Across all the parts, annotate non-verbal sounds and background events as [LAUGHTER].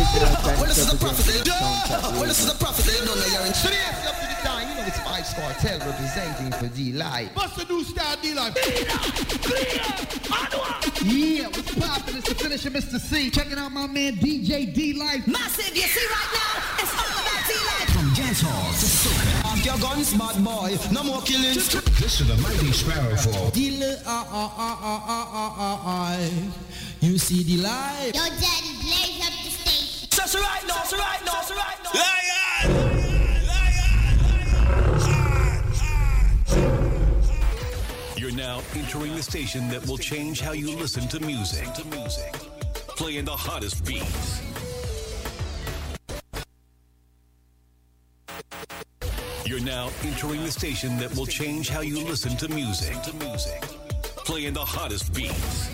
Well, this is the prophet, they do. Well, this is the prophet, they don't know you're in. Today, up to you know it's five score representing for D-Life. What's the new style, D-Life? Yeah, what's poppin'? It's the finisher, Mr. C. Checking out my man, DJ D-Life. Massive, you see right now, it's all about D-Life. From dancehall to soca. Off your guns, bad boy. No more killings. This is the mighty sparrow for D-Life. You see D-Life. Your daddy play you're now entering the station that will change how you listen to music. Playing the hottest beats. You're now entering the station that will change how you listen to music. Playing the hottest beats.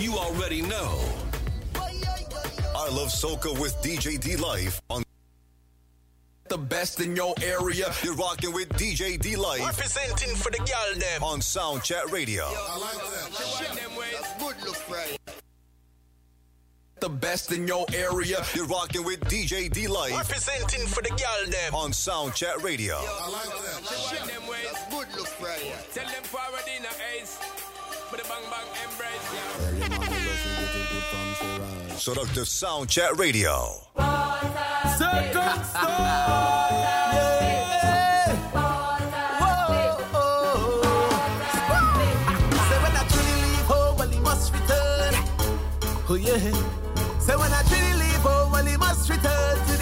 You already know. I Love Soca with DJ D Life on the best in your area. You're rocking with DJ D Life. Representing for the gal them on Sound Chat Radio. Yo, I like that. I like them ways. Good look right. The best in your area. You're rocking with DJ D Life. Representing for the gal them on Sound Chat Radio. Yo, I like that. I like them ways. Good look right. Tell them forward in the ace. For the bang bang embrace. Yeah sur de Soundchat Radio. Oh yeah. So when I truly leave home, well, he must return. Oh, to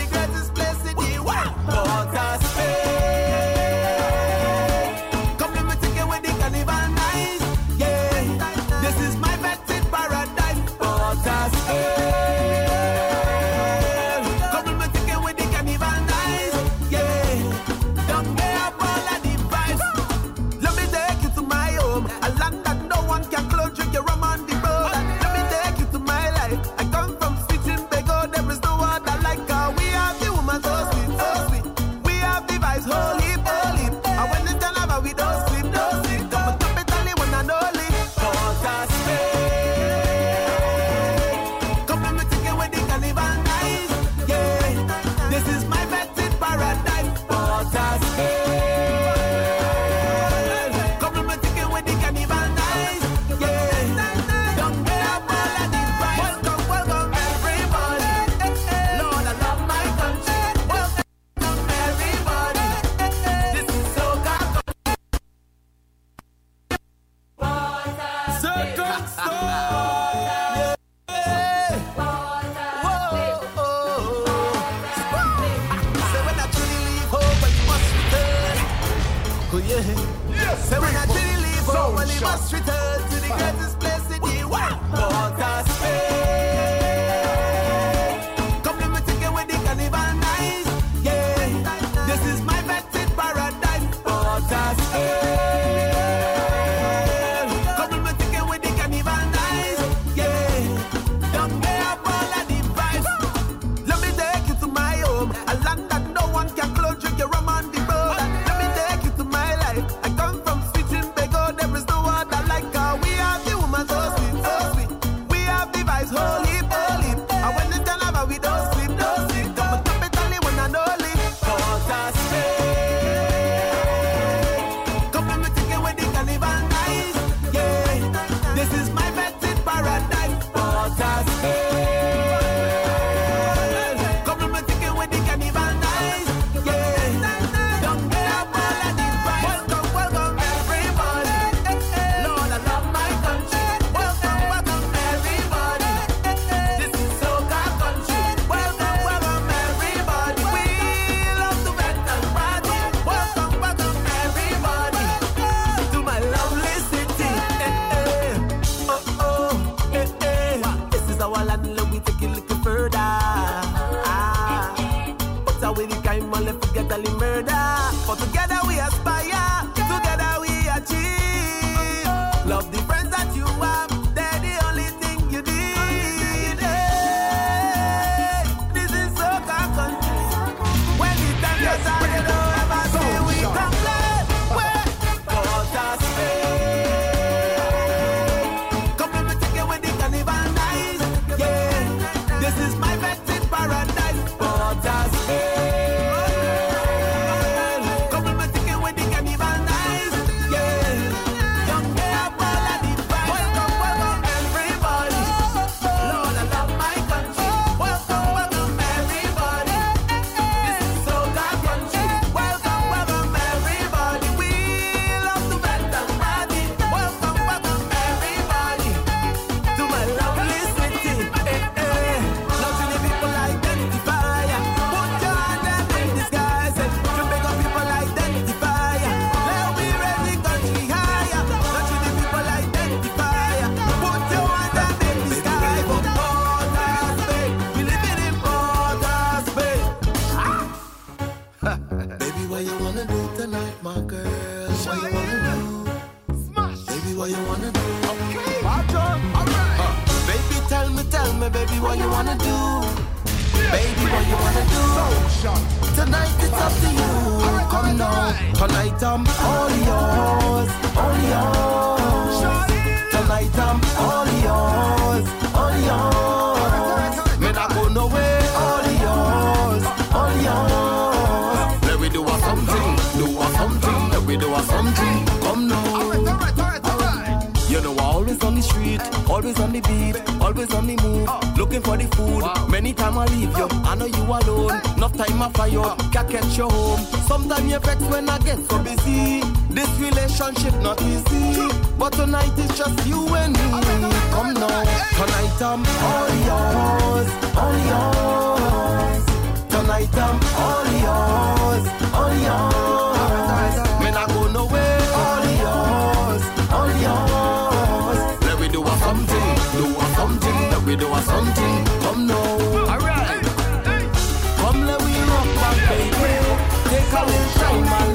mal.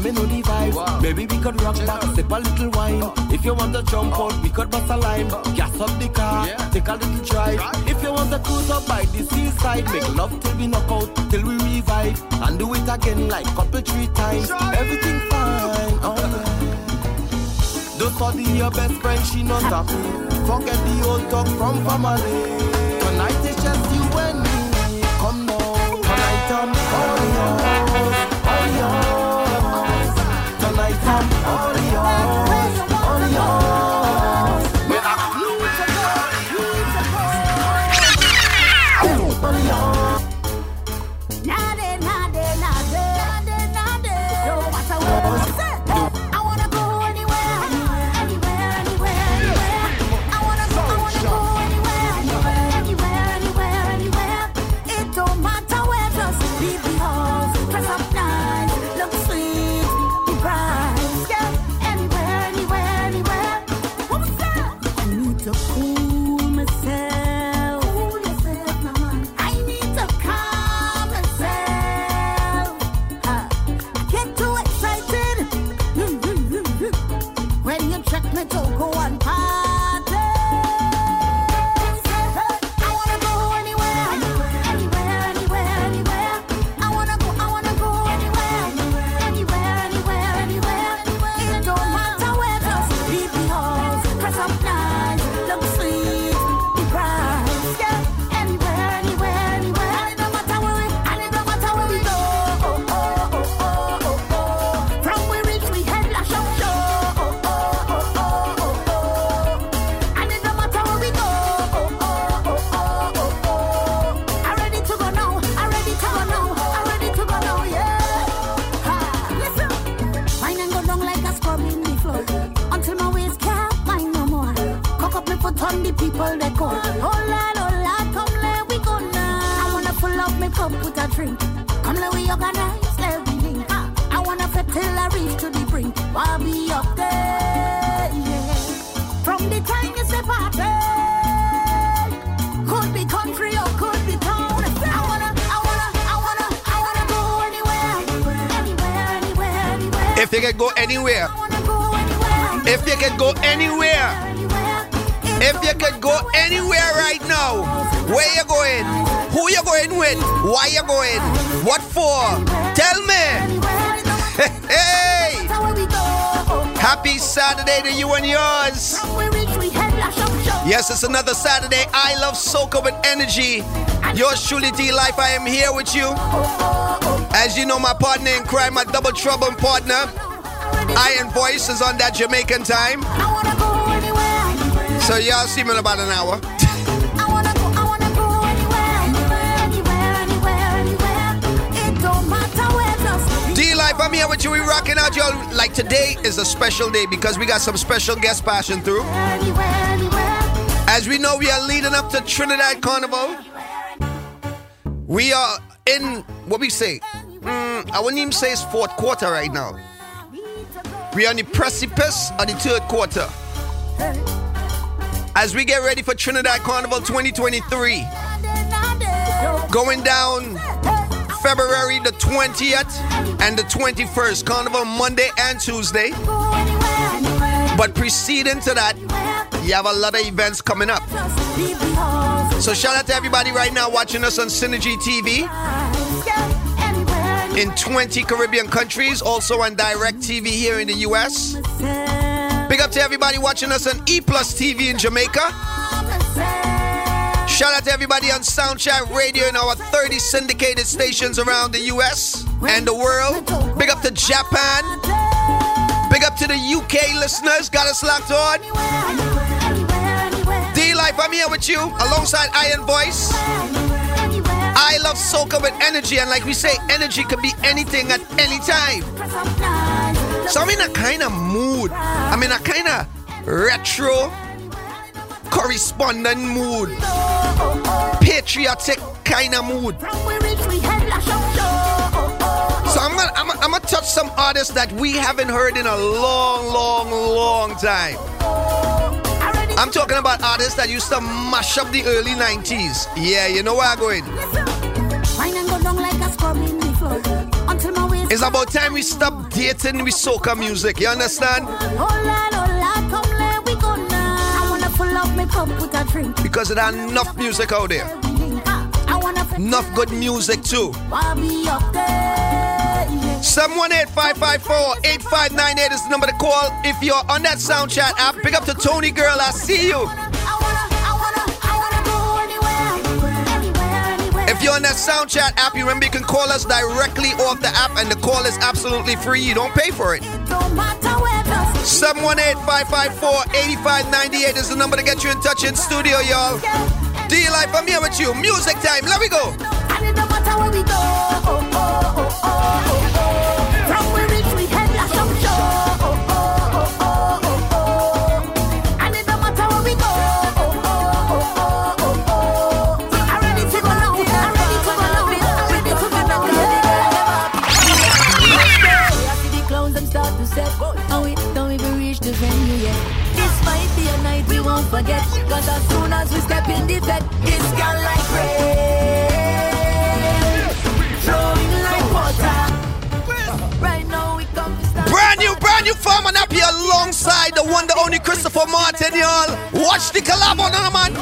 Let me know the vibe. Wow. Maybe we could rock back, sip a little wine. Uh. If you want to jump uh. out, we could bust a line. Uh. Gas up the car, yeah. take a little drive. If you want to cruise up by the seaside, make love till we knock out, till we revive. And do it again like couple three times. Try Everything it. fine, alright. Don't study your best friend, she not happy. Forget the old talk from family. Tonight it's just you. It's another Saturday. I love soca with energy. Yours truly, D Life. I am here with you. As you know, my partner in crime, my double trouble partner, Iron Voice, is on that Jamaican time. So y'all see me in about an hour. [LAUGHS] Life. I'm here with you. We rocking out, y'all. Like today is a special day because we got some special guests passing through. Anywhere, anywhere. As we know, we are leading up to Trinidad Carnival. We are in what we say. Mm, I wouldn't even say it's fourth quarter right now. We are on the precipice of the third quarter. As we get ready for Trinidad Carnival 2023, going down February the 20th and the 21st, Carnival Monday and Tuesday. But preceding to that, you have a lot of events coming up. So shout out to everybody right now watching us on Synergy TV in 20 Caribbean countries, also on DirecTV here in the US. Big up to everybody watching us on E Plus TV in Jamaica. Shout out to everybody on Soundchat Radio in our 30 syndicated stations around the US and the world. Big up to Japan. Big up to the UK listeners. Got us locked on. Life, I'm here with you alongside Iron Voice. I love soca with energy, and like we say, energy can be anything at any time. So I'm in a kind of mood. I'm in a kind of retro correspondent mood, patriotic kind of mood. So I'm gonna, I'm, gonna, I'm gonna touch some artists that we haven't heard in a long, long, long time. I'm talking about artists that used to mash up the early 90s. Yeah, you know where I'm going. It's about time we stop dating with soca music. You understand? Because there are enough music out there. Enough good music too. 718-554-8598 is the number to call. If you're on that sound chat app, pick up the Tony girl. I see you. If you're on that sound chat app, you remember you can call us directly off the app, and the call is absolutely free. You don't pay for it. 718-554-8598 is the number to get you in touch in studio, y'all. D Life, I'm here with you. Music time. Let me go. Brand new, farmer up here alongside the one, the only Christopher Martin, y'all. Watch the collab on the man.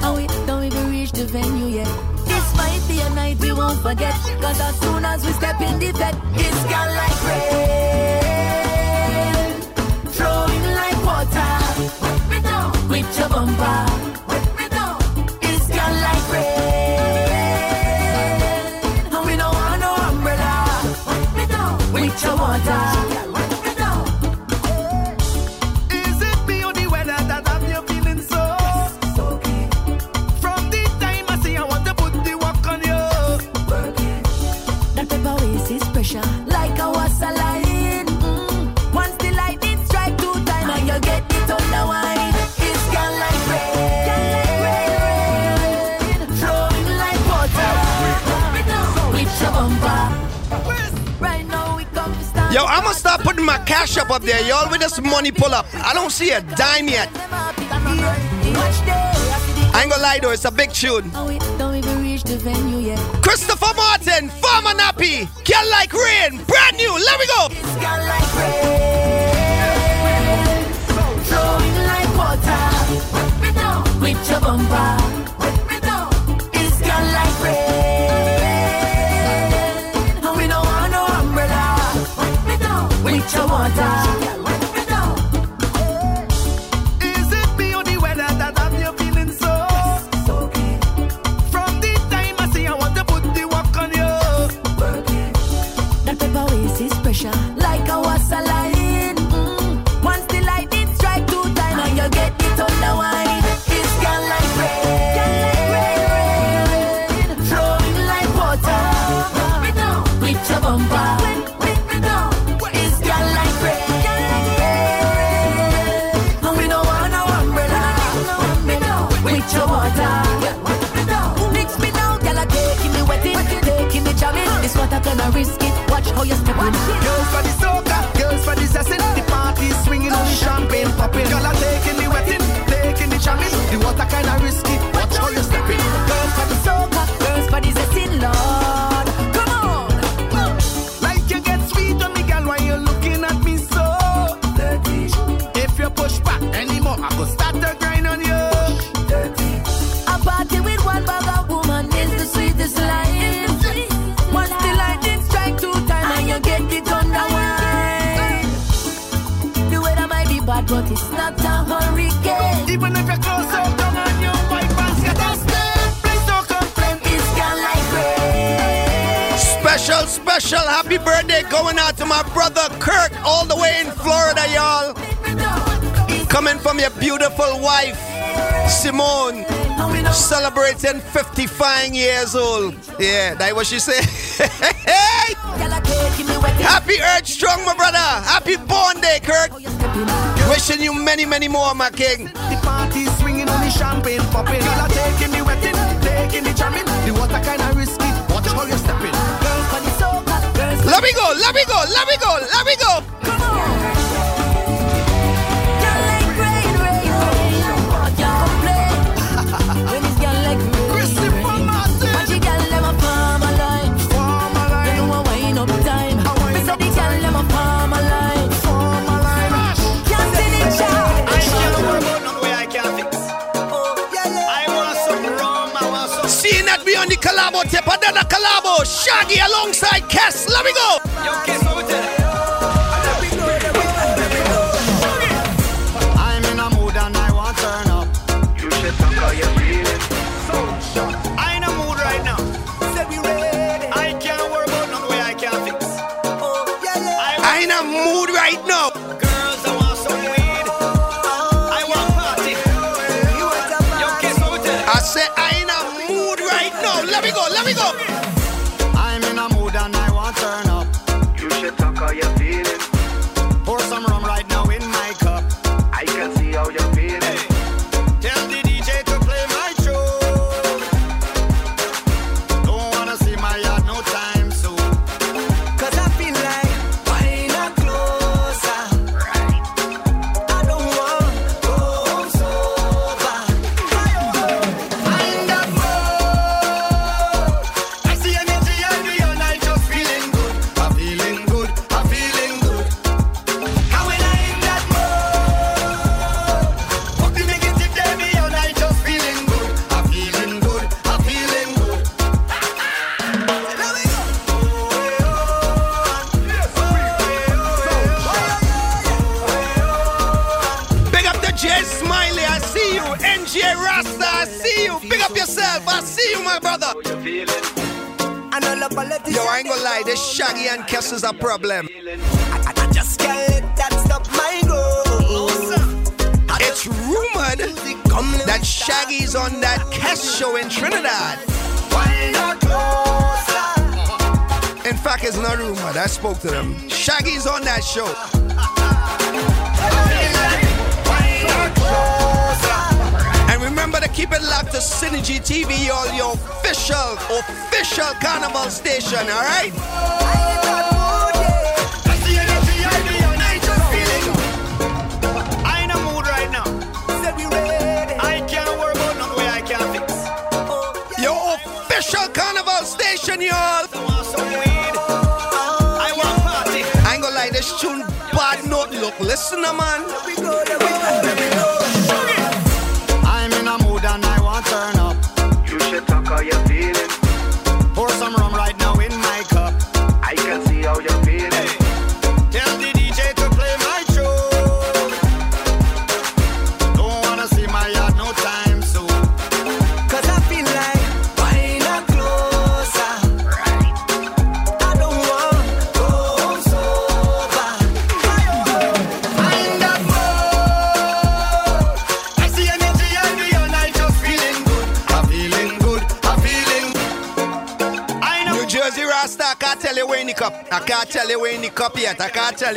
Oh, we don't even reach the venue yet. This might be a night we won't forget. Cause as soon as we step in the bed, it's gone like rain. Like water. With your bumper. Cash up up there, y'all, with this money pull up. I don't see a dime yet. I ain't gonna lie though, it's a big tune. Christopher Martin, Farmer Nappy, Girl Like Rain, brand new, let me go. With your bumper. Special, special happy birthday going out to my brother Kirk, all the way in Florida, y'all. Coming from your beautiful wife, Simone, celebrating 55 years old. Yeah, that what she said. [LAUGHS] happy Earth Strong, my brother. Happy Born Day, Kirk. Wishing you many, many more, my king champagne popping. Girl, I taking the wetting, taking the jamming. The water kind of risky. Watch how you're stepping. Girl, for the soca. Let me go, let me go, let me go, let me go. Kalabo, Tepadena Kalabo, Shaggy alongside Kes. Let me go. Yo,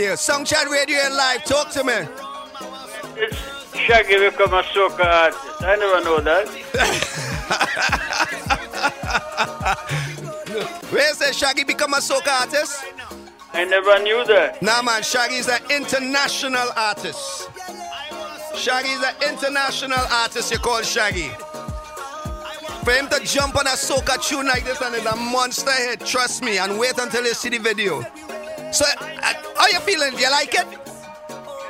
Song Sunshine Radio and Live, talk to me. It's [LAUGHS] Shaggy become a soca artist. I never know that. Where says Shaggy become a soca artist? I never knew that. Nah, man, Shaggy is an international artist. Shaggy is an international artist, you call Shaggy. For him to jump on a soca tune like this and it's a monster hit, trust me, and wait until you see the video. So you feeling? Do you like it?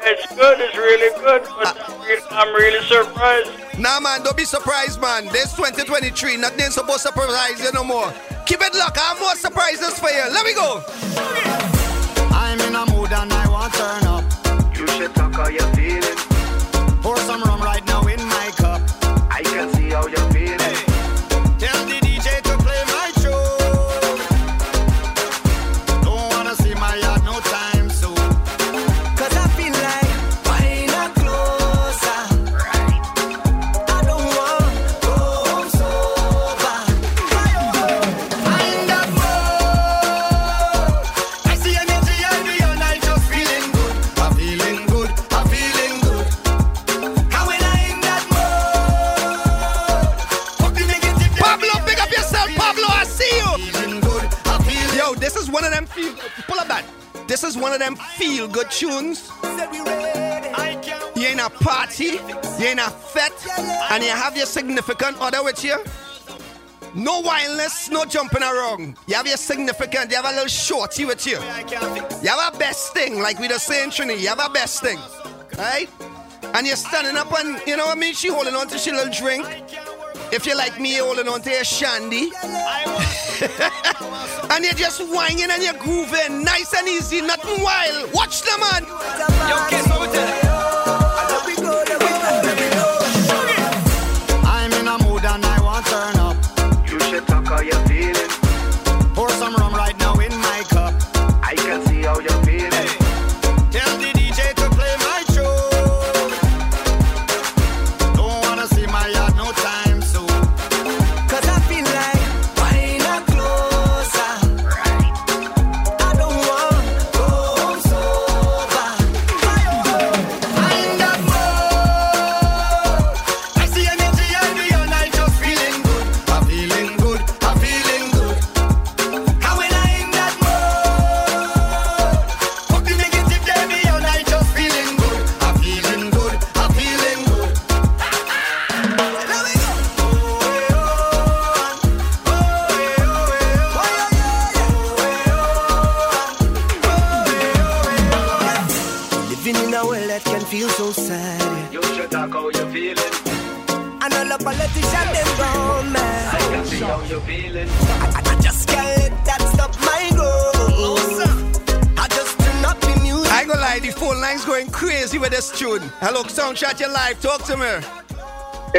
It's good. It's really good. But I'm re- I'm really surprised. Nah, man, don't be surprised, man. This 2023, nothing supposed to surprise you no more. Keep it locked. I have more surprises for you. Let me go. I'm in a mood and I want to turn up. You should talk how you're good tunes. You in a party, you in a fete, and you have your significant other with you. No wildness, no jumping around. You have your significant, you have a little shorty with you. You have a best thing, like we the saying Trinity, you have a best thing. Right? And you're standing up and, you know what I mean? She holding on to she little drink. If you're like me, you're holding on to your shandy. [LAUGHS] and you're just whining and you're grooving. Nice and easy, nothing wild. Watch the man.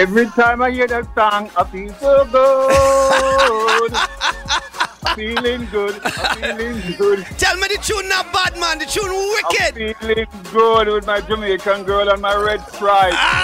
Every time I hear that song, I feel so good. feeling good. I'm feeling good. Tell me the tune not bad, man. The tune wicked. I'm feeling good with my Jamaican girl and my red stripe. Ah,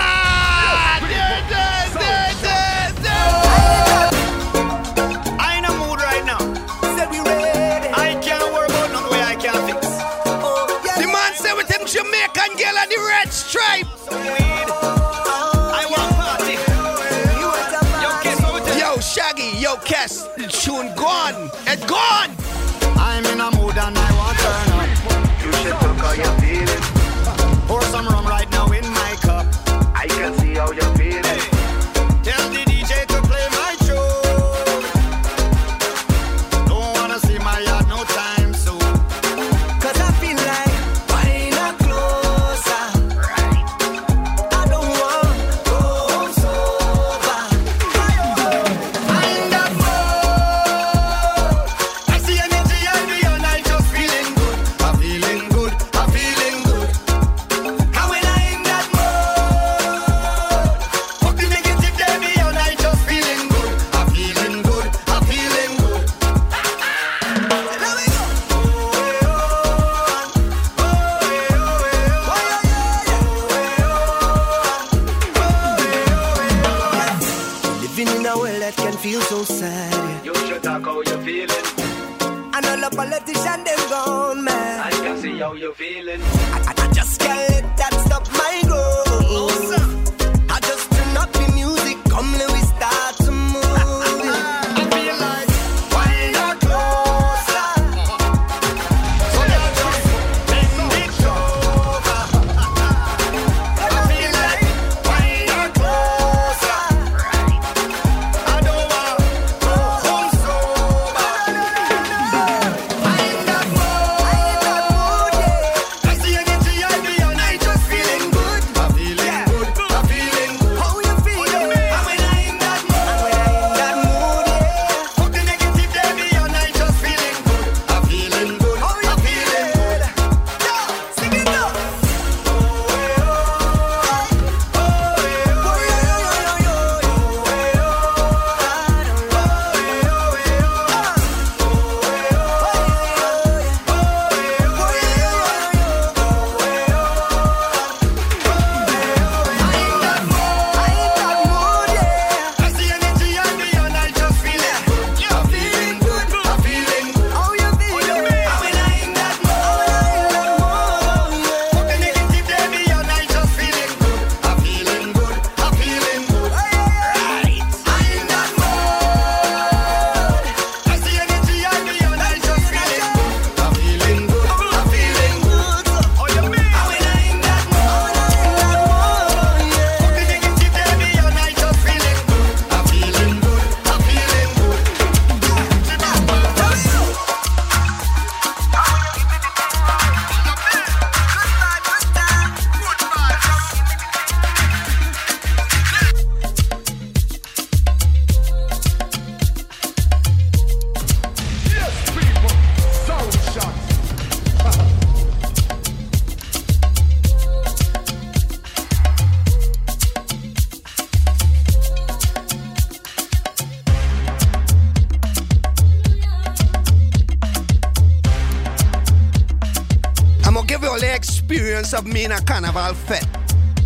of me in a carnival fete.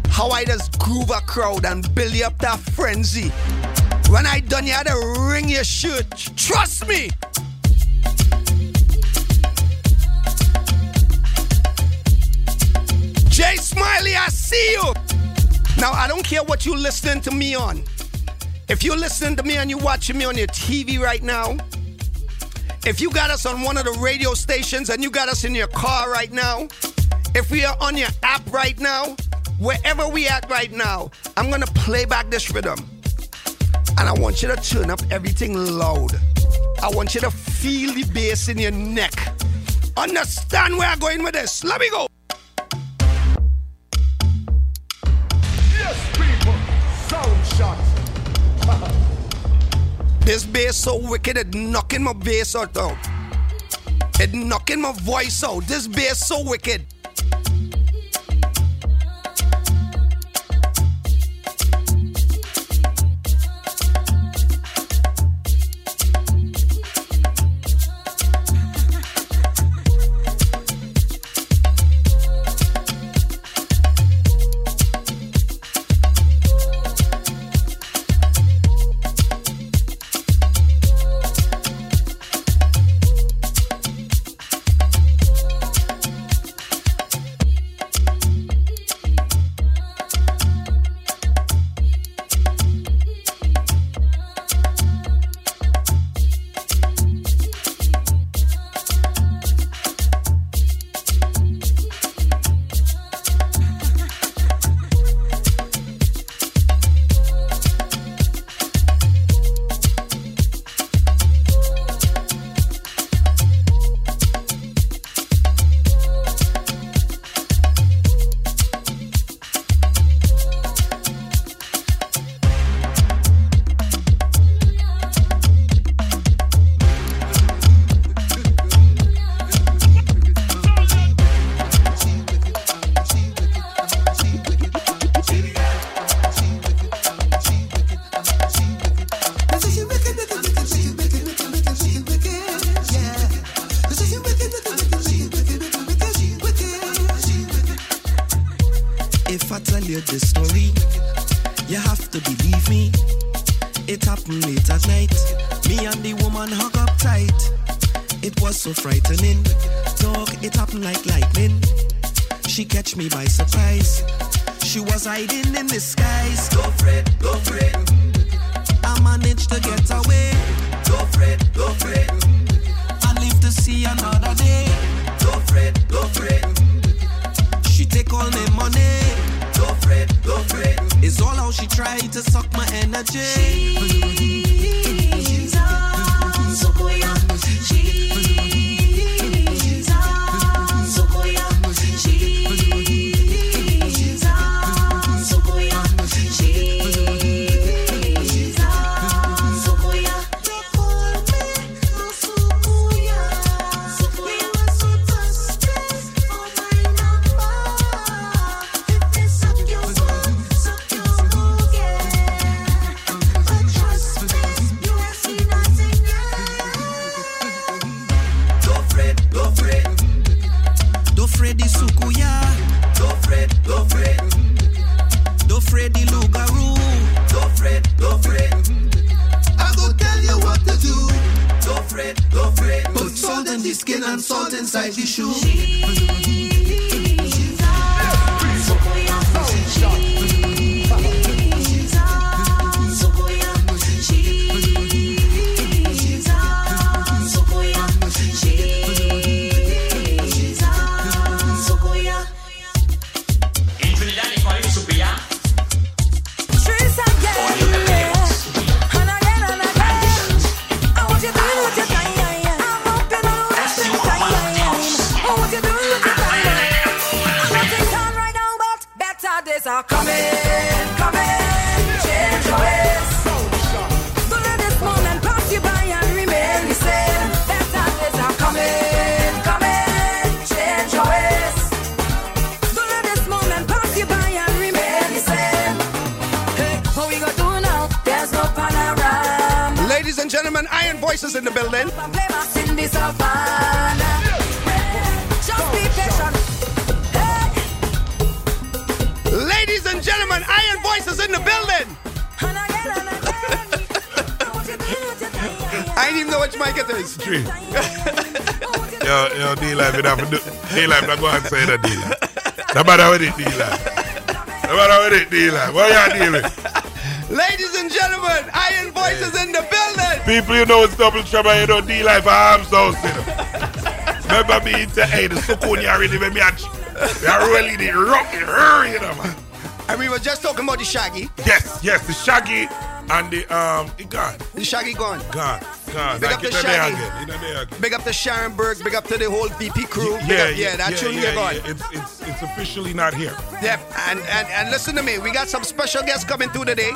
How I just groove a crowd and build up that frenzy. When I done, you had to ring your shirt. Trust me. Jay Smiley, I see you. Now, I don't care what you listening to me on. If you're listening to me and you're watching me on your TV right now, if you got us on one of the radio stations and you got us in your car right now, if we are on your app right now, wherever we at right now, I'm gonna play back this rhythm. And I want you to turn up everything loud. I want you to feel the bass in your neck. Understand where I'm going with this. Let me go. Yes, people. Sound shot. [LAUGHS] This bass so wicked, it knocking my bass out though. It knocking my voice out. This bass so wicked. What you dealing? Ladies and gentlemen, Iron Voice is in the building. People, you know it's double trouble, you know, D-Life, I'm so sick. Remember me to, hey, the Sukuni already made me a are really the rock, you know, man. And we were just talking about the Shaggy. Yes, yes, the Shaggy and the um, it gone. The Shaggy gone. Gone, gone. Big Like up the it Shaggy. again, it again. Big up to Sharon Berg. Big up to the whole VP crew. Big Yeah, up, yeah, that tune yeah, you're gone. yeah. It's, it's, it's officially not here. Yep, and, and and listen to me. We got some special guests coming through today.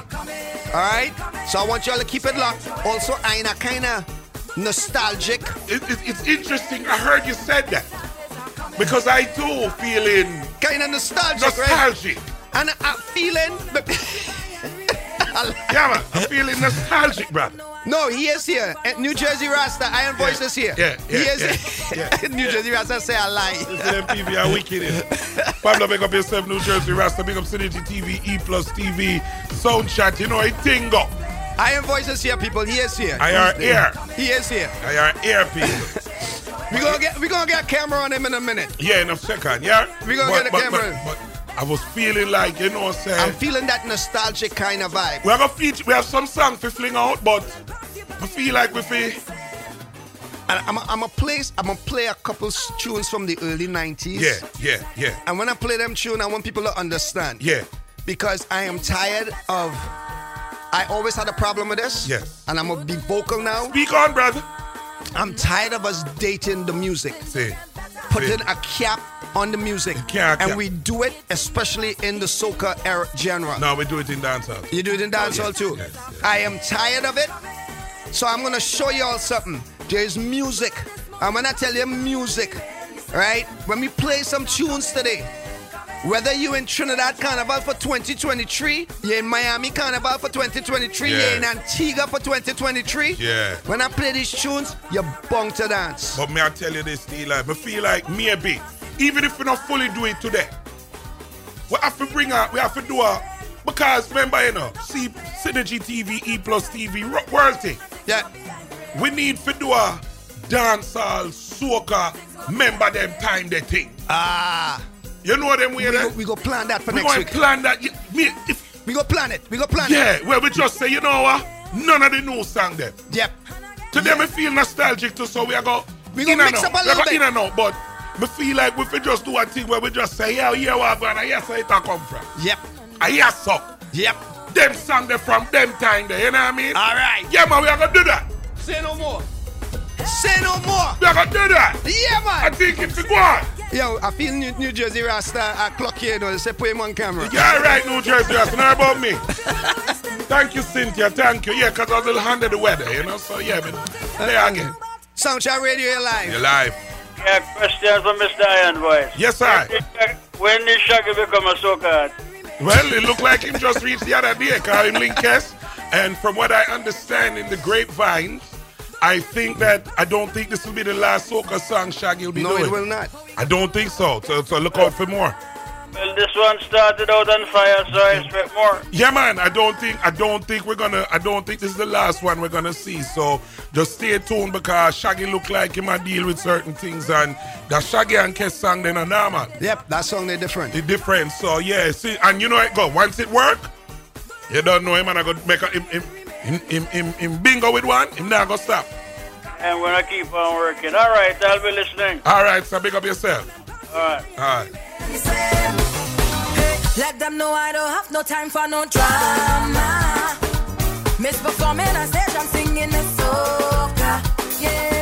All right, so I want y'all to keep it locked. Also, I'm a kind of nostalgic. It, it, it's interesting. I heard you said that because I do feeling kind of nostalgic, nostalgic. right? And I'm feeling. [LAUGHS] yeah, man, I'm feeling nostalgic, brother. No, he is here. And New Jersey Rasta, Iron Voice is here. Yeah, yeah, he is. yeah, [LAUGHS] New Jersey Rasta say I lie. Listen, MTV are wicked. Pablo, make up yourself, New Jersey Rasta. Make up Synergy TV, E Plus TV, Sound Chat. You know, it tingo. Iron Voice is here, people. He is here. I are here. He is here. I are here, people. [LAUGHS] We gonna get we gonna get a camera on him in a minute. Yeah, in a second, yeah? We gonna But- get a but- camera. But, but I was feeling like, you know what I'm saying? I'm feeling that nostalgic kind of vibe. we have a feature, we have some songs to fling out, but I feel like we feel. I'm a, I'm a play I'm gonna play a couple tunes from the early 90s. Yeah, yeah, yeah. And when I play them tune, I want people to understand. Yeah. Because I am tired of. I always had a problem with this. Yeah. And I'm gonna be vocal now. Speak on, brother. I'm tired of us dating the music. See. Putting a cap on the music. Cap, and cap. we do it especially in the soca era genre. No, we do it in dancehall. You do it in dancehall yes, too. yes, I am tired of it. So I'm gonna show you all something. There's music. I'm gonna tell you music. Right? When we play some tunes today, whether you in Trinidad Carnival for 2023, you're in Miami Carnival for 2023, you're in Antigua for 2023. Yeah. When I play these tunes, you're bound to dance. But may I tell you this, D-Life? I feel like maybe, even if we not fully do it today, we have to bring out, we have to do a, because remember, you know, see Synergy TV, E Plus TV, world thing. Yeah. We need to do a dancehall, soca, remember them time they thing. Ah. You know them way we there? go, we go plan that for we next week. plan that. You- Me, if, we go plan it. We go plan yeah, it. Yeah, where we just say, you know what? None of the new song them. Yep. To them, I feel nostalgic too, so we are go. We gonna mix up a We little bit. In and out, but me feel like we just do a thing where we just say, yeah, yeah, what going, and yes, it come from. Yep. And yes, so. Yep. Them song they from them time there, you know what I mean? All right. Yeah, man, we are gonna do that. Say no more. Say no more. We are gonna do that. Yeah, man. I think it's a go on. Yo, I feel New, New Jersey Rasta at clock here, you know, they say put him on camera. Yeah, right, New Jersey, that's not about me. Thank you, Cynthia. Thank you. Yeah, because I was a little under the weather, you know. So yeah, but there again. Sound Chat Radio, you're live. You're live. Yeah, question for Mr. Iron Voice. Yes, sir. When did Shaggy become a soca artist? Well, it looked like him just reached the other day, call him Linkes. And from what I understand in the grapevine, I think that I don't think this will be the last soca song Shaggy will be No, doing. it will not. I don't think so. So, so look out for more. Well, this one started out on fire, so I expect more. Yeah, man. I don't think I don't think we're gonna. I don't think this is the last one we're gonna see. So just stay tuned because Shaggy look like him and deal with certain things, and the Shaggy and Kes song then a nah, man. Yep, that song they different. It different. So yeah, see, and you know it go. Once it work, you don't know him and I go make a him him him, him, him, him bingo with one. Him not gonna stop. And we're gonna keep on working. All right, I'll be listening. All right, so big up yourself. All right. All right. Let them know I don't have no time for no drama. Miss performing on stage, I'm singing the soca. Yeah,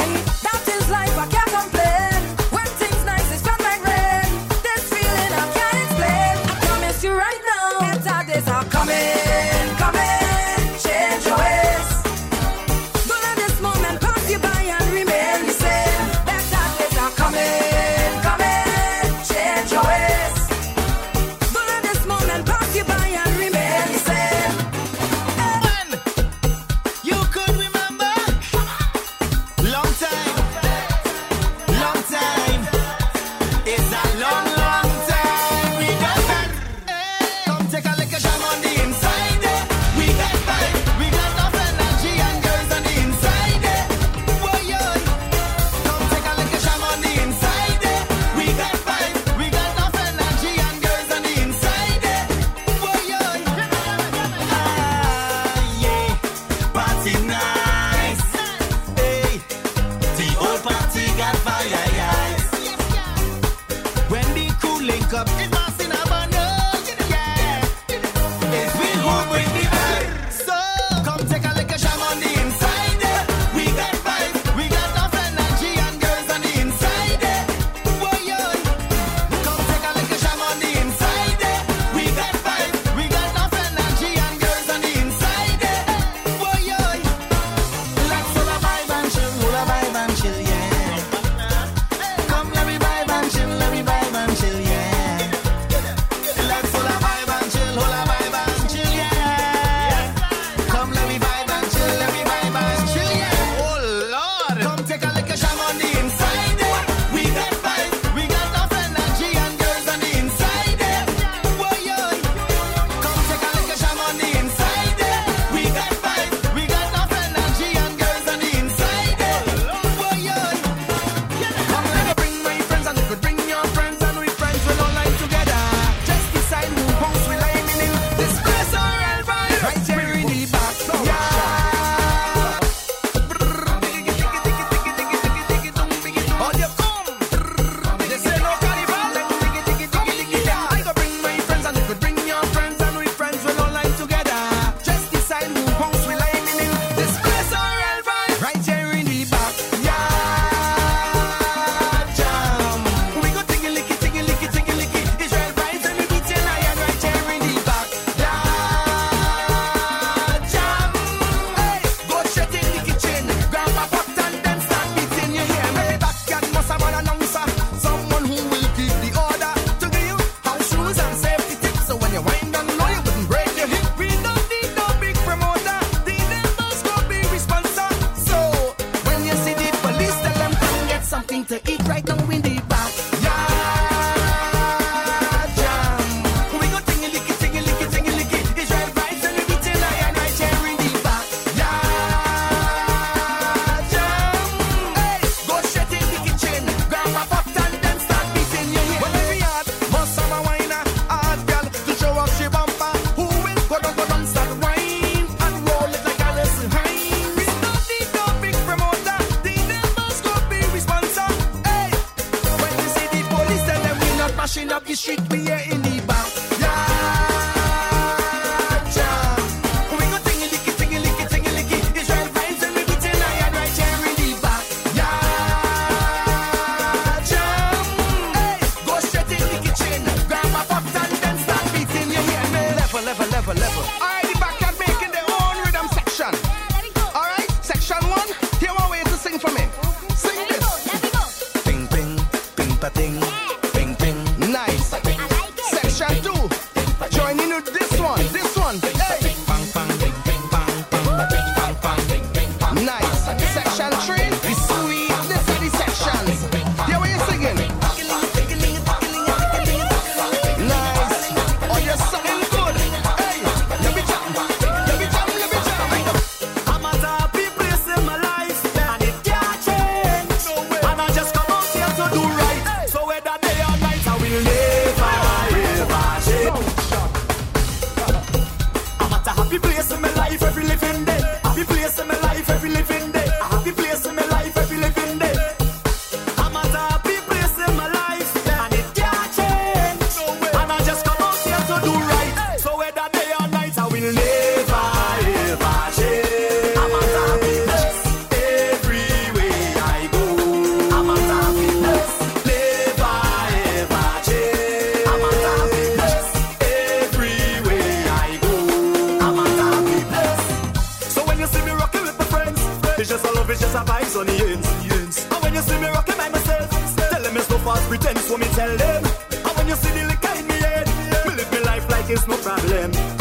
is no problem.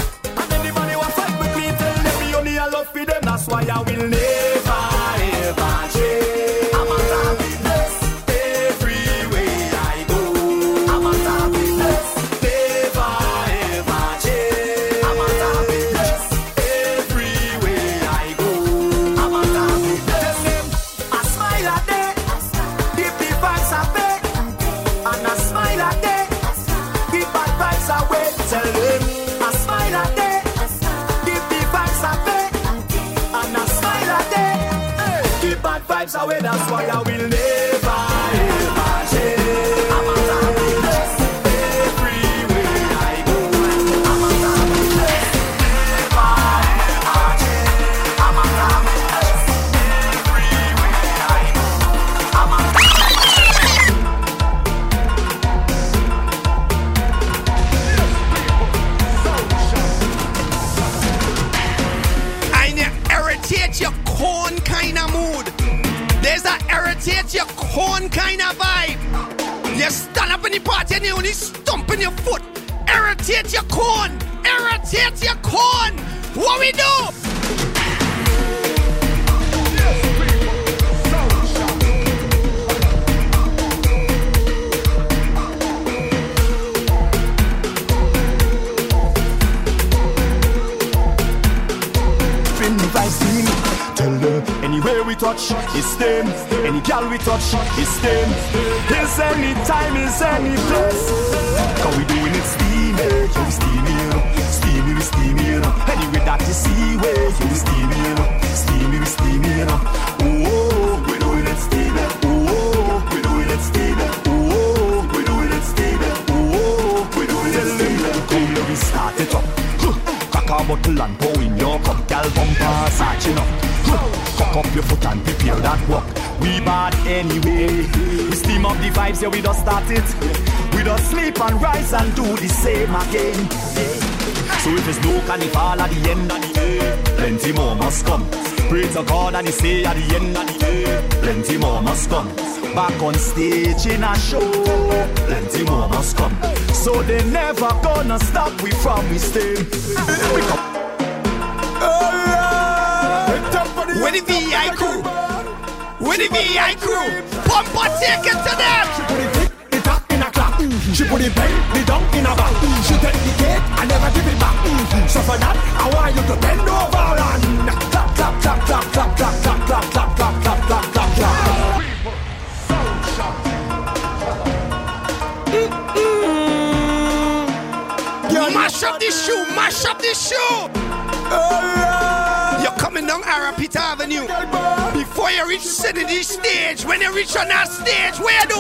Reach on that stage, where do?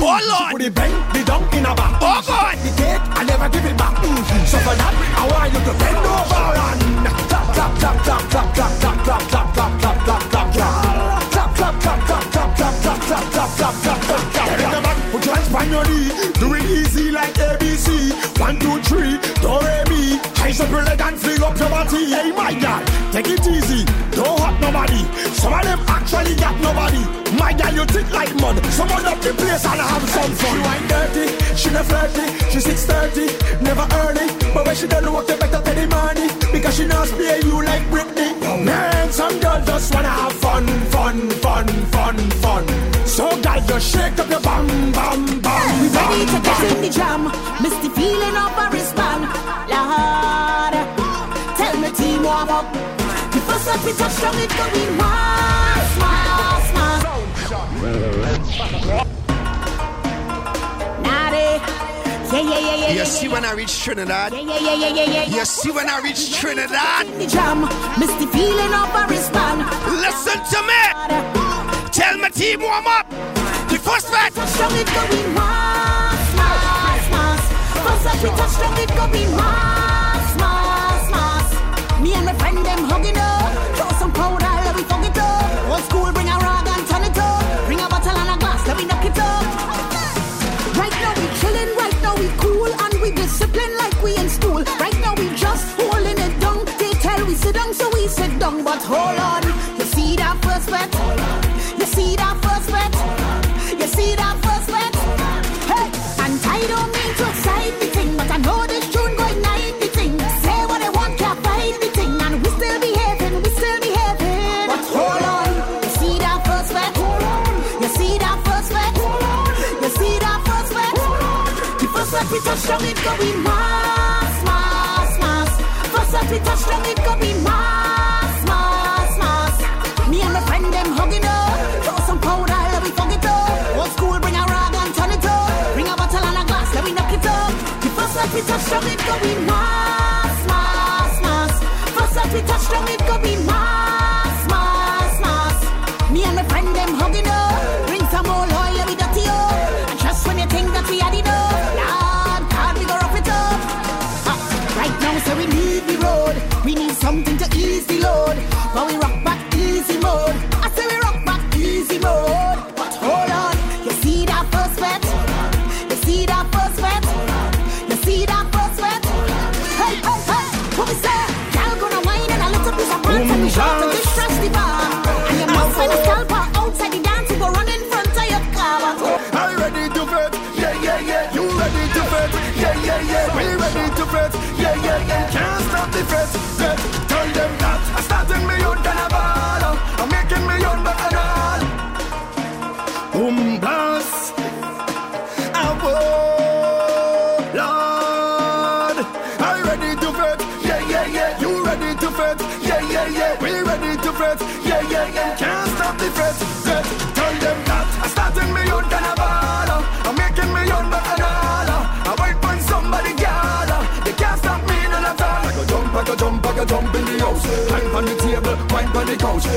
Oh Lord. Put it bend, the dunk in her back. Oh God. The cake, I never give it back. So for that, I want you to bend over and clap, clap, clap, clap, clap, clap, clap, clap, clap, clap, clap, clap, clap, clap. Clap, clap, clap, clap, clap, clap, clap, clap, clap, clap, clap, clap, clap. Get in the back, put your hands on your knee. Do it easy like ABC. One, two, three, do re mi. Raise up your leg and fling up your body. Hey, my God, take it easy. Nobody. My girl, you thick like mud. So Someone up the place and have some fun. She wine dirty, she not flirty. She six thirty, never early. But when she done work, you better pay the money because she knows pay you like Britney. Man, some girls just wanna have fun, fun, fun, fun, fun. So girl, just shake up your bum, bum, bum. We ready to get bum. in the jam. Misty feeling of a wristband. Lord, tell me team warm up. We touch down, it mass. Naughty. Yeah, yeah, yeah, yeah. You yeah, see yeah, when I reach Trinidad? Yeah, yeah, yeah, yeah, yeah, yeah. You see when I reach Trinidad? In the jam, misty feeling of a wristband. Listen to me. Tell my team warm up. The first fight. Down, it. First time we touch down, it. Me and my friend them hugging up. School, bring a rag and turn it up. Bring a bottle and a glass, let we knock it up. Right now we chillin', right now we cool and we discipline like we in school. Right now we just holding it down. They tell we sit down, So we sit down, but hold on. Go be mass, mass, mass. First bet we touch down, it go be mass, mass, mass. Me and my friend them hugging up. Throw some powder, let we fuck it up. Old school, bring a rag and turn it up. Bring a bottle and a glass, let we knock it up. The first bet we touch down, it go be mass,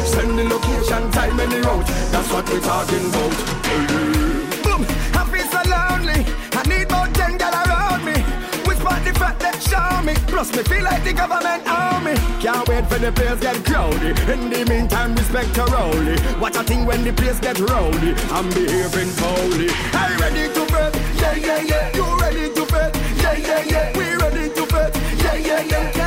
Send the location, time and the route. That's what we're talking about. Boom, I feel so lonely. I need more ten gal around me. Whisper the fact that show me. Plus me feel like the government own me. Can't wait for the place get crowded. In the meantime, respect to Rowley. Watch a thing when the place get rowdy. I'm behaving foully. I ready to bet, yeah, yeah, yeah. You ready to bet, yeah, yeah, yeah. We ready to bet, yeah, yeah, yeah.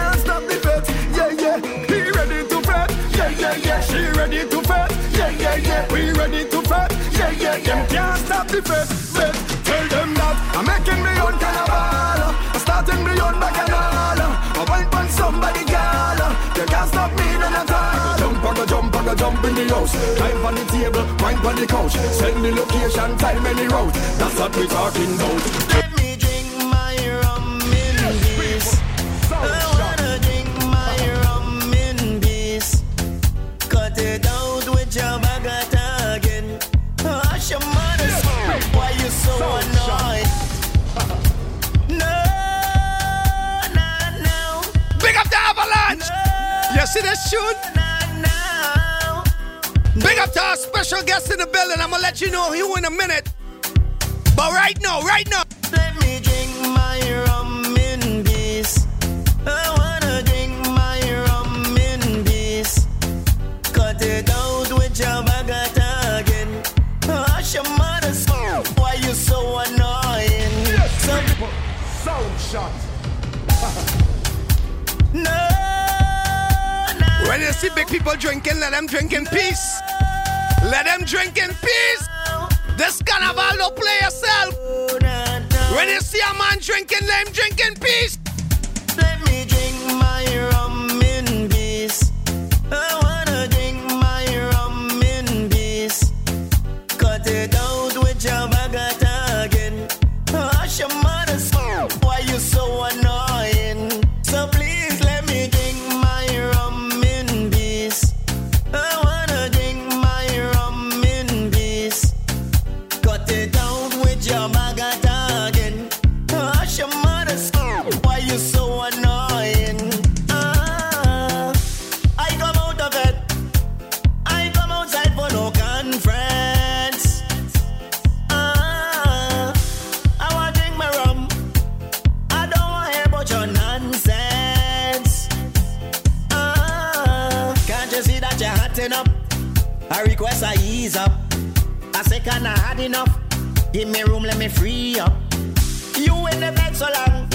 Ready to bet, yeah, yeah, yeah. We ready to bet, yeah, yeah, yeah. Can't stop the bet, bet. Tell them that I'm making me own carnival. I'm starting me own bacchanal. I went on somebody, girl. You can't stop me none at all. Jump, I go jump, I go jump in the house. Climb on the table, wine on the couch. Send the location, time, the route. That's what we're talking about. See this tune? Big up to our special guest in the building. I'm gonna let you know who in a minute. But right now, right now. Let me drink my rum in peace. I wanna drink my rum in peace. Cut it out with your bagata again. Hush your mother's Why you so annoying? So Sound Chat. See big people drinking, let them drink in peace. Let them drink in peace. This carnival don't play yourself. When you see a man drinking, let him drink in peace. Ease up. I say, can I had enough? Give me room, let me free up. You in the bed so long,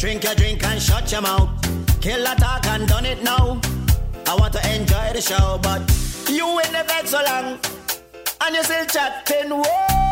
Drink your drink and shut your mouth. Kill a talk and done it now. I want to enjoy the show, but you ain't the so long. And you still chatting, whoa.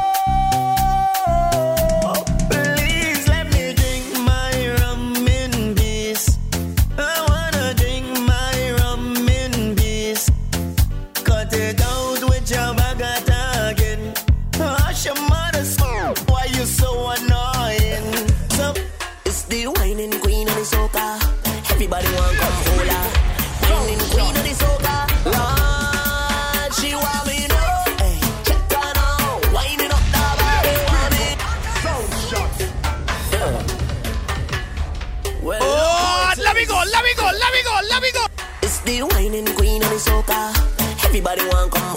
The whining queen on the soca. Everybody want come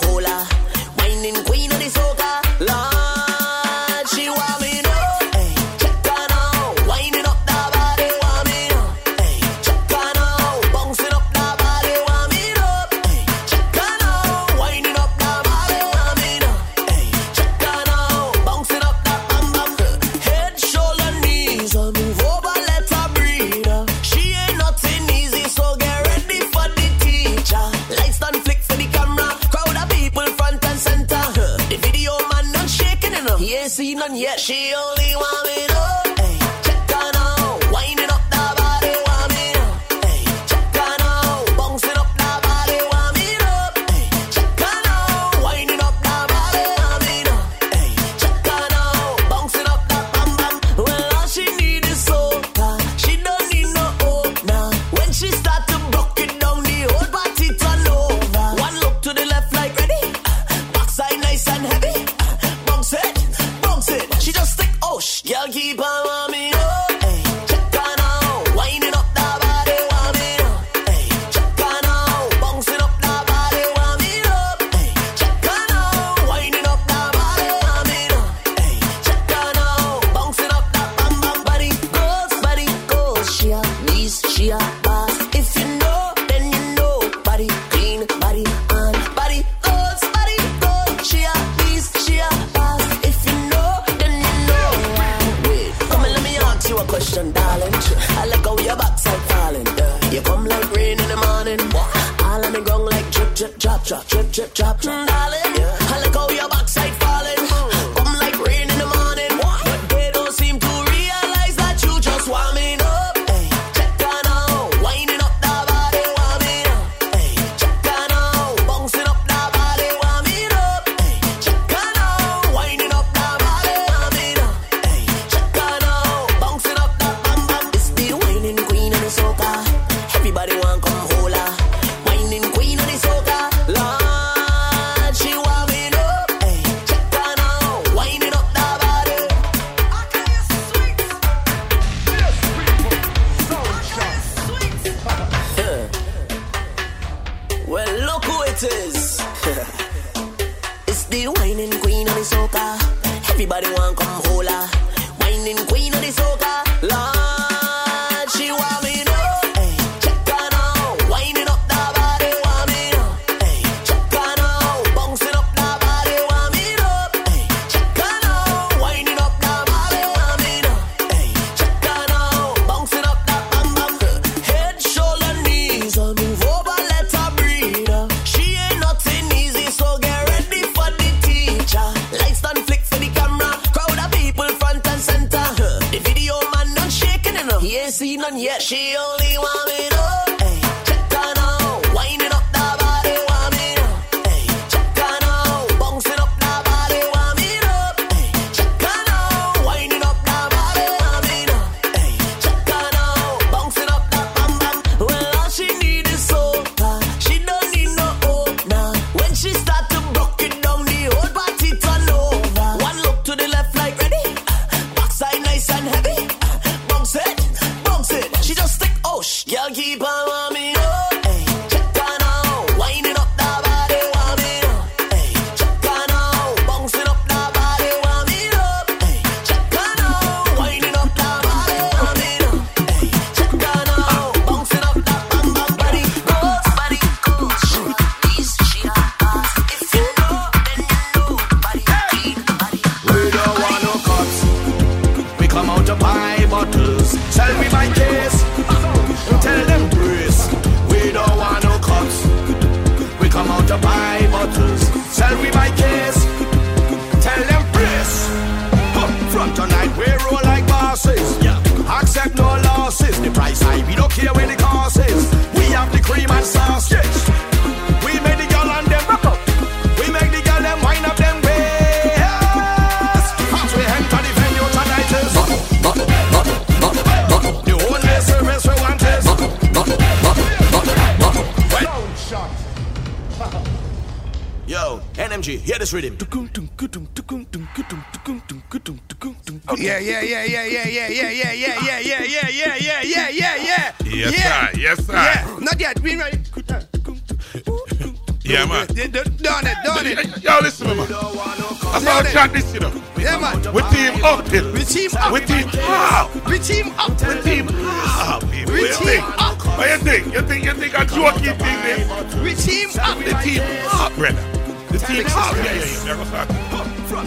That's how I chat this, you know. Yeah, man. We team up, here. We team up. We team up. We team up. We team up. We team up. What you think? You think you think a jokey thing this? We team up. The team up, brother. The team up. Yeah, yeah, yeah. Never start.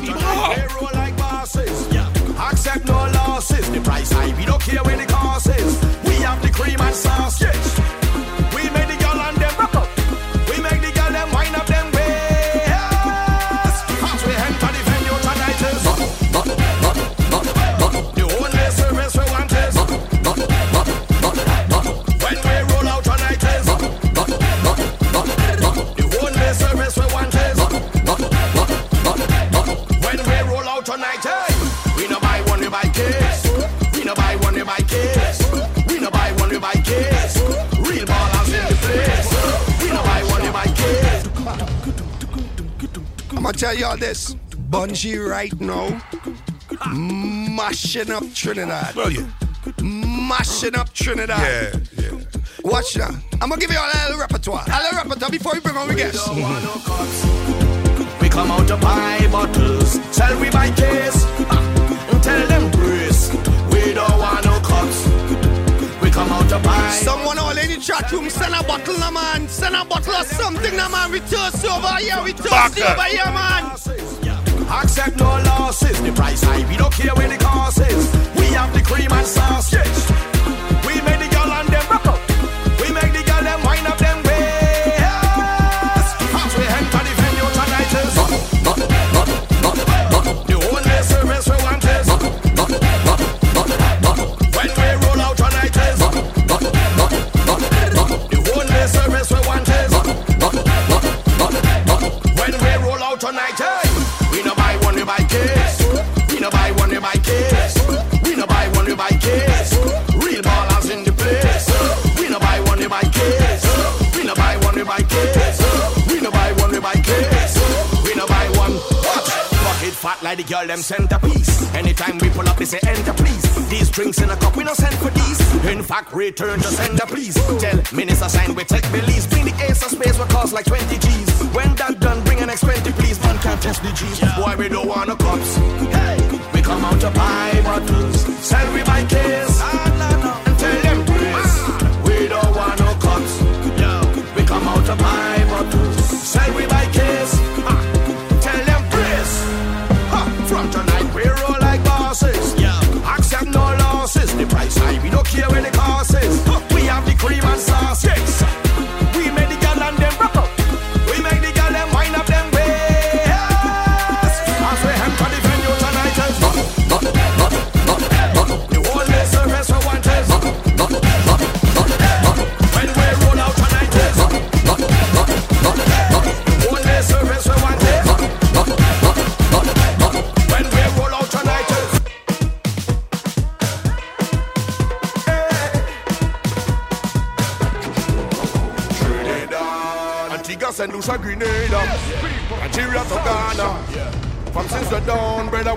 Team up. like bosses. Accept no losses. The price high, we don't care where the cost is. We have the cream and sauce. Tell y'all this. Bunji right now, mashing up Trinidad. Well, yeah. Mashing up Trinidad. Yeah, yeah. Watch now. I'm gonna give you all a little repertoire. A little repertoire before we bring on the guests. We come out to buy bottles, sell we buy case. Someone all in the chat room, send a bottle, na man. Send a bottle of something, na man. We toast over here, we toast over here, man. Accept no losses. The price high, we don't care where the cost is. We have the cream and sauce. Girl them centerpiece. Anytime we pull up, they say enter please. These drinks in a cup, we no send for these. In fact, return to sender please. Tell minister sign we take release. Bring the ace of space, we cost like 20 G's. When that done, bring an X20 please. Man can't test the G's. Why we don't want no cops? Hey, we come out to buy bottles. Sell we buy case.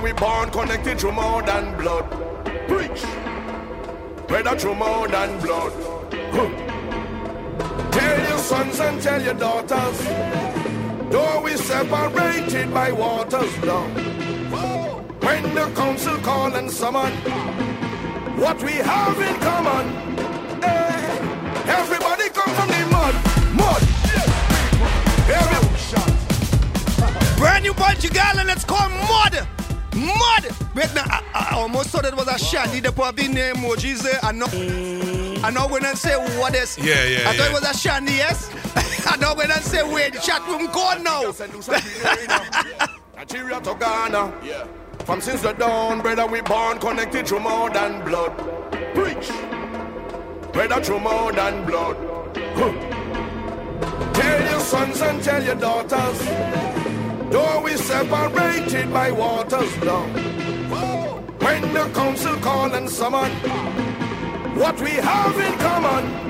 We born connected through more than blood. Preach, brother, through more than blood. Huh. Tell your sons and tell your daughters, though we separated by waters now. When the council call and summon, what we have in common. eh, everybody come from the mud, mud. Brand new Bunji Garlin and it's called Mud. Mud. Wait now, I, I almost thought it was a shandy. They put the name oh, emojis there. I know. I know when I say what is. Yeah, yeah, I thought yeah. it was a shandy, yes. [LAUGHS] I know when I say wait, the chat room gone now. Nigeria to Ghana. Yeah. From since the dawn, brother, we born connected through more than blood. Preach. Brother, through more than blood. Huh. Tell your sons and tell your daughters, though we separated by waters now. When the council call and summon, what we have in common.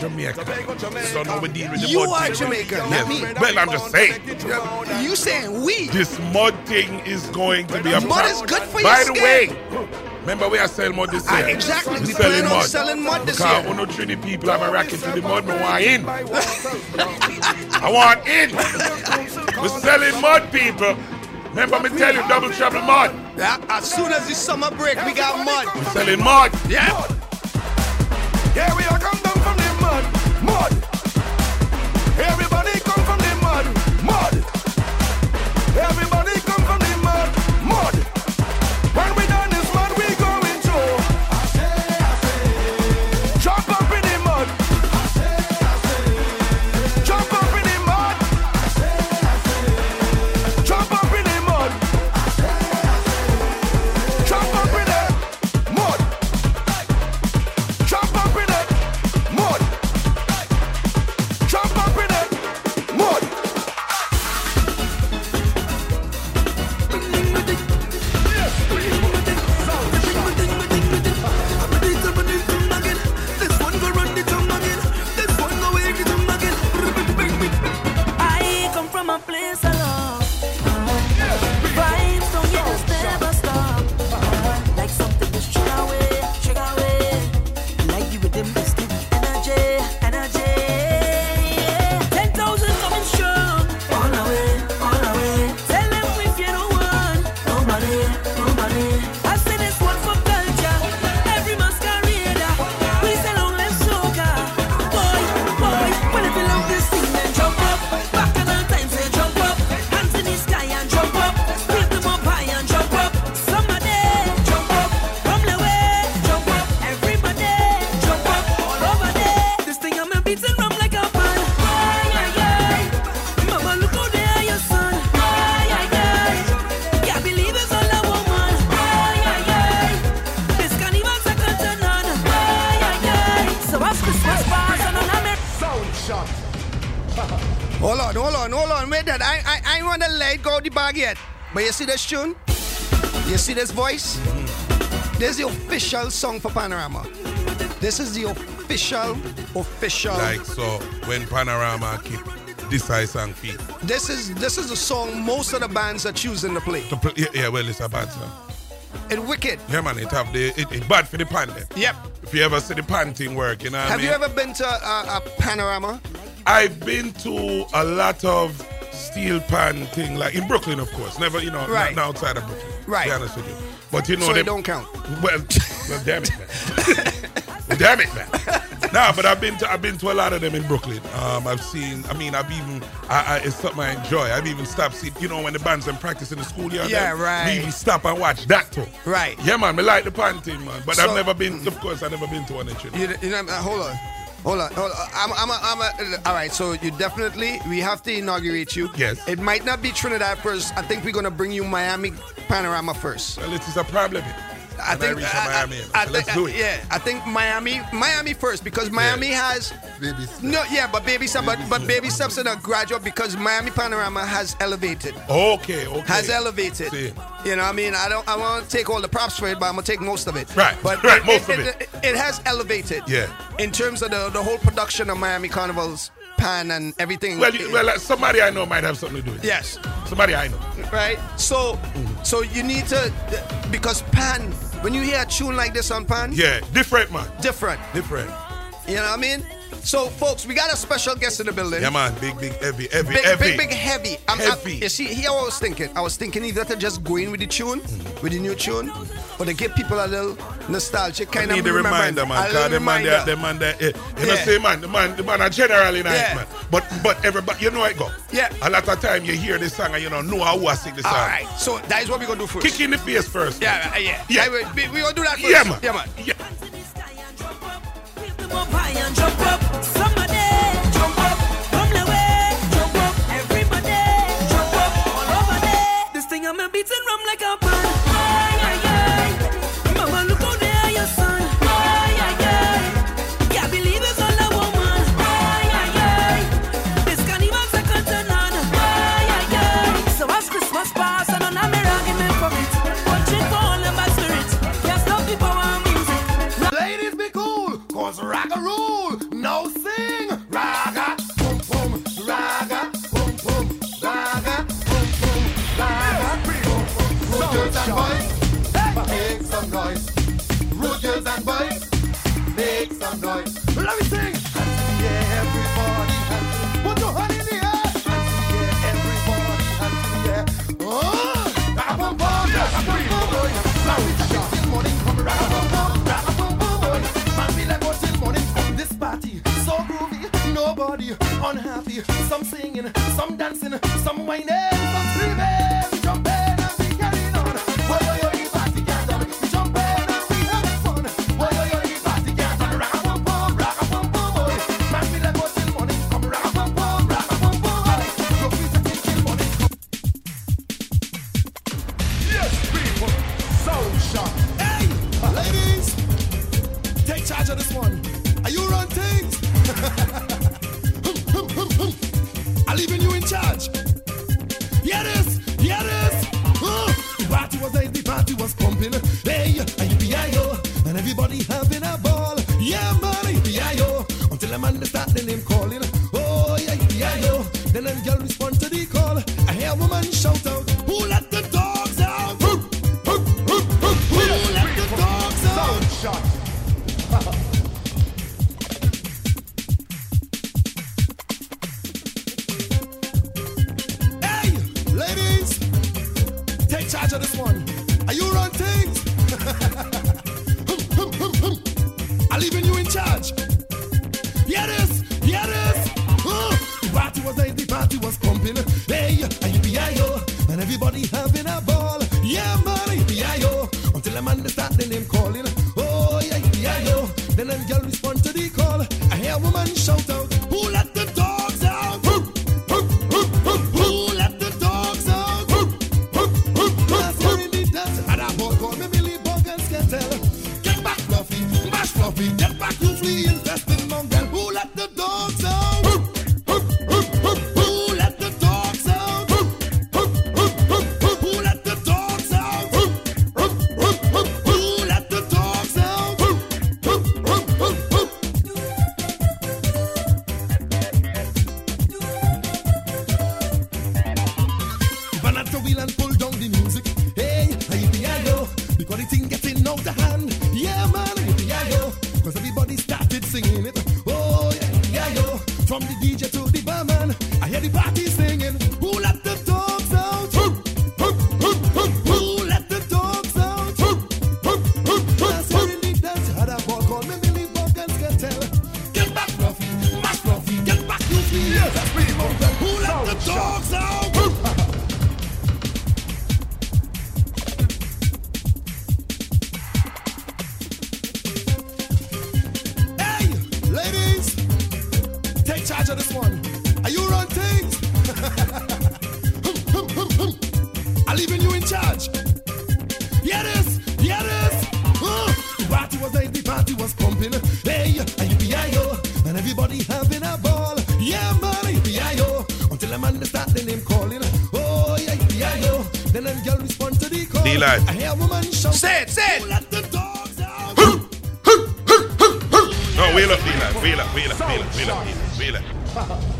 Remember, not? say we are Jamaican. So now we deal with the You mud are thing. Jamaican, not Yes. me. Well, I'm just saying. You saying we? This mud thing is going to be a Mud problem. is good for you. By your the skin. way, remember we are selling mud this Ah, year. exactly. We We selling plan on mud. selling mud this because year. Because one three people have a racket to the mud, no want in. [LAUGHS] I want in. We're selling mud, people. Remember me tell you, double trouble mud. Yeah, as soon as the summer break, we got mud. We're selling mud. Yeah. Yeah, you see this tune? You see this voice? This is the official song for Panorama. This is the official, official. Like so, when Panorama keep this I song feet. This is this is the song most of the bands are choosing to play. To play, yeah, yeah, well, it's a bad song. It wicked. Yeah, man, it have the it, it bad for the pan them. Yep. If you ever see the pan thing work, you know Have I mean? you ever been to a, a Panorama? I've been to a lot of steel pan thing, like in Brooklyn, of course. Never, you know, Right. not, outside of Brooklyn. Right. To be honest with you. But you know, So they don't count. Well, well, damn it, man. well, damn it, man. nah, but I've been to I've been to a lot of them in Brooklyn. Um, I've seen. I mean, I've even. I, I, it's something I enjoy. I've even stopped. See, you know, when the bands and practice in the schoolyard. Yeah, right. We even stop and watch that too. Right. Yeah, man. Me like the pan thing, man. But So- I've never been. Of course, I've never been to one. You know. You, you know, uh, hold on. Hold on, hold on. I'm, I'm, a, I'm a, all right. So you definitely, we have to inaugurate you. Yes. It might not be Trinidad first. I think we're gonna bring you Miami Panorama first. Well, it is a problem. I When I think. reach I, Miami, I, so I let's think- do it. Yeah, I think Miami, Miami first because Miami has. Baby No, yeah, but baby steps, but, but baby steps in a graduate because Miami Panorama has elevated. Okay, okay. Has elevated. See. You know, what I mean, I don't, I want to take all the props for it, but I'm gonna take most of it. Right, But [LAUGHS] right, it, most it, of it, it has elevated. Yeah. In terms of the, the whole production of Miami Carnival's pan and everything. Well, you, well, uh, somebody I know might have something to do with it. Yes. Somebody I know. right? So, so you need to because pan. When you hear a tune like this on pan, Yeah, different man. different. Different. You know what I mean? So, folks, we got a special guest in the building. Yeah, man. Big, big, heavy, heavy, Big, heavy. big, big, heavy. I'm, I'm- Heavy. you see, here I was thinking. I was thinking either to just go in with the tune, with the new tune, but they give people a little nostalgic kind I need of remember, reminder, man. Cause the man, the, the man, the, eh, you yeah. know, say man, the man, the man are generally nice, yeah. man. But but everybody, you know it go. Yeah. A lot of time you hear this song and you don't know how I sing the song. All right. So that is what we gonna do first. Kick in the face first. Yeah, man. yeah, yeah. Will, we gonna do that first. Yeah, man. Yeah, man. Yeah. This thing I'm beating rum like a unhappy, some singing, some dancing, some whining.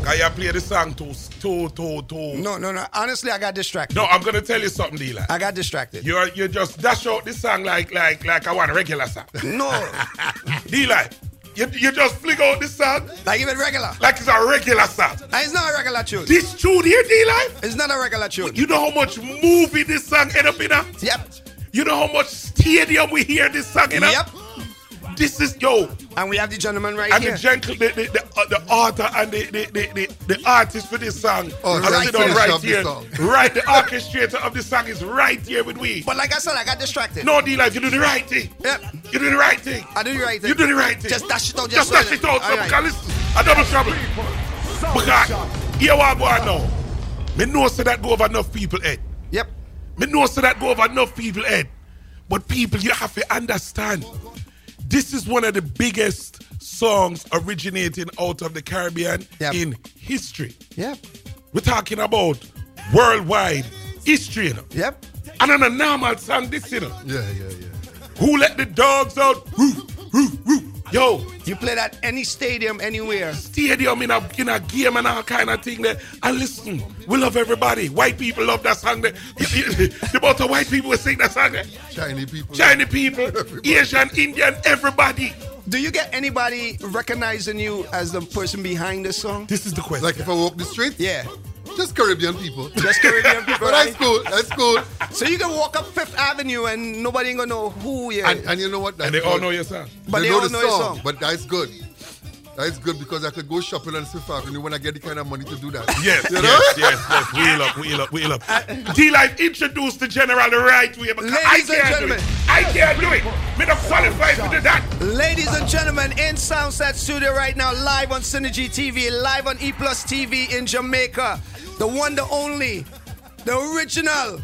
I play the song too, too, too, too. No, no, no. Honestly, I got distracted. No, I'm gonna tell you something, Dila. I got distracted. You're you just dash out this song like like like I want a regular song. No, [LAUGHS] Dila, You, you just flick out this song. Like even regular. Like it's a regular song. And it's not a regular tune. This tune here, D-Life? It's not a regular tune. You know how much movie this song end up in a? Yep. You know how much stadium we hear this song in a? Yep. This is, yo. And we have the gentleman right and here. And the, gen- the, the, author and the the, the, the the artist for this song. Oh, right sitting finish right here. song. Right, the orchestrator of the song is right here with we. But like I said, I got distracted. No, D Life, you do the right thing. Yep. You do the right thing. I do the right thing. You do the right thing. Just dash it out. Just Just, dash it out. So right. because listen, I double trouble. Because here what I go on now. Me know so that go over enough people head. Yep. Me know so that go over enough people head. But people, you have to understand. This is one of the biggest songs originating out of the Caribbean in history. Yep. We're talking about worldwide history, you know. Yep. And on a normal song, this, you know. Yeah, yeah, yeah. Who let the dogs out? Woo, woo, woo. Yo, You play that any stadium, anywhere. stadium in a in a game and all kind of thing there. And listen, we love everybody. White people love that song there. [LAUGHS] the amount of white people will sing that song there. Chinese people. Chinese people, [LAUGHS] Asian, Indian, everybody. Do you get anybody recognizing you as the person behind the song? This is the question. Like if I walk the street? Yeah. Just Caribbean people. Just Caribbean people. [LAUGHS] But that's right? cool. That's cool. So you can walk up Fifth Avenue and nobody ain't gonna know who you are. And, and you know what? That's And they all know your song. But they, they know all the know your song, song. But that's good. That's good because I could go shopping on Fifth Avenue when I get the kind of money to do that. [LAUGHS] Yes, You know? yes, yes, yes. Wheel up, wheel up, wheel up. Uh, D Life introduce the general the right way because I Ladies and can't do gentlemen. it. I can't do it. Me not qualified to do that. Ladies and gentlemen, in Sound Chat Studio right now, live on Synergy TV, live on E Plus TV in Jamaica. The one, the only, the original.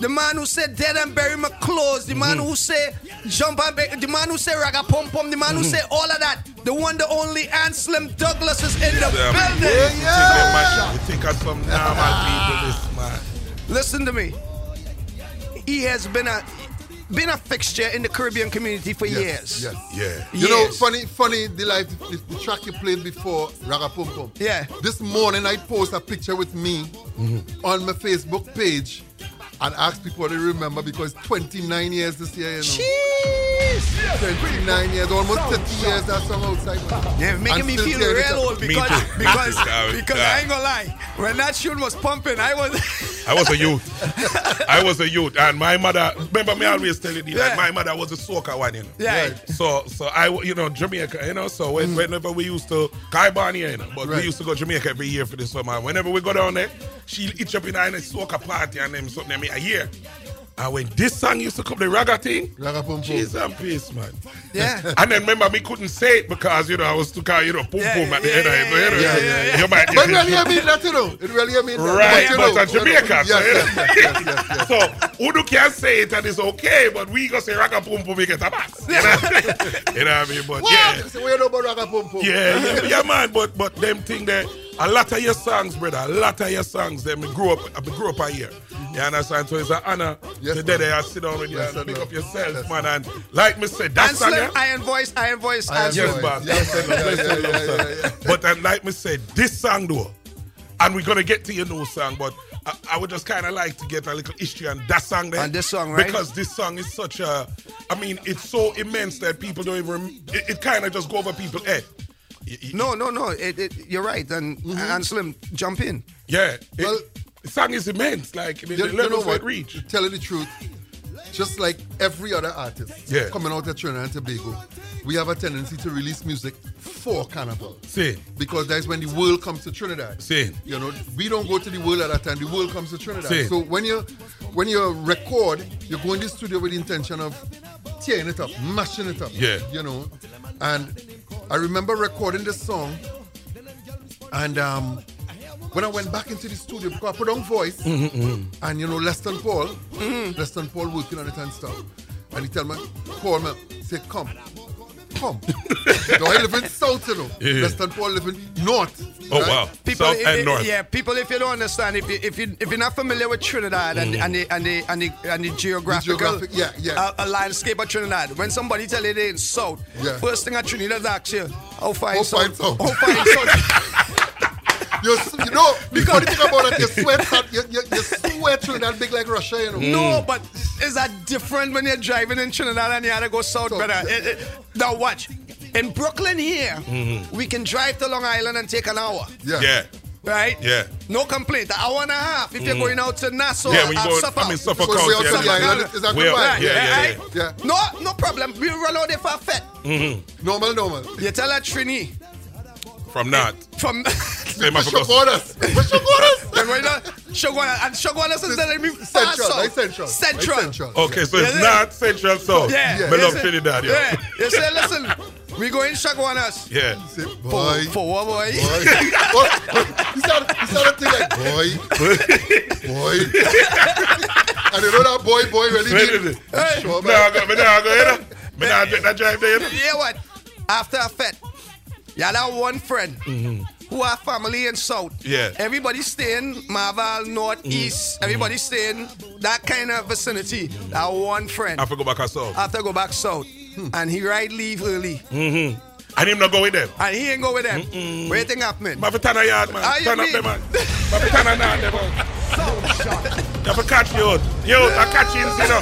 The man who said dead and bury my clothes. The man mm-hmm. who said jump and be- the man who say raga pom pom. The man who mm-hmm. said all of that. The one, the only, Anselm Douglas is in the Yeah, building. You think them man- You think of some normal people, this man. Listen to me. He has been a been a fixture in the Caribbean community for years. Yes. Yeah. You know, funny, funny, the life, the, the track you played before, Raga Pum Pum. Yeah. This morning I post a picture with me Mm-hmm. on my Facebook page and ask people to remember because 29 years this year, you know. 29 years, almost 30 years that song outside. Yeah, making me feel real old Me because too. Because too, because I ain't gonna lie. When that tune was pumping, I was I was a youth. I was a youth, and my mother. Remember me always telling you Yeah. that my mother was a soca one, you know. Yeah. Right. So, so I, you know, Jamaica, you know. So when, mm. whenever we used to, I born here, you know, but Right. we used to go Jamaica every year for the summer. Whenever we go down there, she itch up in a soca party and them something me a year. And when this song used to come, the raga thing, Raga Pum Pum. Jesus and peace, man. Yeah. [LAUGHS] And then remember, me couldn't say it because you know I was too kind, you know, boom Yeah, boom at the yeah, end of it. yeah, you know, yeah, yeah, yeah. You might, But really, I mean that, you know. It really, I mean that. Right, you but know, at Jamaica, Yes, so, yes, yes, yes, yes, yes. so Udo can say it and it's okay, but we go say raga pum pum we get a bass. You know, [LAUGHS] you know what I mean? But What? yeah, So we know about Raga Pum Pum. yeah, yeah, yeah, man. But but them thing there, a lot of your songs, brother, a lot of your songs, them we grew up, I grew up a year. You understand? So it's an honor Yes, to man. there and sit down with you Yes, and pick up yourself, Yes, man. And like me said, that and. Slim, iron voice, iron voice, Iron Yes, Voice. boss. Yeah, Yes. But then, like me said, this song though, and we're gonna get to your new song, but I, I would just kind of like to get a little history on that song there. On this song, right? Because this song is such a, I mean, it's so immense that people don't even, it, it kind of just go over people's head. Y- y- No, no, no. It, it, you're right. And and Slim, jump in. Yeah. It, Well- the song is immense. Like, the, You, the you know reach. Tell you the truth, just like every other artist Yeah. coming out of Trinidad and Tobago, we have a tendency to release music for Carnival. See, Because that's when the world comes to Trinidad. see. You know, we don't go to the world at that time. The world comes to Trinidad. See. So when you when you record, you go in the studio with the intention of tearing it up, mashing it up. Yeah. You know, and I remember recording this song, and um, when I went back into the studio because I put on voice, mm-hmm, mm-hmm. and you know Leston Paul, Leston Paul working on it and stuff, and he tell me, call me, say come. Come. [LAUGHS] no, I live in South, you know. Yeah. Leston Paul live in North. Oh, right? wow. People, South if- and if- North. yeah, people. If you don't understand, if you if you if you're not familiar with Trinidad and, mm-hmm. and the and the and the and the geographical geographic- yeah, yeah. Uh, a landscape of Trinidad, when somebody tell you they in South, Yeah. first thing a Trinidad ask you, how fine How South? fine South? How fine South? [LAUGHS] You, you know, because the thing about it, you sweat, you, you, you sweat through that big like Russia, you know. No, but is that different when you're driving in Trinidad and you had to go south, brother? It- it- now watch. In Brooklyn here, we can drive to Long Island and take an hour. Yeah. Yeah. right? Yeah. No complaint. An hour and a half. If you're Mhm. going out to Nassau, Yeah, when you at go- Suffolk. I mean, Suffolk Because we County, out to the yeah. is that good out- vibe? yeah, yeah, yeah. No, no problem. We run out there for a fete. Mm-hmm. Normal, normal. You tell her Trini From that. from. [LAUGHS] Same I forgot. Chaguanas. Chaguanas. Then why not? Chaguana and Chaguana is telling me far Central, south. Central. Central. Central. Okay, so it's not Central South. Yeah. Me You love say- Trinidad, yeah. Yeah. You say, listen, we going Chaguanas. Yeah. Boy. For, for what, boy? Boy. he started, he started thinking like, boy, boy. and you know that boy, boy really mean, Hey. sure, Me nah go, me nah go, you know. Me nah take that drive there, you know. You hear what? After a fete, you had that one friend mm-hmm. Who have family in South. Yeah. Everybody staying Maraval, North, mm. East. Everybody mm. staying that kind of vicinity. That one friend. I have to go back South. After go back South. Hmm. And he ride leave early. Mm-hmm. And him not go with them. And he ain't go with them. Where you think happening? Fi turn a yard, man. You turn up them, man. Ma fi turn a yard, them, man. [LAUGHS] You have to catch me out. You I catch him, you know.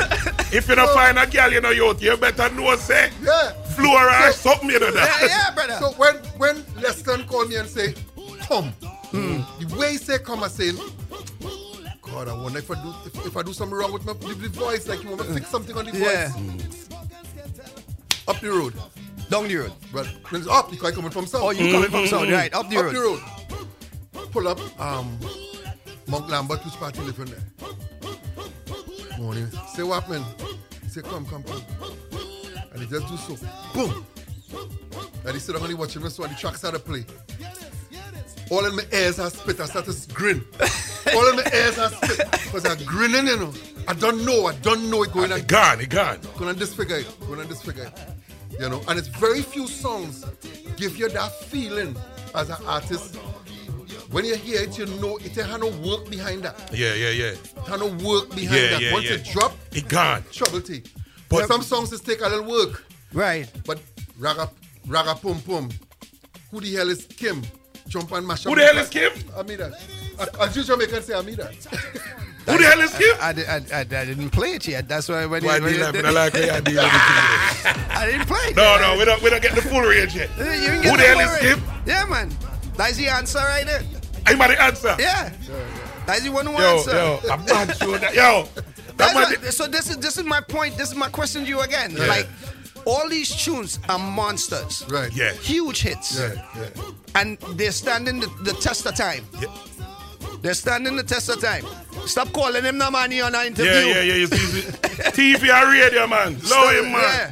If you don't [LAUGHS] find a girl, you know, you, you better know, say, Yeah. Floor or something, you know that. Yeah, yeah, [LAUGHS] brother. So when when Leston called me and say, come, hmm. the way he say come, I say, God, I wonder if I do if, if I do something wrong with my the voice, like you want to fix something on the Yeah. voice. Hmm. Up the road. Down the road. But when it's up, because I coming from south. Oh, you coming from hmm. South, right. Up the up road. the road. Pull up, um, Monk Lambert, who's party living there. Morning. Say what, man? Say, come, come, come. And he just do so. Boom. And he sit down and he watching me so and the track started play. All in my ears are spit. I start to grin. [LAUGHS] All in my ears are spit. Because I'm grinning, you know. I don't know. I don't know it going ah, on. It gone, it gone. Going to disfigure it. Going to disfigure it. You know, and it's very few songs give you that feeling as an artist. When you hear it, you know it ain't no work behind that. Yeah, yeah, yeah. It no work behind Yeah, that. yeah, Once yeah. it drop, It gone. trouble take. But- But some songs just take a little work. Right. But raga, raga pum pum. Who the hell is Kim? Jump and mash up. Who the hell is Kim? Amida. As you Jamaican say Amida. Who the hell is Kim? I, I, I, I didn't play it yet. That's why when Why you, when deal you like did- me? I like how you deal with it. I didn't play it. No, yet. no, we don't, we don't get the full range yet. Who get the hell is full Kim? Yeah, man. That's the answer right there. I'm the answer. Yeah. That's the one who Yo, answer. yo, I'm not sure that. Yo, that That's man. What- so this is this is my point. This is my question to you again. Yeah. Like all these tunes are monsters. Right. Yeah. Huge hits. Yeah, yeah. And they're standing the, the test of time. Yeah. They're standing the test of time. Stop calling him the money on an interview. Yeah, yeah, yeah. You see, [LAUGHS] TV and radio, man. Low him, man. Yeah.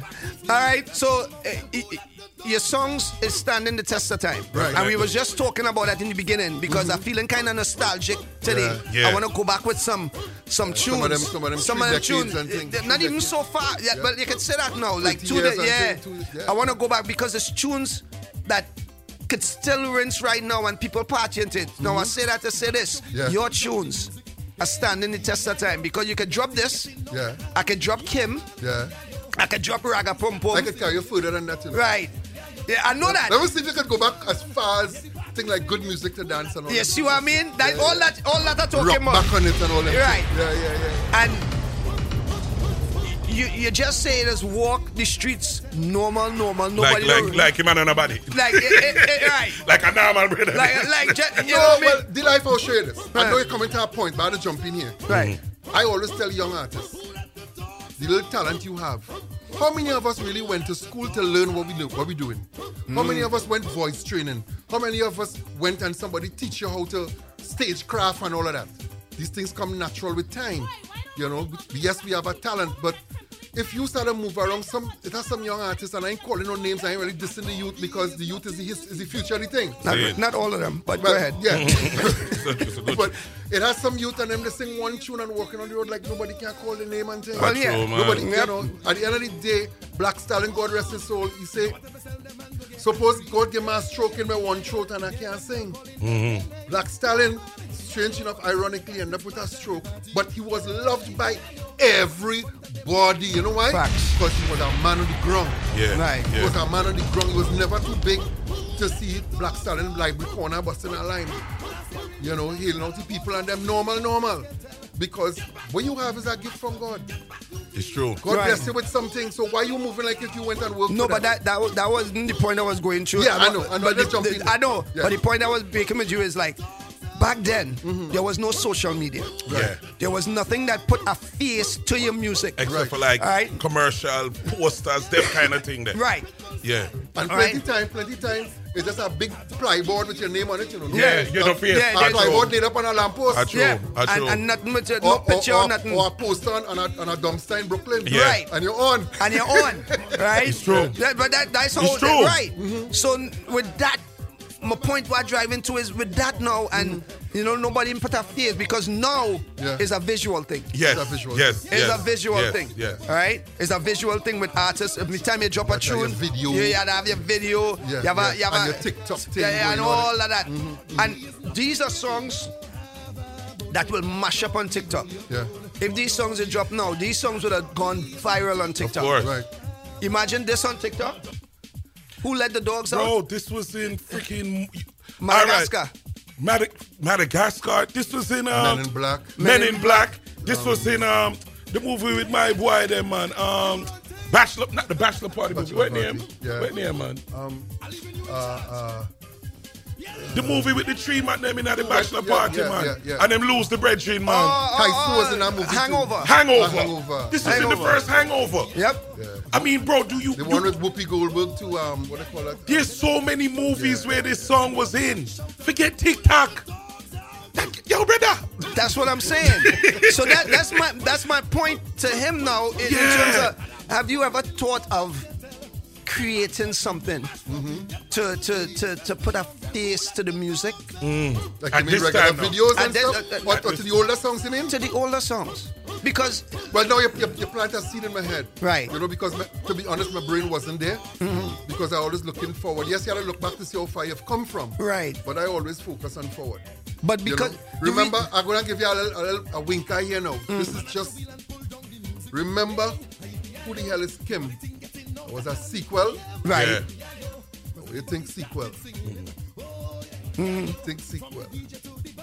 All right. So uh, i- i- your songs is standing the test of time. Right. And we was just talking about that in the beginning because I'm feeling kind of nostalgic today. Yeah. Yeah. I want to go back with some some tunes. some of them- some of them three decades tunes. and things. Not even so far. Yeah, Yeah. but you can say that now. Like two de- yeah. two- yeah. I want to go back because it's tunes that could still rinse right now and people partying it. Now I say that to say this. Mm-hmm. Your tunes are standing the test of time because you can drop this. Yeah. I can drop Kim. Yeah. I could drop Raga Pum Pum. I could carry you further than that. You know. Right. Yeah, I know that. Let me see if you could go back as far as thing like good music to dance and all You that. see what I mean? That Yeah, all yeah. that all that I talking Rock about. back on it and all that. Right. Yeah, yeah, yeah. And you you just say it as walk the streets normal, normal, Like, nobody like, know- like him and nobody. like, eh, eh, eh, right. [LAUGHS] Like a normal brother. Like like just, you no, know what I well, mean? the life I'll show you this. I know you're coming to a point, but I to jump in here. Right. I always tell young artists, the little talent you have. How many of us really went to school to learn what we do, what we doing? How many Mm. of us went voice training? How many of us went and somebody teach you how to stage craft and all of that? These things come natural with time. You know, yes, we have a talent, but if you start to move around, some it has some young artists, and I ain't calling no names, I ain't really dissing the youth because the youth is the, his, is the future of the thing. Not, not all of them, but Well, go ahead. Yeah. [LAUGHS] It's a- it's a good- but it has some youth and them they sing one tune and walking on the road like nobody can call the name and thing. Well, yeah. Nobody, Yep. you know, at the end of the day, Black Stalin, God rest his soul, he say, suppose God give me a stroke in my one throat and I can't sing. Mm-hmm. Black Stalin, strange enough, ironically, ended up with a stroke, but he was loved by everybody. You know why? Facts. Because he was a man on the ground. Yeah. Right. He was a man on the ground. He was never too big to see Black Stalin library corner busting a line. You know, healing out the people and them normal, normal. Because what you have is a gift from God. It's true. God Right. bless you with something. So why you moving like if you went and worked? No, for but them? that that, was- that wasn't the point I was going through. Yeah, I But- know, I know, But the- the- I know. Yeah. But the point I was making with you is like, back then mm-hmm. there was no social media. Yeah. There was nothing that put a face to your music. Except for like All right. commercial posters, that kind of thing there. Right. Yeah. And All plenty right. time, plenty time. It's just a big plyboard with your name on it, you know. no Yeah, face, you no- don't face. Yeah, A there's- plyboard laid up on a lamppost. That's true. Yeah. That's And, true. and nothing with your, no or, picture or, or nothing. or a poster on, on, a, on a dumpster in Brooklyn. Yeah. Right. And you're on. and you're on, [LAUGHS] right? It's true. That- but that, that's how It's true. right. Mm-hmm. So with that, my point what I drive into is with that now, and you know nobody put a face because now Yeah. is a visual thing. Yes. It's a visual yes. thing. It's a visual yes, thing. Yes. All right. It's a visual thing with artists. Every time you drop a Gotta have your tune, video. you gotta have your video. Yeah, you have yeah. a, you have And a, your TikTok thing Yeah, yeah, and all of that. Mm-hmm, mm-hmm. And these are songs that will mash up on TikTok. Yeah. If these songs are dropped now, these songs would have gone viral on TikTok. Of course. Right. Imagine this on TikTok. Who let the dogs out? Bro, this was in freaking [LAUGHS] Madagascar. All right. Mad- Madagascar. This was in um, Men in Black. Men in Black. This was in um the movie with my boy there, man. Um Bachelor not the Bachelor Party movie. Bachelor What name? Party, yeah. What name, man? Um, uh, uh, The movie with the tree man them in at the Bachelor yeah, Party, yeah, man. yeah, yeah. And them lose the brethren, man. Oh, Tyson was in that movie. Hangover. hangover. Hangover. This was in the Hangover. first hangover. Yep. I mean, bro, do you, The do- one with Whoopi Goldberg to um, what do they call it? There's so many movies where this song was in. Forget TikTok. That- Yo, brother. That's what I'm saying. so that that's my that's my point to him now. In, in Yeah. terms of, have you ever thought of creating something to, to to to put a face to the music? Like At you mean this regular time videos and At this- stuff? uh, uh, What, what, to the older songs, you mean? To the older songs, because Well, now you, you, you plant a seed in my head. Right. You know, because my, to be honest, my brain wasn't there. Because I always looking forward. Yes, you gotta look back to see how far you've come from. Right. But I always focus on forward. but You because know? the re- remember, I'm gonna give you a little, a, little, a winker here now. This is just remember who the hell is Kim? It was a sequel. right. Yeah. What do you think sequel? Think sequel.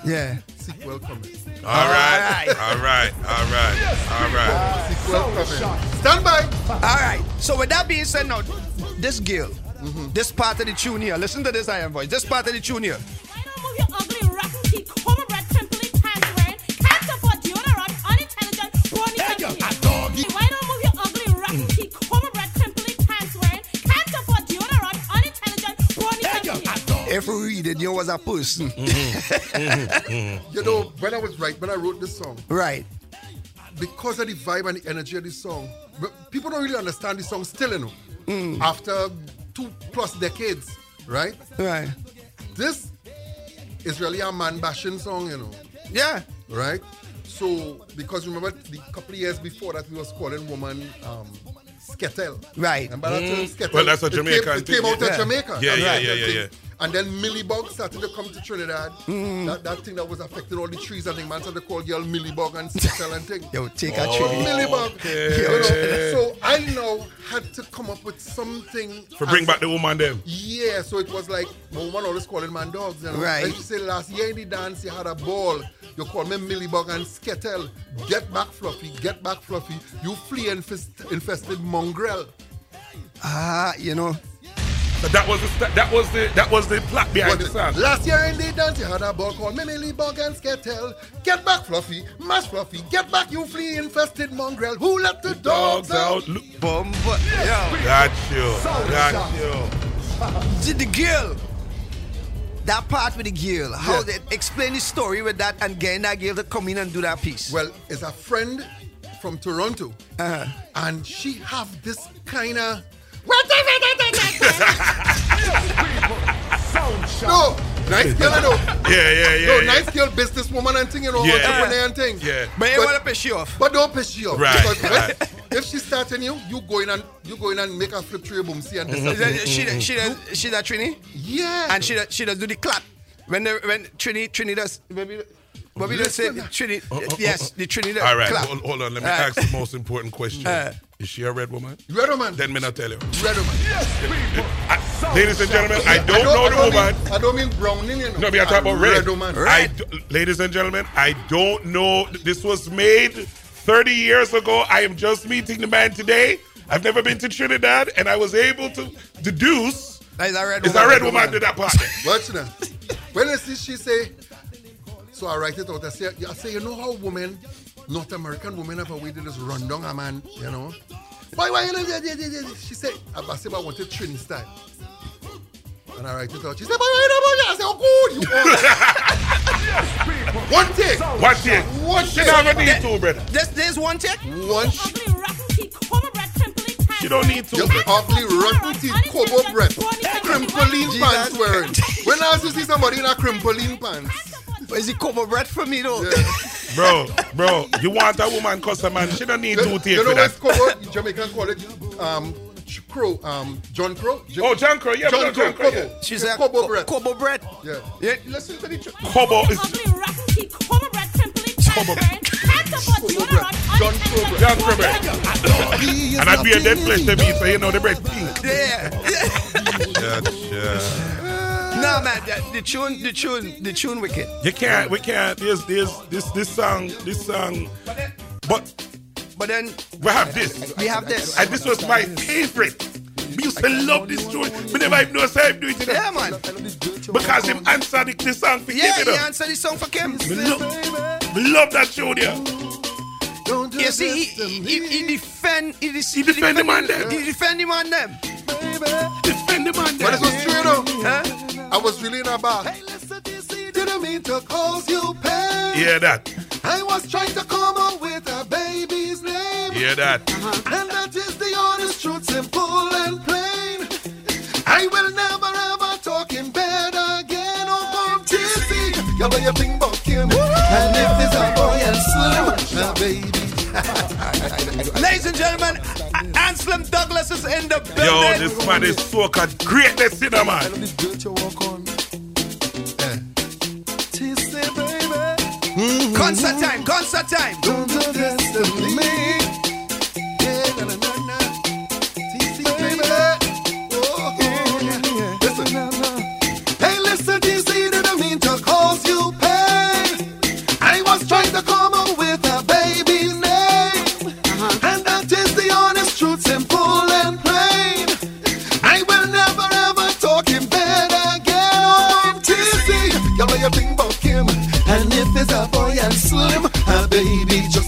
Yeah. Sequel coming. All right. right. All right. All right. All right. Sequel coming. Stand by. All right. So with that being said, now this girl, mm-hmm. this part of the tune here. Listen to this iron voice. This part of the tune here. If we read it, you was a person. [LAUGHS] You know, when I was right, when I wrote this song, right. because of the vibe and the energy of this song, but people don't really understand the song still, you know. Mm. After two plus decades, right? Right. This is really a man bashing song, you know. Yeah. Right? So, because remember the couple of years before that, we was calling woman um, Skettel. Right. And by that uh, term, Skettel, Well, that's a it came- It came, out yeah. of Jamaica. Yeah, yeah, yeah, yeah, yeah. And then Mealybug started to come to Trinidad. That, that thing that was affecting all the trees and things, man started to call girl Mealybug and [LAUGHS] Skettel and thing. Yo, take Oh, a tree. Mealybug. Okay. You know, So I now had to come up with something. For bring as- back the woman them. yeah, so it was like my woman always calling man dogs. You know? Right. Like she said last year in the dance, you had a ball. You call me Mealybug and Skettel. Get back, Fluffy. Get back, Fluffy. You flea infest, infested mongrel. Ah, you know. But that was the that was the that was the plot behind the song. last year in the dance, you had a ball called me Mealybug and Skettel. Get back, Fluffy. Mash Fluffy. Get back, you flea infested mongrel. Who let the dogs, Dogs out? out. Look, Bum, but, yo. got you. Got you. Did the girl, that part with the girl, how Yeah. they explain the story with that and getting that girl to come in and do that piece. Well, it's a friend from Toronto, Uh-huh. and she have this kind of no nice [LAUGHS] girl, you know. Yeah, yeah, yeah. No, yeah. nice girl, businesswoman and thing, you know, Yeah. entrepreneur and thing. Yeah. but you want to piss you off. But don't piss you off. Right, Because right. [LAUGHS] if she's starting you, you go in and you go in and make her flip through your boom see and Is disappear. that- she, that- she, does, she that Trini? Yeah. And she that- she does do the clap. When the when Trini Trini does maybe maybe does say Trini Oh, oh, yes oh, the Trini does All right, hold, hold on. Let me Uh, ask the most important question. Uh. Is she a red woman? Red woman. Then me not tell you. Red woman. I- ladies and gentlemen, I don't know the I woman. Mean, I don't mean browning, you know. No, me I talk about red. Red woman. I d- ladies and gentlemen, I don't know. This was made 30 years ago. I am just meeting the man today. I've never been to Trinidad, and I was able to deduce Is that red it's woman? a red woman to that part. [LAUGHS] Watch now. When I see she say, So I write it out. I say, I say, you know how women, North American women have a way to just run down a man, you know? Why, why, you know, yeah, yeah, yeah, yeah. She said, I I said, I wanted Trini style. And I write it out. She said, but why, why, I said, oh, good. You [LAUGHS] One take. One take. One She take. never need two, brother. There's, there's one take? One. She don't need two. You ugly, rotten teeth, cobo breath, crimpoline pants wearing. When last you see somebody in a crimpoline pants? Is it cover breath for me though? [LAUGHS] Bro, bro, you want a woman cuss a man, she don't need two You know for what's that. Jamaican call it um, Crow, um, John Crow. Oh, John Crow, yeah, John but John Crow, Crow, yeah. Kobo. She's Yeah, a Kobo co- breath. Kobo bread. Yeah. Yeah, listen to the tr- Kobo is Kobo breath. John Crow breath. John Crow bread. And I'd be a dead flesh to me, so you know the bread pink. Yeah. Gotcha. No man, the, the tune, the tune, the tune wicked. You can't, we can't, there's, there's, this, this song, this song, but, but then, we have this. We have this. And this was my favorite. We used to love this tune, but never even know how him do it today. Yeah, man. Because him answered the, the song for Yeah, Kim, he you know. answered the song for Kim. Me love, me love that tune, yeah. You see, he, he, he defend, he, dis- He defend the man them. He defend the man them. Defend the man But them. this was true though. Huh? I was really in a bar. Didn't mean to cause you pain. Hear that, I was trying to come up with a baby's name. hear that. Uh-huh. And that is the honest truth, simple and plain. I will never ever talk in bed again. Oh, mom, TC. You know you think about Kim. And if there's a boy and slim, baby. [LAUGHS] Ladies and gentlemen, A- Anselm Douglas is in the building. Yo, this man is soca greatness in a man. TC, eh. baby. Concert time, concert time. Don't do this to me.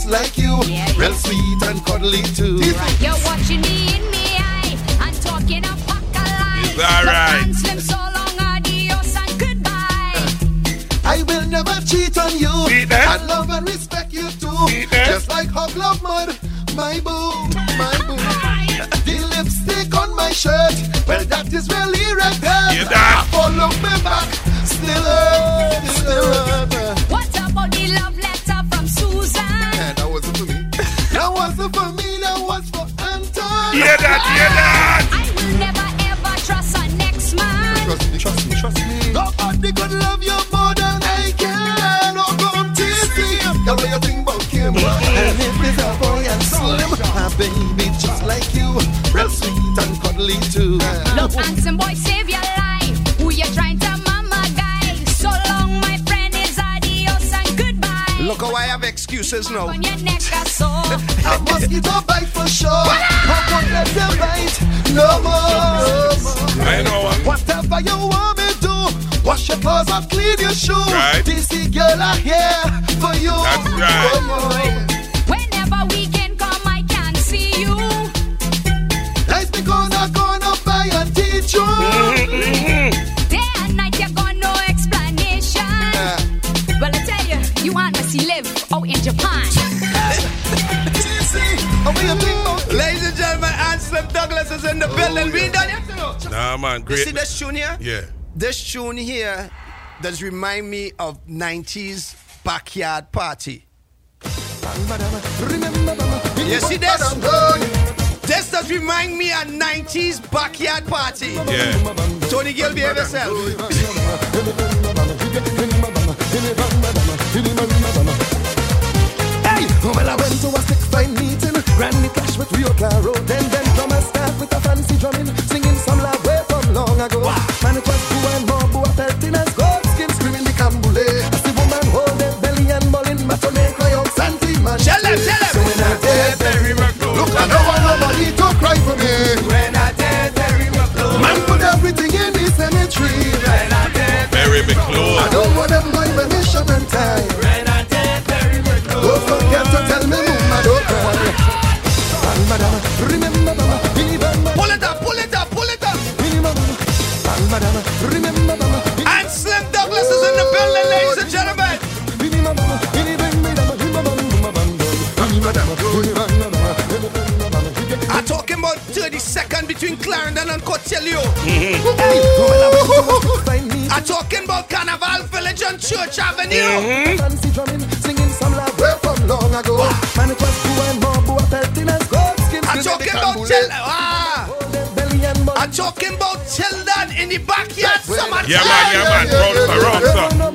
Just like you, real sweet and cuddly too. You're watching me in me eye and talking a pack a lie. It's all right. Slim, so long, adios and goodbye. Uh, I will never cheat on you. I love and respect you too. Just like hog love mud, my boo, my [LAUGHS] boo. the lipstick on my shirt, well that is really. Hear that? Follow me back, still hurt, still hurt. What about the love Hear that, hear that. I will never ever trust a next man. Trust me, trust me, trust me. Nobody could love you more than I can. Oh, come TC. You know you think about Kim. [LAUGHS] And if it's a boy and slim, a baby just like you, real sweet and cuddly too. Look, handsome boy, save your life. Who you trying to mama guy? So long, my friend, is adios and goodbye. Look how I have excuses now. On your neck, I saw. [LAUGHS] A mosquito for sure. I won't let them bite no more. I know what. Whatever you want me to, wash your clothes or clean your shoes. Right. DC girl, I'm here for you. That's right. Oh, for Nah, man, You see this tune here? Yeah. This tune here does remind me of 90s backyard party. You see this? This does remind me of 90s backyard party. Yeah. Tony Gill, behave yourself. Hey, well, I went to a six fine meeting, Granny Clash with Rio Claro. Then, then drummers start with a fancy drumming, singing some love way from long ago. Man, it was Boo I'm talking about Carnival Village on Church Avenue. Fancy drumming, singing some love way from long ago. Man, it was cool and more boy felt in his gold skin. I'm talking about children. I'm talking about children in the backyard summertime. Yeah, man, yeah, man. Roll, roll.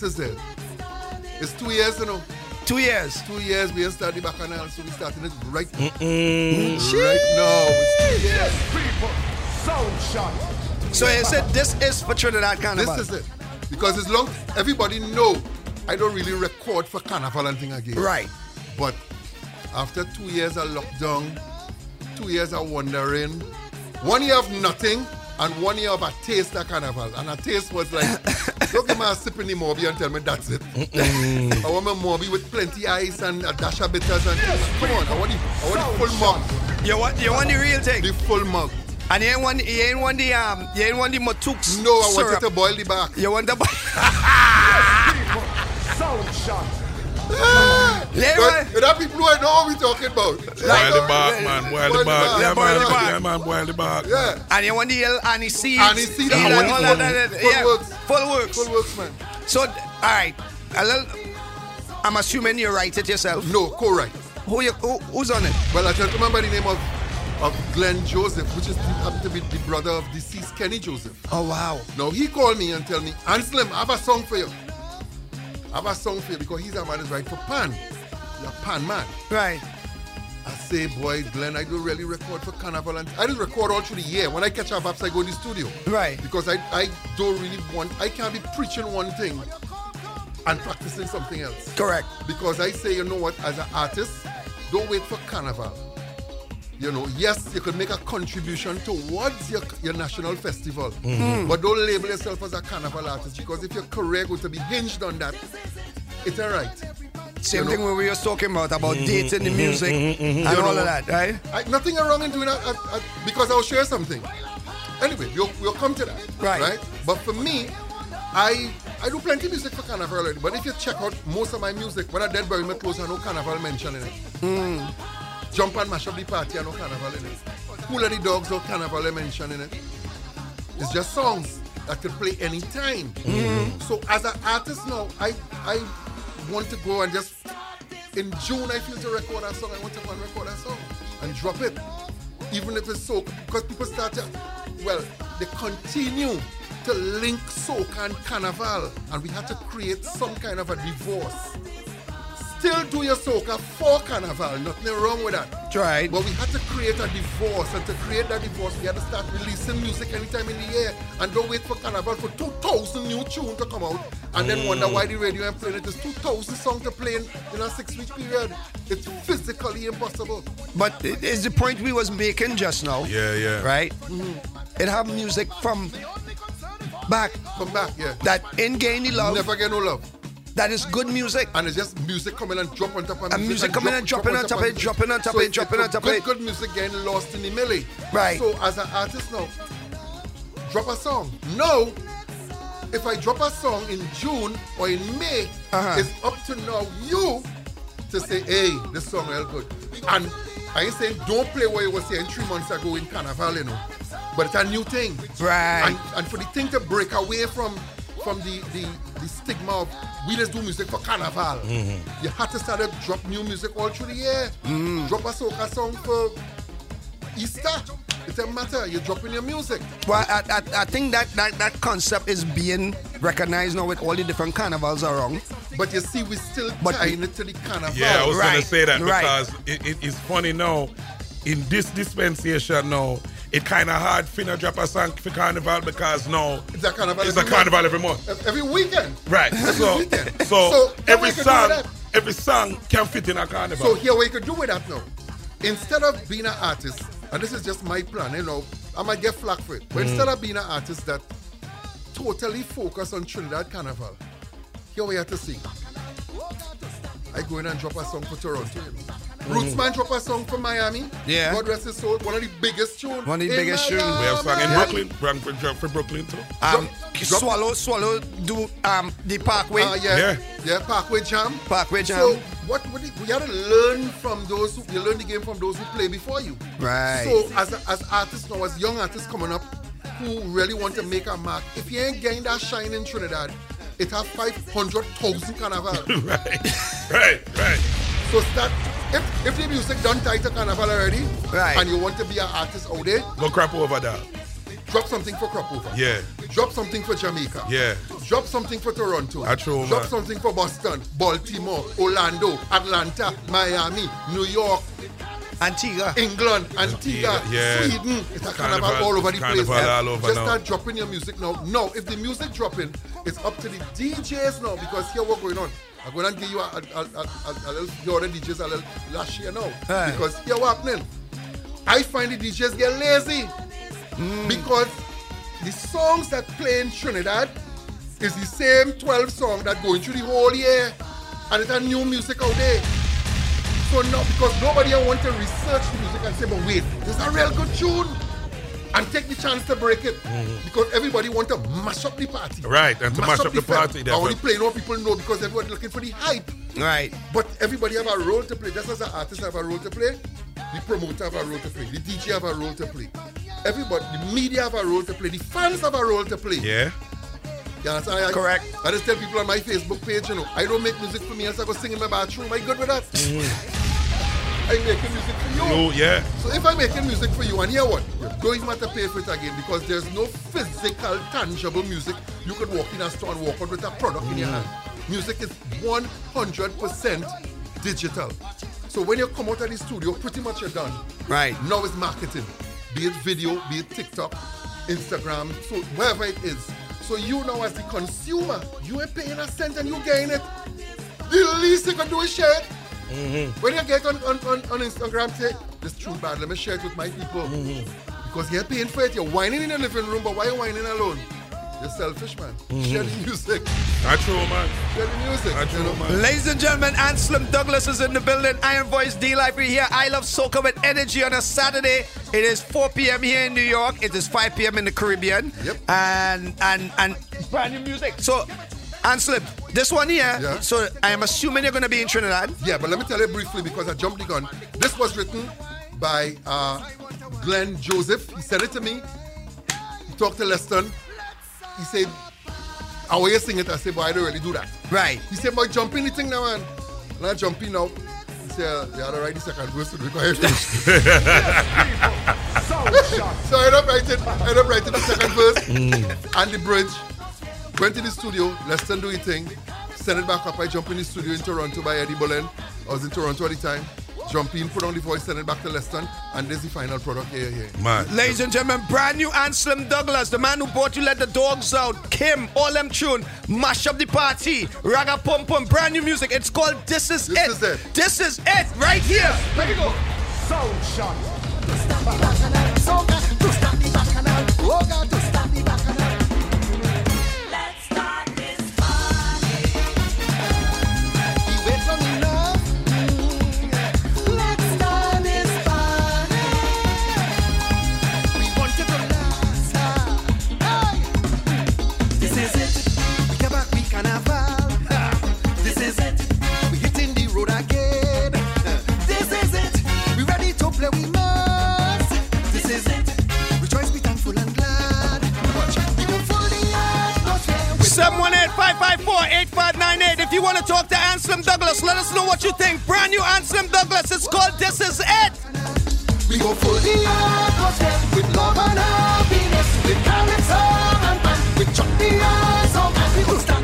This Is It. This is it. It's two years, you know. Two years. Two years we started the bacchanal, so we starting it right, Mm-mm. right now. It's two years. People, Sound Chat. So you said this is for Trinidad Carnival. This is it. Because as long everybody know I don't really record for carnival and thing again. Right. But after two years of lockdown, two years of wandering, one year of nothing, and one year of a taste of carnival. And a taste was like, [LAUGHS] [LAUGHS] don't give me a sip in the mauby and tell me that's it. [LAUGHS] I want my mauby with plenty ice and a dash of bitters and come on, I want the, I want the full mug. You want you want the real thing. The full mug. And you ain't want you ain't want the um you ain't want the Matux. No, I syrup. wanted to boil the back. You want the boy. People, Sound Chat. Leroy. But that people who I know what we talking about. Boil the bark, uh, man. Boil the bark. Yeah, boil man. the bark. Yeah, man. Boil the bark. Yeah. And you want the L Annie seeds. Annie seed, and I want all that, full- that, full yeah, works. Full works. Full works, man. So, all right. A little, I'm assuming you write it yourself. No, co-write. Who you, who, who's on it? Well, I can't remember the name of of Glenn Joseph, which is happened to be the brother of deceased Kenny Joseph. Oh wow. Now he called me and tell me, Anselm, I have a song for you. I have a song for you because he's a man who's right for pan. You're pan man. Right. I say, boy, Glenn, I don't really record for carnival and I just record all through the year. When I catch up I go in the studio. Right. Because I, I don't really want I can't be preaching one thing and practicing something else. Correct. Because I say, you know what, as an artist, don't wait for carnival. You know, yes, you could make a contribution towards your, your national festival, Mhm. but don't label yourself as a carnival artist because if your career going to be hinged on that, it's all right. Same You know? thing when we were just talking about about dating the music and You all know, of that, right? I, nothing wrong in doing that uh, uh, because I'll share something. Anyway, we'll, we'll come to that. Right. Right. But for me, I I do plenty of music for Carnival already. But if you check out most of my music, when I dead bury my clothes, I know Carnival mention in it. Mm. Jump and mash up the party, I know Carnival in it. Cool of the dogs, no Carnival mention in it. It's just songs that could play anytime. Mhm. So as an artist now, I I want to go and just in June I feel to record a song. I want to go and record a song and drop it. Even if it's soca, because people start to well, they continue to link soca and carnival. And we had to create some kind of a divorce. Still do your soca for carnival, nothing wrong with that. Right. But we had to create a divorce, and to create that divorce, we had to start releasing music anytime in the year, and don't wait for carnival for 2,000 new tunes to come out, and then wonder Mm. why the radio ain't playing it. There's 2,000 songs to play in, in a six-week period. It's physically impossible. But it is the point we was making just now. Yeah, yeah. Right? It have music from back. From back, yeah. That ain't gain the love. Never get no love. That is good music. And it's just music coming and drop on top of music. And music coming and dropping on top of it, dropping on top of it, dropping on top of good, it. Good music getting lost in the melee. Right. So as an artist now, drop a song. No, if I drop a song in June or in May, Uh-huh. it's up to now you to say, hey, this song real good. And I ain't saying don't play what you were saying three months ago in Carnival, you know. But it's a new thing. Right. And, and for the thing to break away from from the, the, the stigma of we just do music for Carnival. You have to start to drop new music all through the year. Mm. Drop a soca song for Easter. It doesn't matter. You're dropping your music. Well, I, I, I think that, that that concept is being recognized now with all the different carnivals around. But you see, we still But tying it to the carnival. Yeah, I was Right, gonna say that right. because it, it, it's funny now. in this dispensation now, it kind of hard finna drop a song for carnival because now It's a carnival it's a every carnival every month. Every weekend. Right. So, weekend. so, So, every we can do song, every song can fit in a carnival. So here we could do with that now. Instead of being an artist, and this is just my plan, you know, I might get flack for it. But Mm. instead of being an artist that totally focus on Trinidad Carnival, here we have to sing. I go in and drop a song for Toronto. You know. Rootsman drop a song from Miami. Mm. Yeah. God rest his soul. One of the biggest tunes. One of the biggest tunes. We have song in Yeah. Brooklyn, Brooklyn for, drop for Brooklyn too. Um, swallow, swallow, do um the Parkway. Uh, yeah, yeah, Parkway Jam. Parkway Jam. So what would it, we got to learn from those who you learn the game from those who play before you. Right. So as as artists now, as young artists coming up, who really want to make a mark, if you ain't getting that shine in Trinidad, it have five hundred thousand carnival. [LAUGHS] right, right, right. So start if if the music done tight to carnival already, Right. and you want to be an artist out there, Go Crop Over that. drop something for Crop Over. Yeah. Drop something for Jamaica. Yeah. Drop something for Toronto. I true, Drop man. something for Boston, Baltimore, Orlando, Atlanta, Miami, New York, Antigua, England, Antigua, yeah. Sweden. It's a carnival, Carnival- all over the place. all over Just now. start dropping your music now. No, if the music dropping, it's up to the DJs now because here what going on. I'm going to give you a, a, a, a, little, the other DJs a little last year now. Hey. Because here what happening. I find the DJs get lazy Hmm. because the songs that play in Trinidad is the same 12 song that going through the whole year. And it's a new music out there. So now, because nobody want to research the music and say, but wait, this is a real good tune. And take the chance to break it. Mm-hmm. Because everybody want to mash up the party. Right, and to mash up the fest. party, I only play what people know because everybody looking for the hype. Right. But everybody have a role to play. Just as an artist have a role to play, the promoter have a role to play, the DJ have a role to play. Everybody, the media have a role to play, the fans have a role to play. Yeah. You understand? I, Correct. I just tell people on my Facebook page, you know, I don't make music for me else I go sing in my bathroom. Mm-hmm. I good with that? I'm making music for you. Oh, yeah. So if I'm making music for you, and hear what? You don't even have to pay for it again because there's no physical, tangible music. You could walk in a store and walk out with a product in your mm. hand. Music is 100% digital. So when you come out of the studio, pretty much you're done. Right. Now it's marketing. Be it video, be it TikTok, Instagram, so wherever it is. So you know as the consumer, you ain't paying a cent and you gain it. The least you can do is share it. Mm-hmm. When you get on, on, on, on Instagram, say, this true bad, let me share it with my people. Mm-hmm. Because you're paying for it, you're whining in the living room, but why are you whining alone? You're selfish, man. Share the music. That's true, man. Share the music. That's you know? man. Ladies and gentlemen, Anselm Douglas is in the building. Iron Voice D Life we here. I love soca with energy on a Saturday. It is 4 p.m. here in New York. It is 5 p.m. in the Caribbean. Yep. And and and brand new music. So, Anselm, this one here. Yeah. So I am assuming you're gonna be in Trinidad. Yeah, but let me tell you briefly because I jumped the gun. This was written by uh, Glenn Joseph. He sent it to me. He talked to Leston. He said, How you sing it? I said, Boy, I don't really do that. Right. He said, Boy, jump in the thing now, man. And I jump in now. He said, You had to write the second verse to do it because I finished. so I ended up writing, I ended up writing the second verse mm. and the bridge. Went to the studio, Leston do his thing, send it back up. I jump in the studio in Toronto by Eddie Bolen. I was in Toronto at the time. Jump in, put on the voice, send it back to Leston, and there's the final product here, here. Man. Ladies and gentlemen, brand new Anselm Douglas, the man who bought you Let the Dogs Out, Kim, all them tune, mash up the party, raga pum pum, brand new music. It's called This Is This It. is it. This is it, right here. Let me go. Sound Chat. This 1-855-48598. If you want to talk to Anselm Douglas, let us know what you think. Brand new Anselm Douglas. It's called This Is It. We go full the atmosphere with love and happiness, with talent, song and fun, with joy, the eyes of man. We will stand.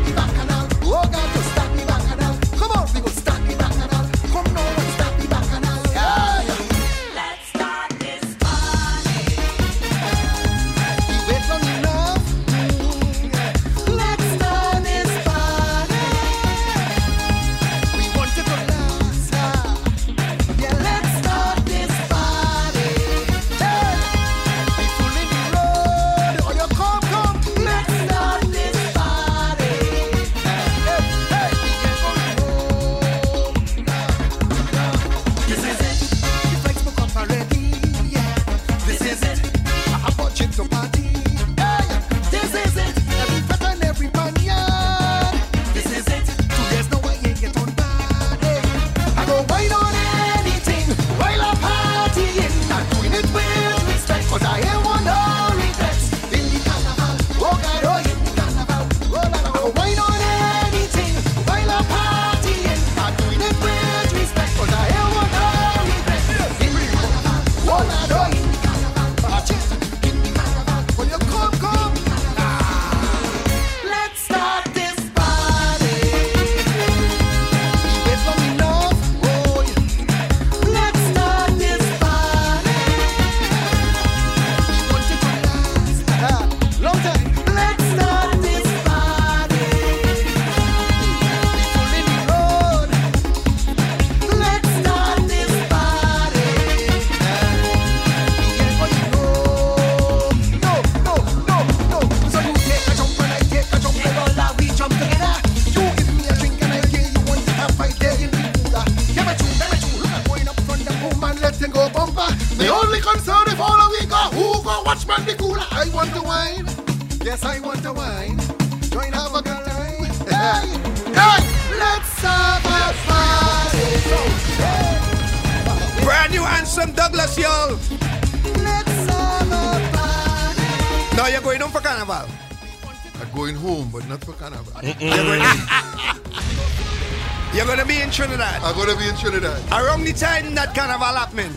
Trinidad. Around the time that carnival happening.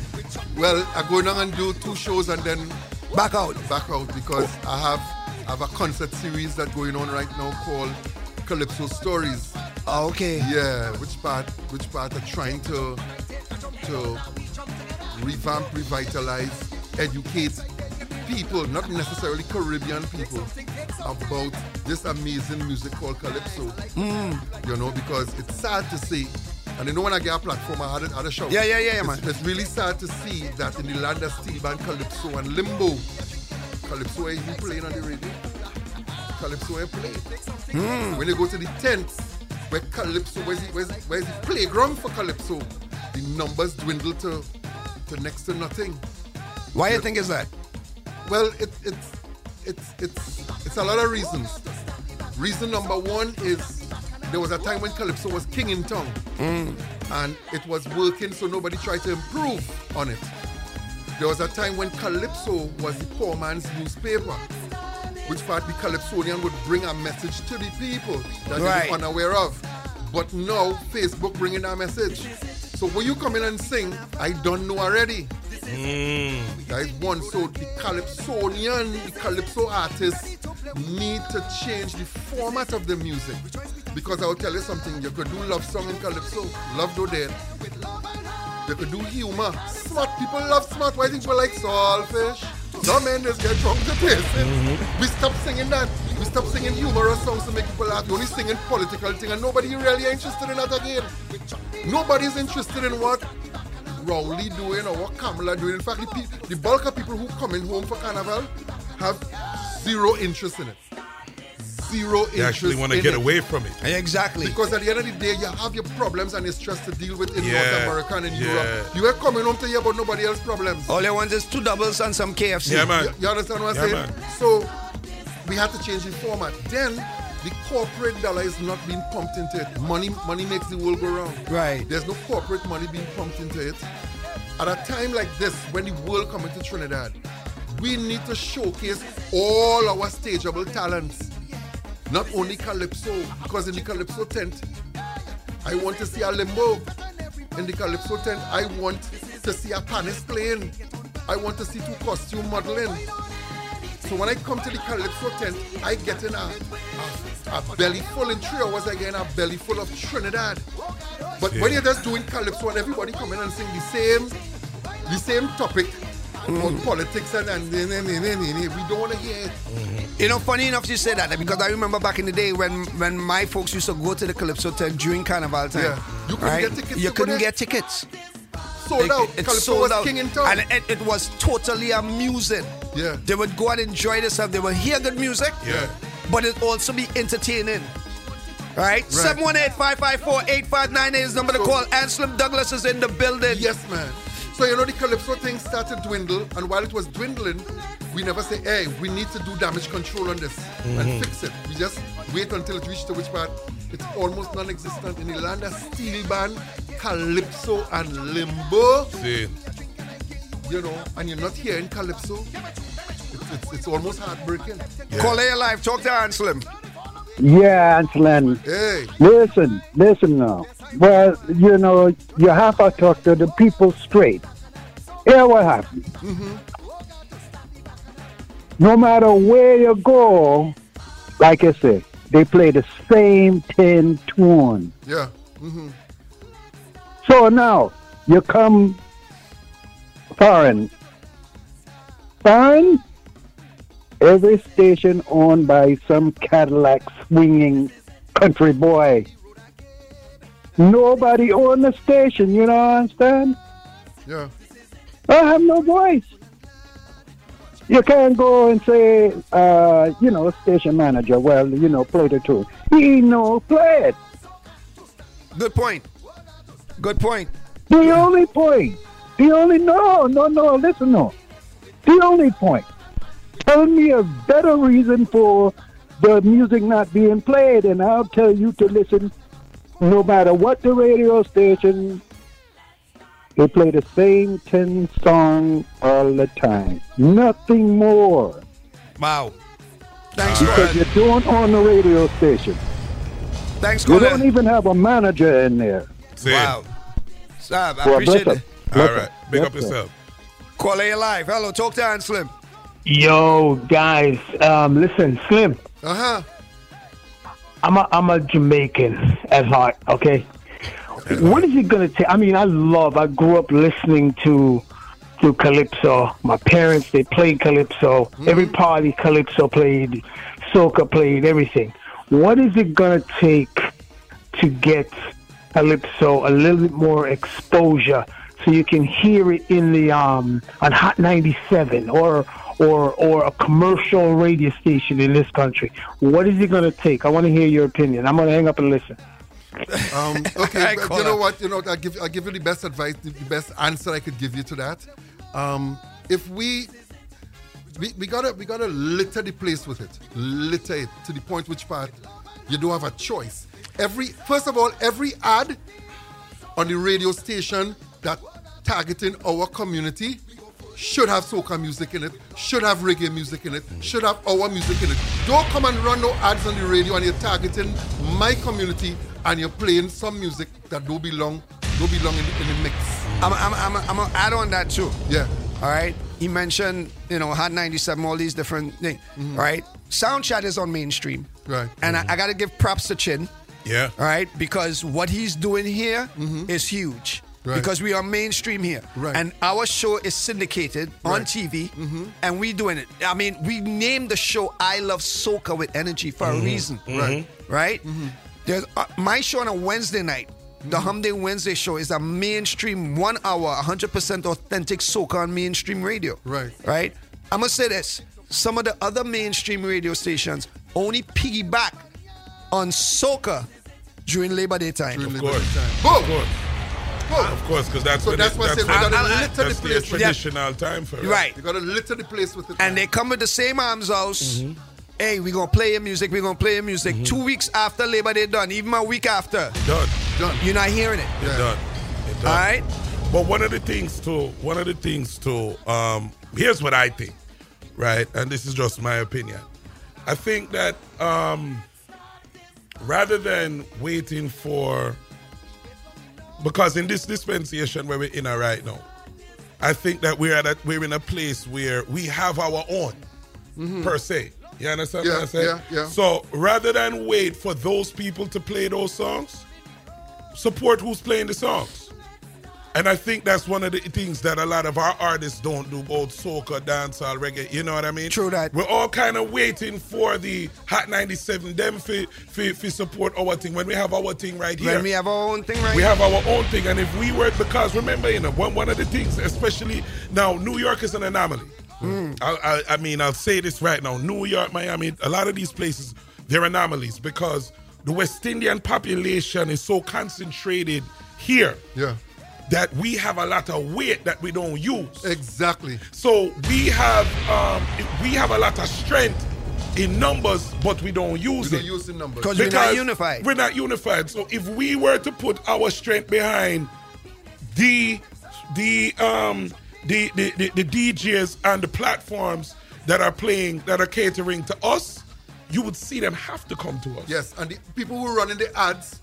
Well, I'm going on and do two shows and then back out. Back out because I have I have a concert series that's going on right now called Calypso Stories. okay. Yeah, which part which part are trying to to revamp, revitalize, educate people, not necessarily Caribbean people, about this amazing music called Calypso. Mm. You know, because it's sad to see, and you know when I get a platform, I had a, had a show. Yeah, yeah, yeah, yeah, it's, man. It's really sad to see that in the land of steel band Calypso and Limbo, Calypso ain't even playing on the radio. Calypso ain't playing. Hmm. When you go to the tents, where Calypso, where's the, where's, the- where's the playground for Calypso, the numbers dwindle to, to next to nothing. Why you think is that? Well, it, it's it's it's it's a lot of reasons. Reason number one is there was a time when Calypso was king in town, mm. and it was working, so nobody tried to improve on it. There was a time when Calypso was the poor man's newspaper, which part the Calypsonian would bring a message to the people that Right. they were unaware of. But now Facebook bringing that message. So when you come in and sing, I don't know already. Mm. That is one. So the Calypsonian, the Calypso artists need to change the format of the music. Because I'll tell you something, you could do love song in Calypso, love do dead. You could do humor. Smart people love smart. Why think people like saltfish? Some just get drunk to taste it. We stop singing that. We stop singing humorous songs to make people laugh. We only singing political thing and nobody really interested in that again. Nobody's interested in what Rowley doing or what Kamla doing. In fact, the, the bulk of people who coming home for carnival have zero interest in it. Zero interest. They actually want to get it. away from it. Exactly. Because at the end of the day, you have your problems and your stress to deal with in Yeah, North America and in yeah. Europe. You are coming home to hear about nobody else's problems. All you want is two doubles and some KFC. Yeah, man. You, you understand what I'm Yeah, saying? man. So we have to change the format. Then the corporate dollar is not being pumped into it. Money, money makes the world go round. Right. There's no corporate money being pumped into it. At a time like this, when the world coming to Trinidad, we need to showcase all our stageable talents. Not only Calypso, because in the Calypso tent, I want to see a limbo. In the Calypso tent, I want to see a pannist playing. I want to see two costume modeling. So when I come to the Calypso tent, I get in a, a, a belly full in three hours, I get in a belly full of Trinidad. But when you're just doing Calypso and everybody come in and sing the same, the same topic about mm. politics and, and, and, and, and, we don't want to hear it. Mm-hmm. You know, funny enough you say that because I remember back in the day when when my folks used to go to the Calypso tent during Carnival time. Yeah. You couldn't right? get tickets You couldn't get tickets. Sold It- out. It, Calypso sold out. king in town. And it, it was totally amusing. Yeah. They would go and enjoy themselves. They would hear good music. Yeah. But it also be entertaining. Right? 718-554-8598 is the number to call. Anselm Douglas is in the building. Yes, man. So you know the Calypso thing started dwindle, and while it was dwindling, we never say, hey, we need to do damage control on this Mhm. and fix it. We just wait until it reaches to which part it's almost non-existent in the land of steel band, Calypso and Limbo. See. You know, and you're not hearing Calypso. It's, it's, it's almost heartbreaking. Call A Live. Talk to Anselm. Yeah, Anselm. Hey. Listen, listen now. Well, you know, you have to talk to the people straight. Here what happened. Mm-hmm. No matter where you go, like I said, they play the same 10 tune. Yeah. Mm-hmm. So now, you come foreign. Foreign? Every station owned by some Cadillac swinging country boy. Nobody own the station, you know i understand? Yeah. I have no voice. You can't go and say, uh, you know, station manager, well, you know, play the tune. He no play it. Good point. Good point. The only point. The only no, no, no. Listen, no. The only point. Tell me a better reason for the music not being played, and I'll tell you to listen. No matter what the radio station, they play the same ten song all the time. Nothing more. Wow. Thanks, Because you don't own the radio station. Thanks, You Colin. don't even have a manager in there. Wow. Sam, I Well, appreciate bless it. All right. up. Big Bless up yourself. Call A Live. Hello, talk to Anselm. Yo, guys, um, listen, Slim. Uh huh. I'm a I'm a Jamaican at heart. Okay. What is it gonna take? I mean, I love. I grew up listening to to calypso. My parents they played calypso. Every party calypso played, soca played, everything. What is it gonna take to get calypso a little bit more exposure so you can hear it in the um on Hot 97 or or or a commercial radio station in this country. What is it going to take? I want to hear your opinion. I'm going to hang up and listen. Um, [LAUGHS] okay, but you know what? You know, I give I give you the best advice, the the best answer I could give you to that. Um, if we we, we gotta we gotta litter the place with it, litter it to the point which part you don't have a choice. Every first of all, every ad on the radio station that targeting our community should have soca music in it, should have reggae music in it, should have our music in it. Don't come and run no ads on the radio and you're targeting my community and you're playing some music that don't belong don't belong in the, in the mix. I'm, I'm, I'm, I'm gonna add on that too. Yeah. All right. He mentioned, you know, Hot 97, all these different things. Right. Sound chat is on mainstream. Mm-hmm. Right. And I, I got to give props to Chin. Yeah. All right. Because what he's doing here is huge. Right. Because we are mainstream here. Right. And our show is syndicated on Right. TV. Mm-hmm. And we doing it. I mean, we named the show I Love Soca with Energy for a mm-hmm. reason. Mm-hmm. Right. Right? There's uh, my show on a Wednesday night. The Humday Wednesday show is a mainstream one hour, 100% authentic soca on mainstream radio. Right. Right? I'm going to say this. Some of the other mainstream radio stations only piggyback on soca during Labor Day time. During Of Labor course. Day time. Of Boom. Course. Of course, because that's So when that's it- why I said we when- gotta I- I- litter the the place with traditional time for it. Right. You gotta litter the place with it. And they come with the same arms house. Hey, we're gonna play your music, we're gonna play your music. Two weeks after Labor Day done, even a week after. Done. Done. You're not hearing it. It's done. It's done. All right? But one of the things too, one of the things too, um, here's what I think, right? And this is just my opinion. I think that um, rather than waiting for, because in this dispensation where we're in a right now, I think that we're at a, we're in a place where we have our own mm-hmm. per se. You understand Yeah, what I'm saying? yeah, yeah. So rather than wait for those people to play those songs, support who's playing the songs. And I think that's one of the things that a lot of our artists don't do, both soca, dancehall, reggae. You know what I mean? True that. We're all kind of waiting for the Hot 97 them for, for, for support our thing when we have our thing right here. When we have our own thing right here. We have our own thing, and if we were, because remember, you know, one, one of the things, especially now, New York is an anomaly. Hmm. I, I, I mean, I'll say this right now: New York, Miami, a lot of these places, they're anomalies because the West Indian population is so concentrated here. Yeah. That we have a lot of weight that we don't use. Exactly. So we have um, we have a lot of strength in numbers, but we don't use We it don't use the numbers. 'Cause we're not unified. We're not unified. So if we were to put our strength behind the the um the the, the, the DJs and the platforms that are playing that are catering to us, you would see them have to come to us. Yes, and the people who are running the ads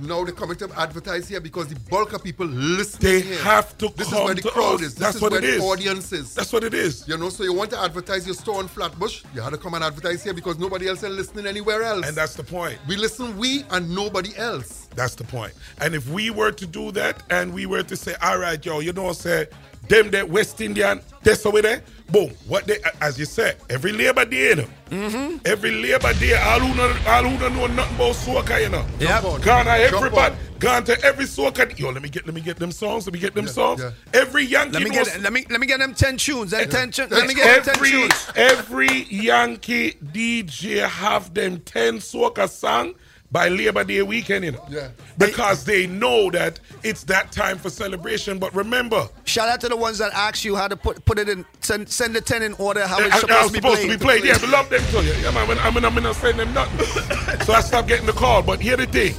now they're coming to advertise here because the bulk of people listening They here. have to This is where the crowd us. is. This That's is what where it the is. audience is. That's what it is. You know, so you want to advertise your store in Flatbush, you had to come and advertise here because nobody else is listening anywhere else. And that's the point. we listen we and nobody else. That's the point. And if we were to do that and we were to say, all right, yo, you know, what i say, them that West Indian, that's over there, boom. What they, as you said, every Labor Day, you know, Mm-hmm. every Labor Day, all who, know, all who don't know nothing about soca, you know. Yep. on. Gone to everybody, on. gone to every soca. Yo, let me get, let me get them songs. Let me get them Yeah, songs. yeah. Every Yankee Let me must- get let me let me get them ten tunes. Them ten tunes. Let me get them ten every tunes. every Yankee DJ have them ten soca song by Labor Day weekend, you know. Yeah. Because they know that it's that time for celebration. But remember, Shout out to the ones that asked you how to put put it in, send, send the 10 in order, how I- it's I- supposed, I was to, be supposed played. to be played. Yeah, we love them too. Yeah, yeah man. When, I mean, I'm not sending them nothing. [LAUGHS] so I stopped getting the call. But here the thing,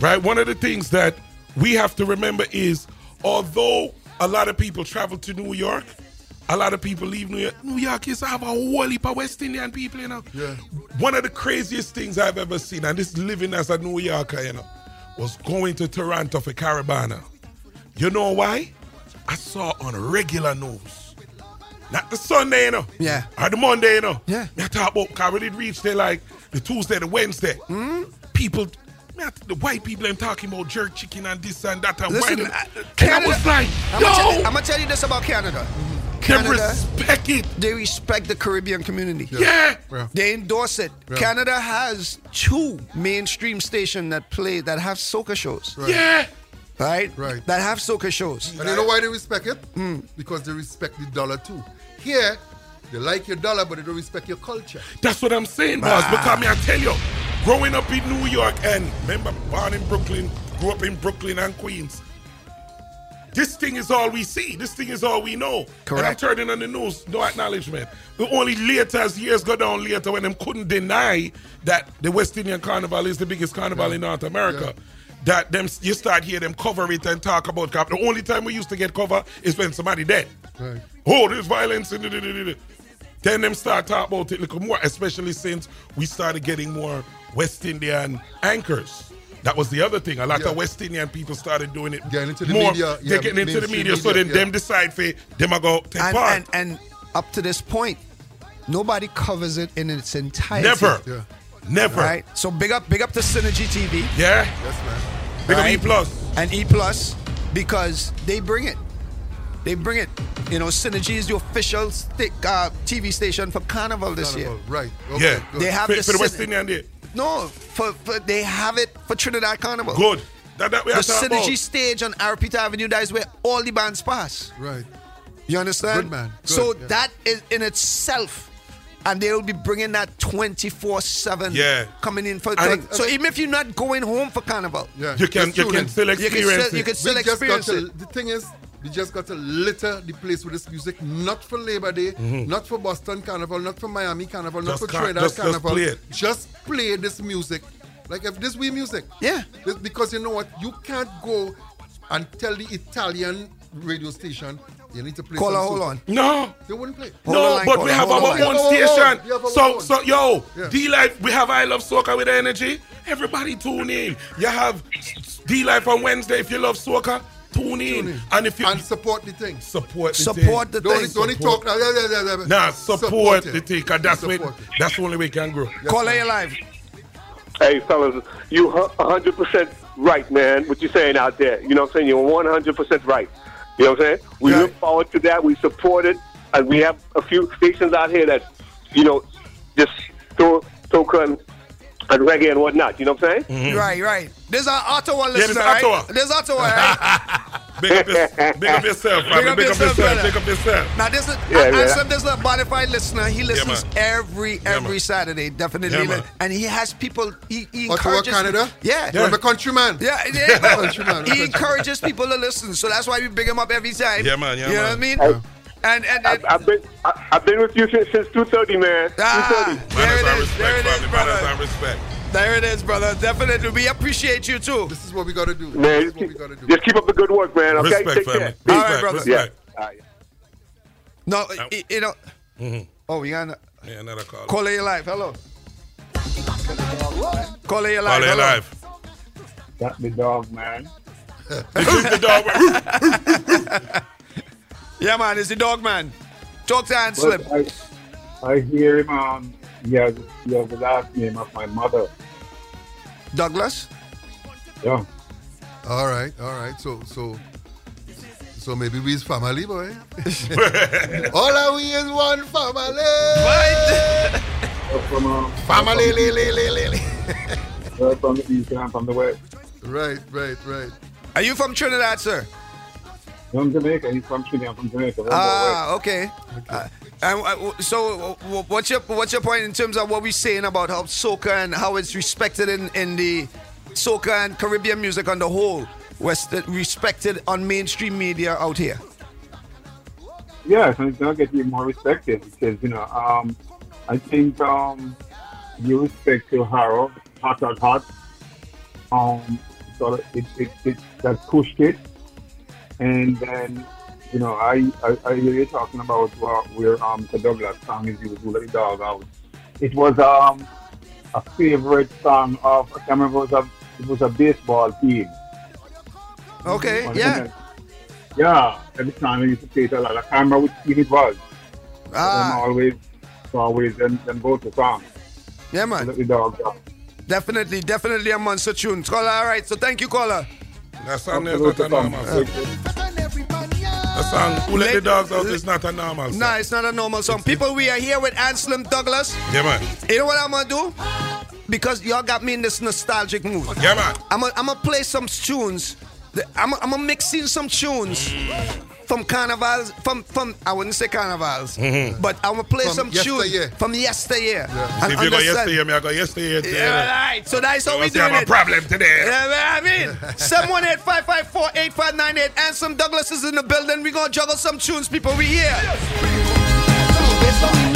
right? One of the things that we have to remember is, although a lot of people travel to New York, a lot of people leave New York. New York is have a whole heap of West Indian people, you know. Yeah. One of the craziest things I've ever seen, and this living as a New Yorker, you know, was going to Toronto for Caribana. You know why? I saw on regular news. Not the Sunday, you know. Yeah. Or the Monday, you know. Yeah. Me I talk about, cause when it reached there like the Tuesday, the Wednesday. Hmm? People, I- the white people, I'm talking about jerk chicken and this and that. And Listen, why uh, they- and I was like, I'm gonna, tell, I'm gonna tell you this about Canada. They respect it. They respect the Caribbean community. Yeah. Yeah. They endorse it. Yeah. Canada has two mainstream stations that play that have soca shows. Right. Yeah. Right? Right. That have soca shows. And you know why they respect it? Hmm. Because they respect the dollar too. Here, they like your dollar, but they don't respect your culture. That's what I'm saying, boss. Ah. Because me, I tell you, growing up in New York and remember, born in Brooklyn, grew up in Brooklyn and Queens. This thing is all we see. This thing is all we know. Correct. And I'm turning on the news, no acknowledgement. The only later, as years go down later, when them couldn't deny that the West Indian Carnival is the biggest carnival in North America, that them you start hear them cover it and talk about cap. The only time we used to get cover is when somebody dead. Right. Oh, there's violence. Then them start talk about it a little more, especially since we started getting more West Indian anchors. That was the other thing. A lot Yeah. of West Indian people started doing it Getting into the more. media, They're yeah, getting into the mainstream media, so then yeah. them decide for them I go take And, part. and and up to this point, nobody covers it in its entirety. Never. Yeah. Never. Right? So big up big up to Synergy TV. Yeah. Yes, man. Big up E plus. and E Plus because they bring it. They bring it. You know, Synergy is the official sti- uh, TV station for Carnival this Carnival, year. Right. Okay, Yeah. They have For, the for the West Indian Day. No, for, for they have it for Trinidad Carnival. Good. That, that we The Synergy about. stage on Ariapita Avenue, that is where all the bands pass. Right. You understand? Good, man. Good, so yeah. that is in itself, and they will be bringing that 24 7 Yeah. coming in for And- So even if you're not going home for Carnival, Yeah. You can you can in. still you can experience still, you can still we just got experience to, it. the thing is, we just got to litter the place with this music, not for Labor Day, not for Boston Carnival, not for Miami Carnival, not Mm-hmm. For Trinidad just- just Carnival. play it. Just play this music. Like if this we music. Yeah. This- because you know what? You can't go and tell the Italian radio station you need to play Caller, hold on. No. They wouldn't play. Hold no, line, but caller, we have our line. own We have our station. own. We have our So, own. so yo, Yeah. D Life, we have I Love Soca with Energy. Everybody tune in. You have D Life on Wednesday. If you love soca, tune in. Tune in. And if you And support the thing. support the Support the Don't, thing. don't Support. talk. Yeah. Nah, support, it. the thing, 'cause that's when, Support it. that's the only way we can grow. Caller, you live. Hey, fellas, you hu- 100% right, man, what you're saying out there. You know what I'm saying? You're 100% right. You know what I'm saying? We Right. look forward to that. We support it. And we have a few stations out here that, you know, just throw, throw and, and reggae and whatnot. You know what I'm saying? Right, right. There's an Ottawa Mm-hmm. there's listener, right? There's Ottawa, right? [LAUGHS] Big up, your, big up yourself, Big up Big up yourself, yourself. Big up yourself. now, this is Yeah, and yeah. some this is a bonafide listener. He listens man. every every man. Saturday, definitely, Yeah, and he has people. He, he Ottawa, Canada? Yeah, I'm a countryman. Yeah, [LAUGHS] yeah. Countryman, he encourages people to listen, so that's why we bring him up every time. Yeah, man, yeah, you know what I mean? Yeah. And and, I, and I've been I, I've been with you since, since 2:30, man. ah, 2:30. there Manners it there it is, family. Manners brother. respect. There it is, brother. Definitely, we appreciate you too. This is what we got to do. Man, This is just what we got to do. just keep up the good work, man. Okay, Respect, take family. care. Respect, All right, brother. respect. All right. No, y- you know. Mhm. Oh, we got Yeah, another call. caller your life. Hello. Caller your Call life. it Hello. live. That's [LAUGHS] the dog, man. This is the dog. Yeah, man, it's the dog man. Talk to Anselm. I, I hear him. Um, he has, he has the last name of my mother. Douglas. Yeah. All right, all right. So, so, so maybe we's family, boy. [LAUGHS] All of we is one family. We're from, um, Family, li, li, li, li, li. from the east and from the west. Right, right, right. Are you from Trinidad, sir? I'm Jamaica. He's from Trinidad. I'm from Jamaica. Ah, okay. Uh, And uh, so, uh, what's your what's your point in terms of what we're saying about how soca and how it's respected in, in the soca and Caribbean music on the whole, was respected on mainstream media out here? Yeah, so it's gonna get you more respected because you know, um, I think um, you respect to Arrow, hot, hot, hot. Um, so it, it, it that pushed it, and then you know, I I, I hear you talking about uh, where um the Douglas song is used, "Who Let the Dog Out." It was um a favorite song of I can't remember it was a it was a baseball team. Okay, And yeah. then- yeah, every time I used to play it a lot. I can't remember which team it was. Ah. Them always, always, them, them go to song. Yeah, man. Let the dog out. Definitely, definitely a monster tune. Caller, all right. So thank you, caller. That song is not a normal song. That song, Who Let the Dogs Out is not a normal song. Nah, it's not a normal song. People, we are here with Anselm Douglas. Yeah, man. You know what I'm gonna do? Because y'all got me in this nostalgic mood. Yeah, man. I'm I'm gonna play some tunes. I'm I'm gonna mix in some tunes mm. From carnivals. From from I wouldn't say carnivals, Mhm. but I'm gonna play From some yesteryear. tunes from yesteryear. See, And if you go understand- yesterday, me I go yesterday. today. Yeah, right. So that's how we I say doing I'm a it. problem today. Yeah, man, I mean, 718-554-8598. Anselm Douglas is in the building. We gonna juggle some tunes, people. We here. Let's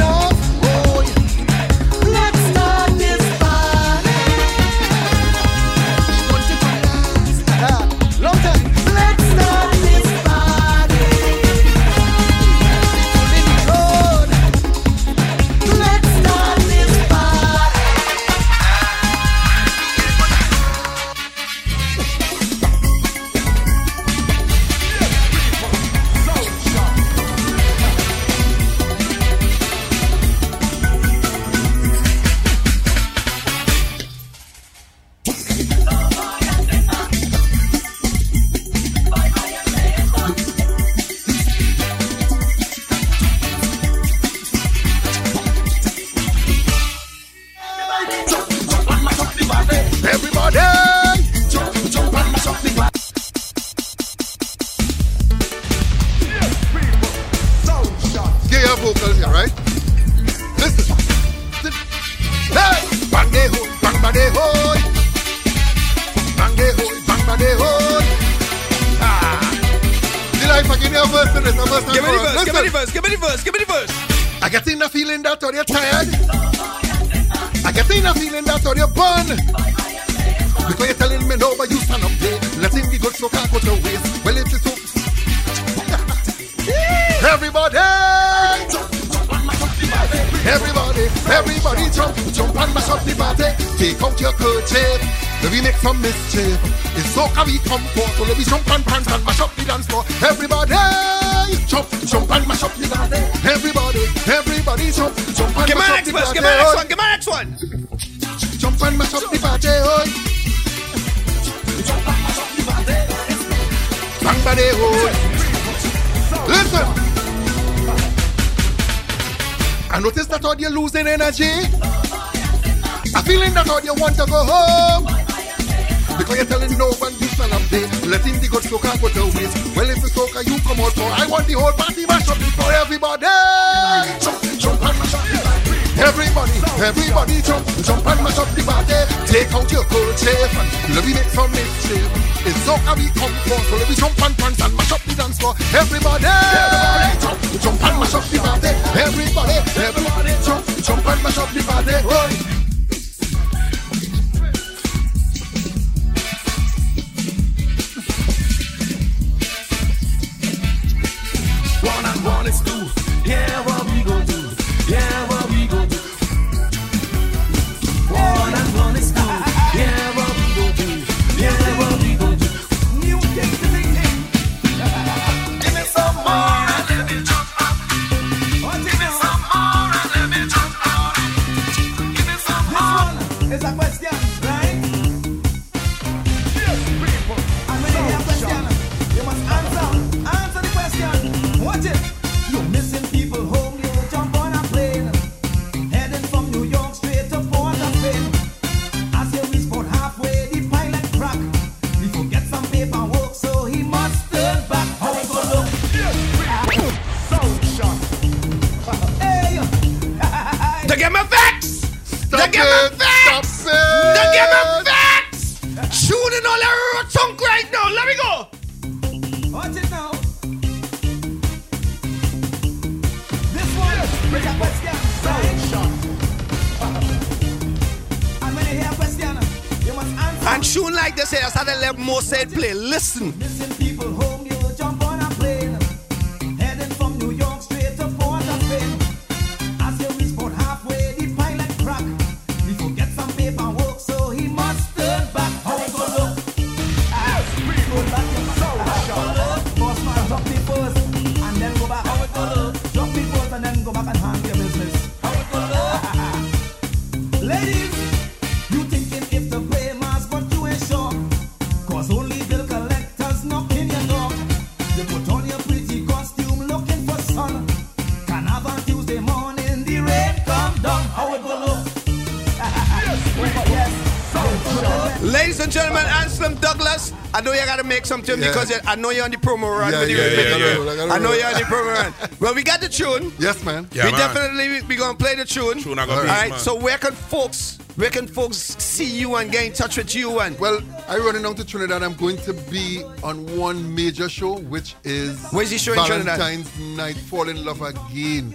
gotta make Yeah. because I know you're on the promo run. Yeah, with the- yeah, yeah, the- yeah, yeah. I know you're on the promo run. [LAUGHS] Well, we got the tune. Yes, man. Yeah, we man. definitely we gonna play the tune. Tune I All got beat, right. man. So where can folks, where can folks see you and get in touch with you and? Well, I running down to Trinidad. I'm going to be on one major show, which is Where's the show in Trinidad? Valentine's Night, Fall in Love Again.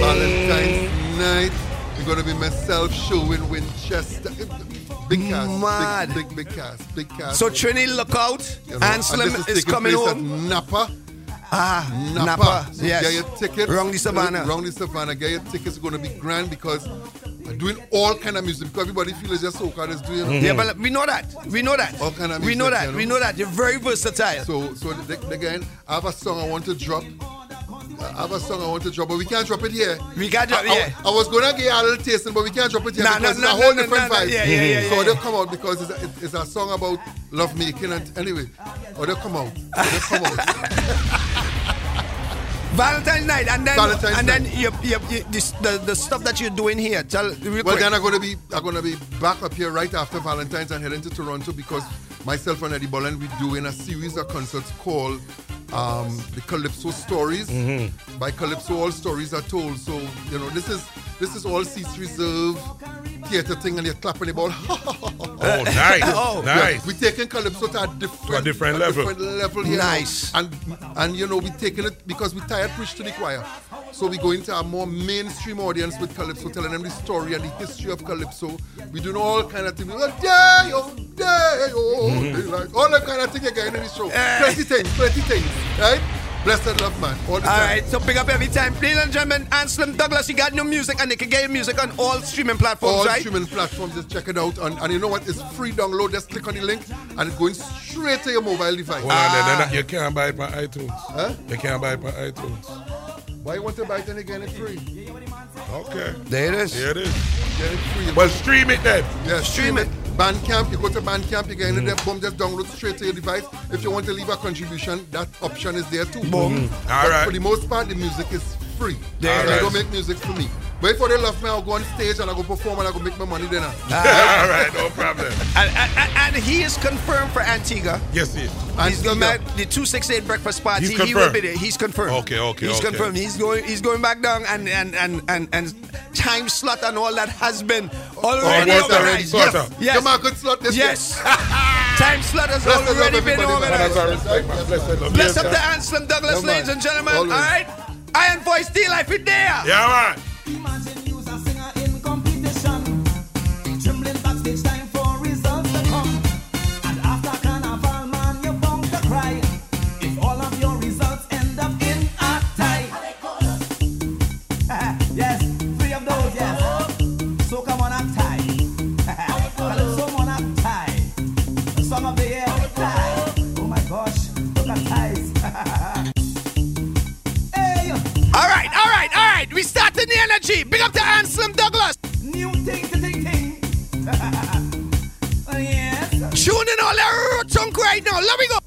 Valentine's Night. We're gonna be myself showing Winchester. Big cast, Mad. big, big, big cast, big cast. So Trini, look out. You know, Anselm and this is, coming home. Napa. Ah, Napa. Napa. So Yes. Get your tickets. The Savannah. The Savannah. Get your tickets. It's going to be grand because I'm doing all kind of music because everybody feels just soca is doing. Mm-hmm. Yeah, but we know that. We know that. All kind of music. we know that. you We know that. You're very versatile. So, so again, I have a song I want to drop. I have a song I want to drop, but we can't drop it here. We can't drop it here. I, was gonna get a little tasting, but we can't drop it here Nah, because nah, it's a whole nah, different nah, nah. vibe. Yeah, yeah, yeah, so yeah. they'll come out because it's a, it's a song about love making and anyway, or they'll come out. They'll come out. [LAUGHS] Valentine's night, and then Valentine's and then you, you, you, this, the the stuff that you're doing here. Tell real Well, quick. then I'm gonna be I'm gonna be back up here right after Valentine's and heading to Toronto because myself and Eddie Bolland we're doing a series of concerts called um, the Calypso Stories. Mm-hmm. By Calypso, all stories are told. So you know this is this is all seats reserved theater thing, and you're clapping [LAUGHS] the ball. [LAUGHS] Oh, nice. Yeah, Nice. we're taking Calypso to a different, To a different level. different level here now. Nice. And and you know we're taking it because we tired preach to the choir. So we go into a more mainstream audience with Calypso, telling them the story and the history of Calypso. We do all kind of things. We're like, day, oh, day, oh, Mhm. daylight. all that kind of thing again in the show. Plenty things, plenty things, right? Blessed love, man. All the All time. right, so pick up every time. Ladies and gentlemen, Anselm Douglas, you got new music, and they can get your music on all streaming platforms, all right? streaming platforms. Just check it out, and, and you know what? It's free download. Just click on the link, and it's going straight to your mobile device. Hold on, then, ah. then you can't buy it on iTunes. Huh? You can't buy it on iTunes. Why you want to buy it again it's free? Okay. There it is. There it is. Get it free. Well, stream it then. Yeah, stream it. Bandcamp, you go to Bandcamp, you get in there, mm. boom, just download straight to your device. If you want to leave a contribution, that option is there too. Boom. But All right. For the most part, the music is free. There it I don't make music for me. But if they love me, I'll go on stage and I'll go perform and I'll go make my money then. [LAUGHS] All right, no problem. And, and, and he is confirmed for Antigua. Yes, he is. He's going back the two six eight breakfast party. He's he will confirmed. be there. He's confirmed. Okay, okay, He's okay. confirmed. He's going. He's going back down, and and and and, and time slot and all that has been already Oh, organized. sorted Yes, out. yes. Come on, good slot this Yes. [LAUGHS] time slot has Bless already been everybody, organized. Bless the respect, man. Bless the love. Bless up sir. to Anselm Douglas, ladies and gentlemen. Always. All right. Iron Voice D Life is there. Yeah, man. Imagine you's a singer in competition. Trembling backstage, time now. Let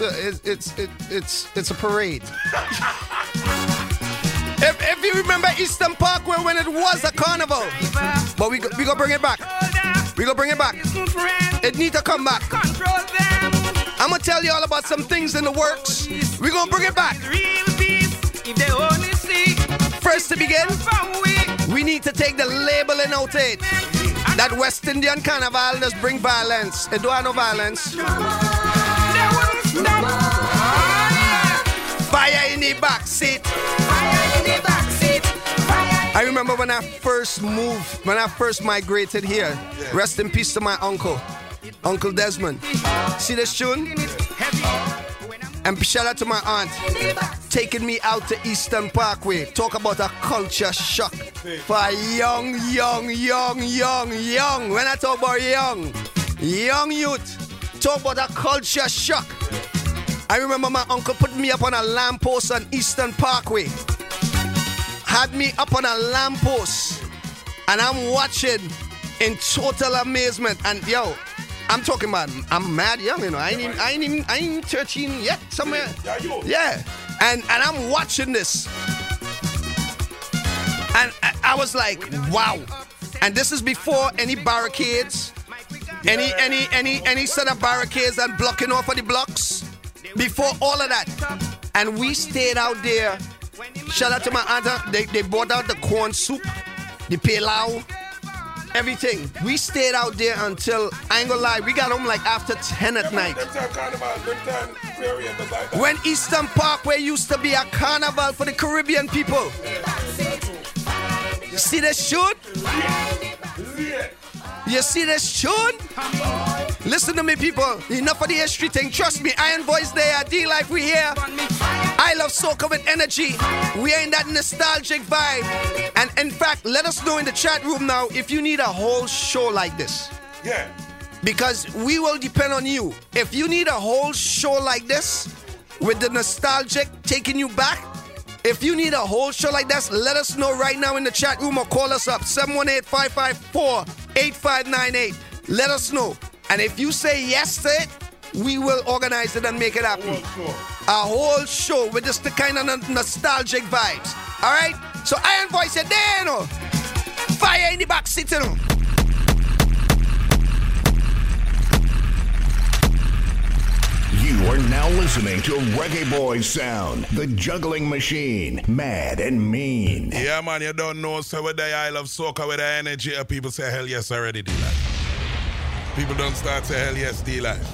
it's a, it, it's it, it's it's a parade. [LAUGHS] if, if you remember Eastern Parkway when it was a carnival, but we go, we gonna bring it back. We gonna bring it back. It need to come back. I'm gonna tell you all about some things in the works. We gonna bring it back. First to begin, we need to take the labeling out it. That West Indian carnival does bring violence. It do have no violence. Fire in the back seat. I remember when I first moved, when I first migrated here. Rest in peace to my uncle, Uncle Desmond. See this tune? And shout out to my aunt, taking me out to Eastern Parkway. Talk about a culture shock for a young, young, young, young, young. When I talk about young, young youth, talk about a culture shock. I remember my uncle put me up on a lamppost on Eastern Parkway. Had me up on a lamppost. And I'm watching in total amazement. And yo, I'm talking about I'm mad young, you know. I ain't even, I ain't even, I ain't 13 yet. Somewhere. Yeah. And and I'm watching this. And I, I was like, wow. And this is before any barricades, any any any any set of barricades and blocking off of the blocks. Before all of that. And we stayed out there. Shout out to my aunt. They, they brought out the corn soup, the pilau, everything. We stayed out there until, I ain't gonna lie, we got home like after 10 at night. When Eastern Parkway used to be a carnival for the Caribbean people. You see the shoot? You see this tune? Listen to me, people. Enough of the history thing. Trust me, Iron Voice there. D Life, we here. I love soca with energy. We are in that nostalgic vibe. And in fact, let us know in the chat room now if you need a whole show like this. Yeah. Because we will depend on you. If you need a whole show like this, with the nostalgic taking you back, if you need a whole show like this, let us know right now in the chat room or call us up 718 554 8598. Let us know. And if you say yes to it, we will organize it and make it happen. A whole show with just the kind of nostalgic vibes. All right? So Iron Voice, there, know. Fire in the back seat, you know. You are now listening to Reggae Boy Sound, the juggling machine, mad and mean. Yeah, man, you don't know. So with the I love soca with the energy, uh, people say hell yes already, D life. People don't start say hell yes, D life.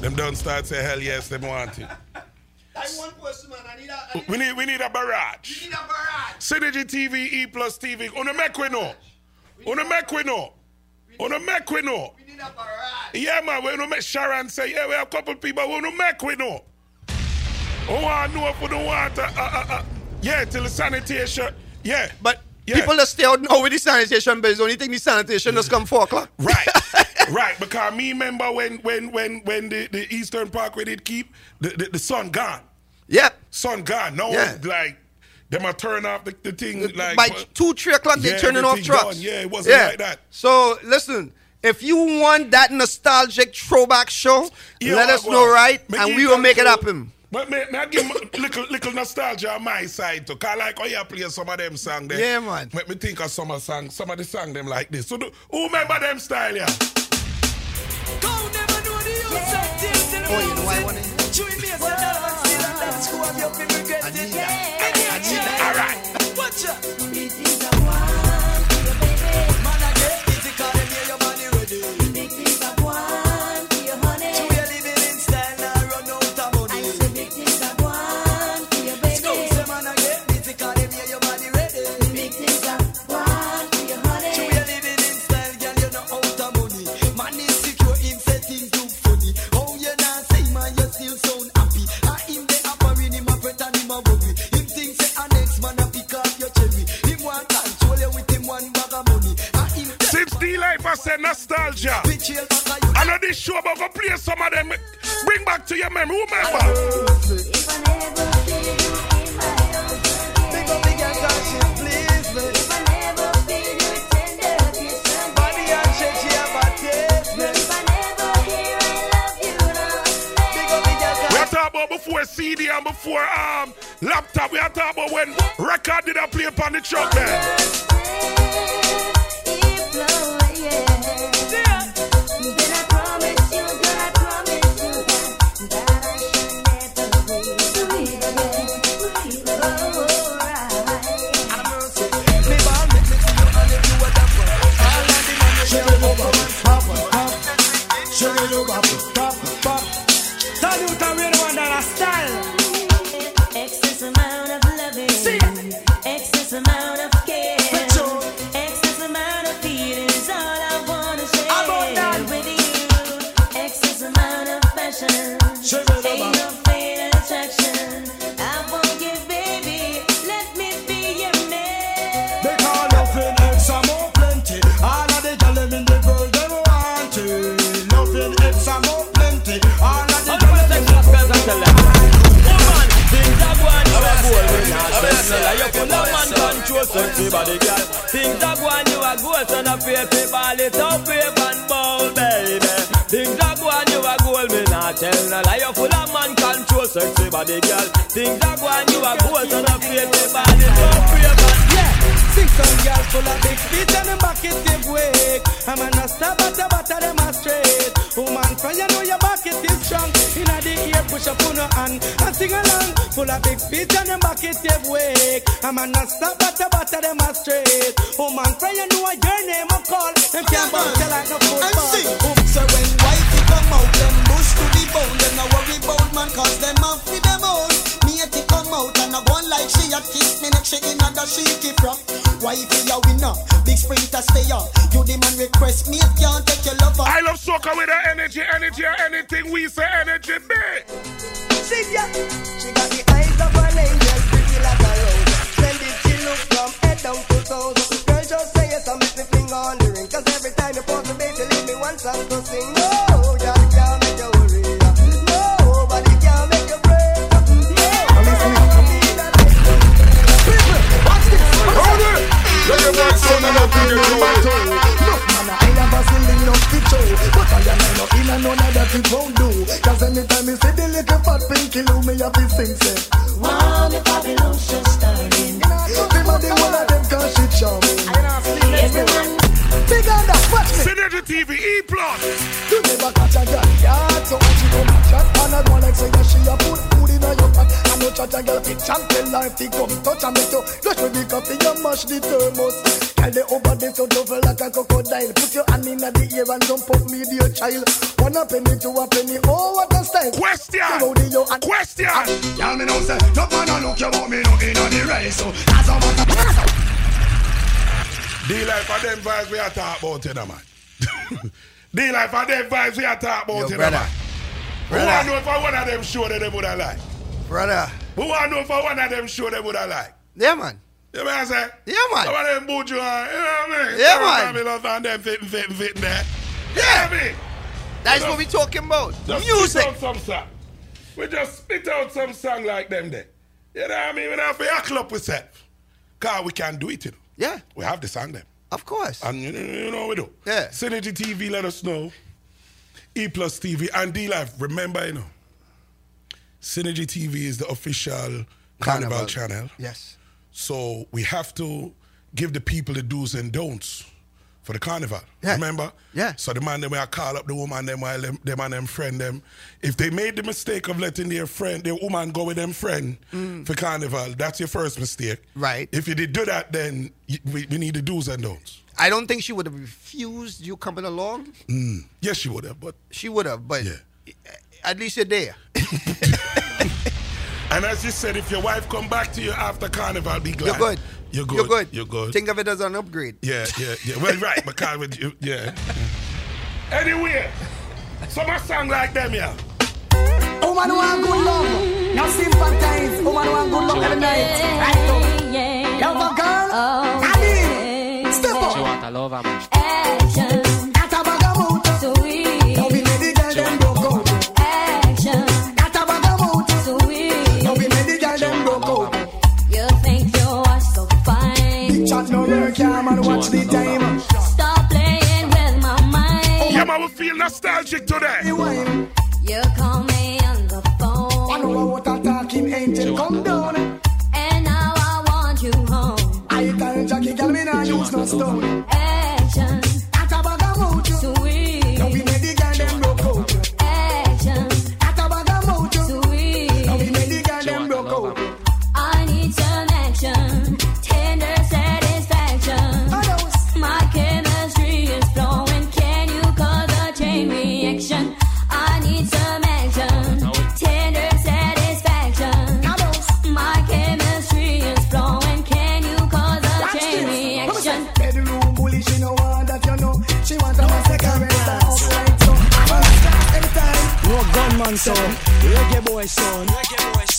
Them don't start say hell yes, them want it. We need we need a barrage. We need a barrage. Synergy TV, E plus TV. Una make we know. Una make we know. Una make we know. Yeah, man, we don't make Sharon say, yeah, we have a couple people we don't make we know. We want to know if we don't want to, uh, uh, uh, yeah, till the sanitation, yeah. But yeah. people that stay out now with the sanitation, but it's only thing the sanitation just come 4 o'clock. Right. [LAUGHS] right, because me remember when when when when the, the Eastern Parkway did keep the, the, the sun gone. Yep. Sun gone. No, Yeah. like them a turn off the, the thing like By two, three o'clock, they turning off trucks. done. Yeah, it wasn't like that. So listen, if you want that nostalgic throwback show, Yeah, let well, us know, well, right? me And we will make it happen. But me, me I give my [COUGHS] little little nostalgia on my side too. Cause like how you play some of them songs there. Yeah, man. Make me think of some of song, some of the song them like this. So do, who remember them style yeah? Oh, you know I want to. All right. Watch out. Said nostalgia. I know this show but go play some of them. Bring back to your memory. Remember? Before CD and before um laptop. We are talking about when record did I play upon the truck there. Salute control, sexy body girl. Things are going you are goal, son of paper ball it up, paper and ball, baby. Things are going you are goal, me not tell no lie. You're full of man control, sexy body girl. Things are going you are goal, son of paper ball it up, paper and Yeah, six some girls full of big feet and them bucket give wake. I'm a stop at the butter them a straight. Woman, from you know your bucket is strong. Inna the ear, push up on your hand and sing along. Full of big feet and them bucket give wake. I'm a stop at the butter them a straight. Oh, Woman, from you know your name a call. Them can't bounce like no football. Oh, so when wifey come out, them bush to the bone. Them no worry about man, cause them off with them own. Matey come out and I go on like she a kiss me next she in the shaky from. Wifey a winner, big sprinter stay up. You the man request me, can't take your. I love soca with her energy, energy, or anything we say energy big. See ya. She got the eyes of an angel, pretty like a rose. Splendid she look from head down to toes. Girl, just say yes, I make me finger on the ring. Cause every time you pause the baby, leave me one song to sing. No, girl, can't make you worry. Nobody can make you break. Cause anytime you see the little fat pinky loo, me have to sing say Wow, the Babylon show starting. The body one of them cause she charming Everyone Big on that, watch me Synergy TV E plus. You never catch a girl yard So when she come and chat And I go like say yeah, she a put food in your pot I know chat a girl fit champion life They come touch and make you Rush with the coffee You mash the thermos Girl they over there so double like a crocodile Put your hand in the ear and jump up me dear child One a penny to a penny Oh what a style Question Question ah. Y'all me know say, no man a look you want me no in on the race. So as a matter D life of them vibes we are talking about, you know, man. [LAUGHS] D life of them vibes we are talking about, Yo, you know, brother. man. Who Brother. want to know if I one of them show that they would have liked? Brother. Who want to know if I one of them show they would have liked? Yeah, man. You know what I'm saying? Yeah, man. Some of them boot you on, you know what I mean? Yeah, Some man. of them them fitting, fitting, fitting there. Yeah. You know what I mean? That's what we talking about. Just Music. spit out Some stuff. We just spit out some song like them there. You know what I mean? We don't have to act up with self. Cause we can do it, you know. Yeah. We have the song them. Of course. And you know, you know we do. Yeah. Synergy TV, let us know. E Plus TV and D Life. Remember, you know, Synergy TV is the official Carnival, Carnival. channel. Yes. So we have to give the people the do's and don'ts for the carnival. Remember? Yeah. So the man them I call up the woman them while them, them and them friend them. If they made the mistake of letting their friend, their woman go with them friend for carnival, that's your first mistake. Mm. Right. If you did do that, then we, we need the do's and don'ts. I don't think she would have refused you coming along. Mm. Yes, she would have, but She would have, but at least you're there. [LAUGHS] and as you said, if your wife come back to you after carnival, be glad. You're good. You're good. You're good. You're good. Think of it as an upgrade. Yeah, yeah, yeah. Well, right, because with you, yeah. Anyway, so my song like them, yeah. Oh, Woman want good love, now sympathize. Woman oh, want good love every night. Right up. Love a girl, Nadine, step up. She want a lover, man. Feel nostalgic today. You call me on the phone. I know what a talking angel come down. And now I want you home. I tell Jackie, girl, me nah use no stone. Gunman son, reggae boy son. Reggae boy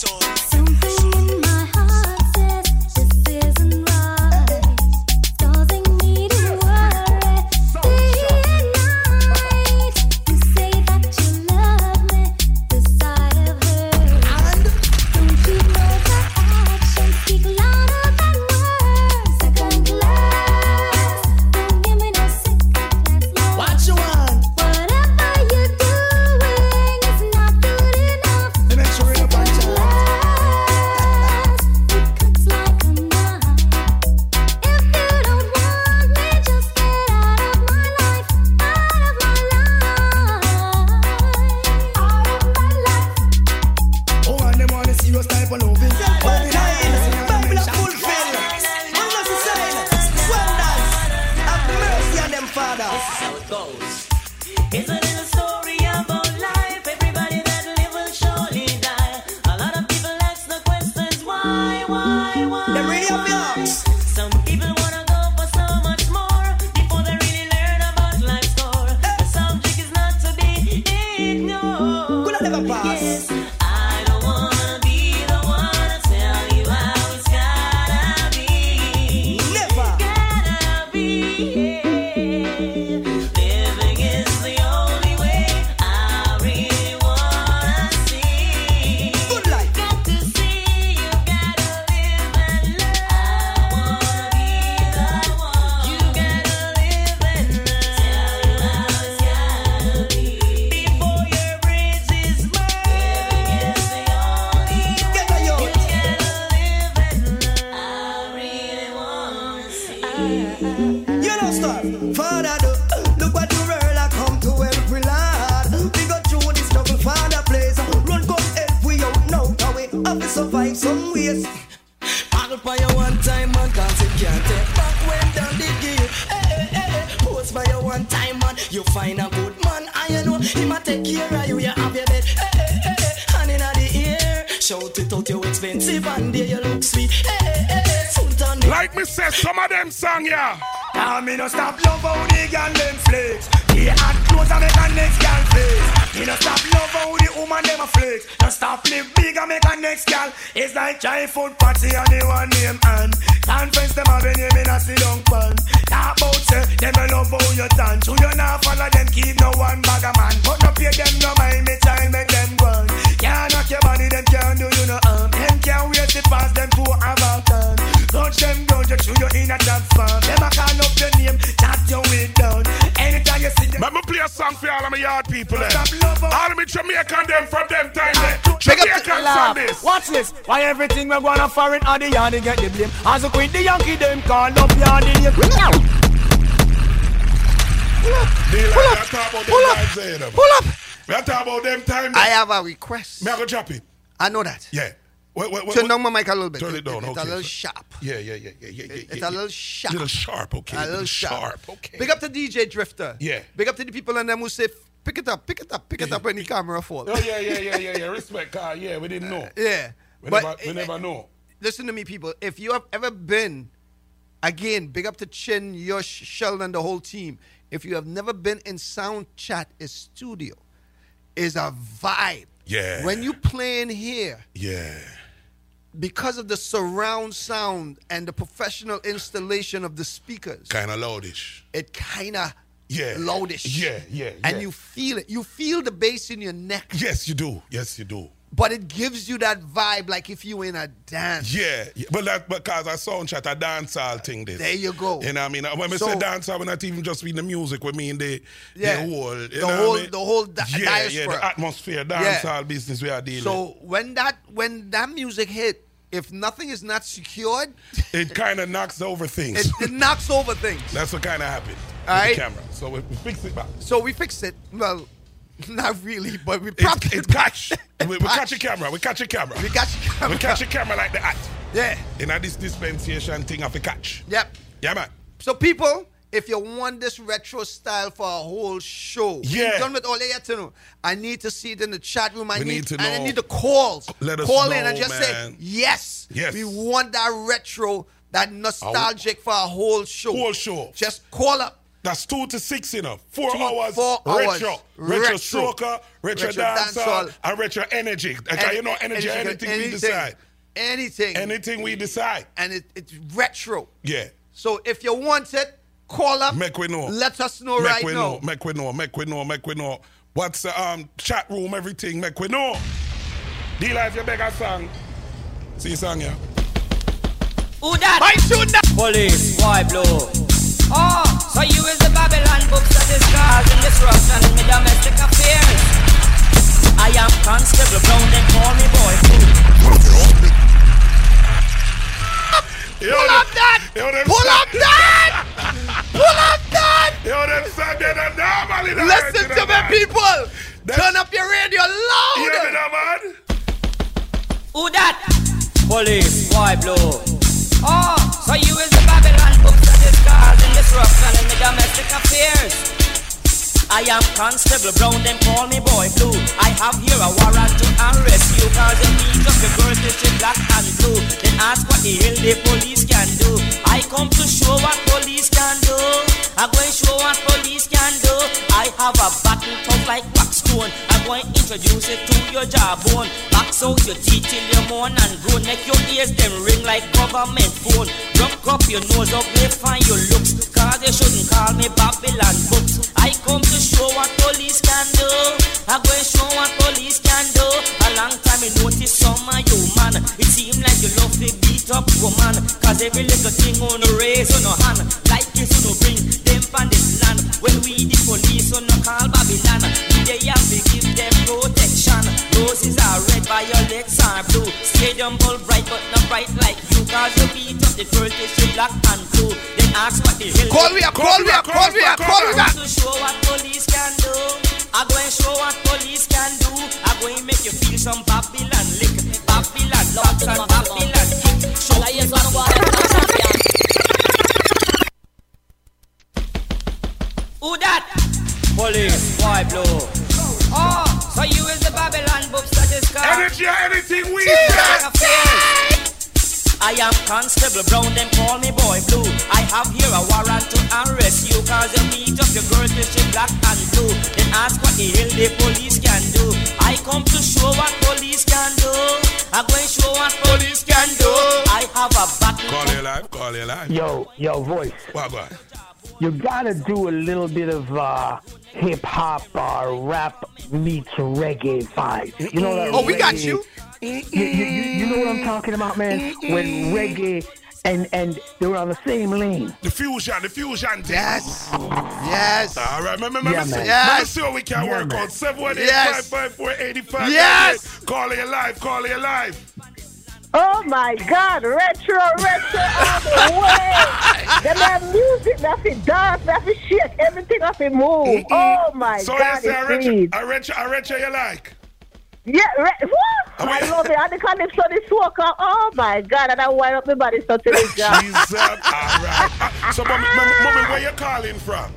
Watch this. Why everything we gonna foreign or the yard get the blame? As a queen, the Yankee them call up yard in your Pull up. Pull up. Eh, Pull up. We are talking about them time. Eh. I have a request. May I go drop it? I know that. Yeah. Wait, wait, wait, Turn down my mic a little bit. Turn it down. It's okay. a little so- sharp. Yeah, yeah, yeah, yeah, yeah, yeah. It's yeah, a little sharp. Little sharp, okay. A little sharp. Okay. Big up to DJ Drifter. Yeah. Big up to the people and them who say, pick it up, pick it up, pick it up when the camera falls. Oh yeah, yeah, yeah, yeah, yeah. Respect, car. Yeah, we didn't know. [LAUGHS] Yeah. We But never, we it- never know. Listen to me, people. If you have ever been, again, big up to Chin, Yosh, Sheldon, the whole team. If you have never been in Sound Chat, a studio, is a vibe. Yeah. When you playing here, Yeah. because of the surround sound and the professional installation of the speakers, Kind of loudish. it kind of Yeah. loudish. Yeah, yeah, And you feel it. You feel the bass in your neck. Yes, you do. Yes, you do. But it gives you that vibe like if you in a dance. Yeah, yeah. but that because I sound chat a dancehall thing. This. There you go. You know what I mean? When we So- say dancehall, we're not even just mean the music. We mean the Yeah. the whole you The know what I whole- mean? the whole di- yeah, diaspora. Yeah, the atmosphere, Yeah. dancehall business we are dealing. So when that when that music hit, if nothing is not secured, [LAUGHS] it kind of knocks over things. it, it knocks over things. That's what kind of happened. All right. camera. So we, we fix it back. So we fixed it. Well, [LAUGHS] not really, but we It's, propped it's it. catch. [LAUGHS] we, we catch a camera. We catch a camera. We catch a camera. We catch a camera like that. Yeah. In a this dispensation thing of a catch. Yep. Yeah, man. So people, if you want this retro style for a whole show, Yeah. you done with all have to know. I need to see it in the chat room. I We need, need to and I need the calls. Let us Call in and just say yes. Yes. We want that retro, that nostalgic for a whole show. Whole show. Just call up. That's two to six, you know. Four Two- hours. four hours. retro. Retro, Retro. stroker, retro, Retro dancehall, dancehall. and retro energy. Like, Any- you know, energy, anything, we decide. Anything. Anything we decide. And it, it's retro. Yeah. So if you want it, call up. Make we know. Let us know make right we now. know. Make we know. Make we know. Make we know. What's the um chat room? Everything. Make we know. D life you beg a song. See you song yeah. Who that? My tune that. Police, why blow? Oh, so you is the Babylon books that is causing disruption in the domestic affairs. I am Constable Brown, they call me boy fool. Pull up that! Pull up that! Pull up that! Yo, them song they don't normally don't Listen to me, people. Turn up your radio loud. You hear me man? Who that? Police, why blow? Oh, so you is the Babylon books that is disruption in the domestic affairs. I am Constable Brown, them call me Boy Blue. I have here a warrant to arrest you Cause you meet up your girl till she black and blue. Then ask what the hell the police can do. I come to show what police can do. I'm going to show what police can do. I have a battle tough like wax stone I'm going to introduce it to your jawbone. Box out your teeth till you moan and groan Make your ears them ring like government phone. Drop up your nose up, they find your looks. Cause they shouldn't call me Babylon books. I come to show what police can do. I go and show what police can do. A long time I notice some of you man. It seem like you love to beat up woman. Cause every little thing on the raise on no hand. Like this on bring them from this land. When we the police on no call Babylon. We they have to give them protection. Roses are red, violets are blue. Stadium ball bright but not bright like you. Cause you beat up the girl till she black and blue. Then ask what the hell. Call me up, call me up, call me up, call me up. To show what police can do. I go and show what police can do. I go and make you feel some Babylon lick. Babylon locks and Babylon kick. Show you some Who that? Police, why blow? Oh, so you is the Babylon books that is called Energy or anything we I am Constable Brown, them call me Boy Blue. I have here a warrant to arrest you, cause you beat up your girl till she black and blue. Then ask what the hell the police can do. I come to show what police can do. I go and show what police can do. I have a battle. Call your life, call your life. Yo, yo, voice. What, what? You gotta do a little bit of uh, hip hop or rap meets reggae vibes. You know that? Oh, we got you. You, you, you, you know what I'm talking about, man? When reggae and and they were on the same lane. The fusion, the fusion. Yes. Yes. All right, remember, remember, Yeah, see, man. let me Yes. see what we can Yeah, work man. on. 718 Yes. 554 85 Yes. Calling you live, calling you live. Oh my God, retro, retro all the [LAUGHS] way. Them have music, that fit dance, that fit shake, everything that fit move. Oh my so God, you say, I it's read sweet. I read I you like. Yeah, re- what? I love it. And the calypso, the soca. Oh my God, and I wind up my body so it's [LAUGHS] gone. Jesus. All right. Uh, so, mommy, mommy, where you calling from?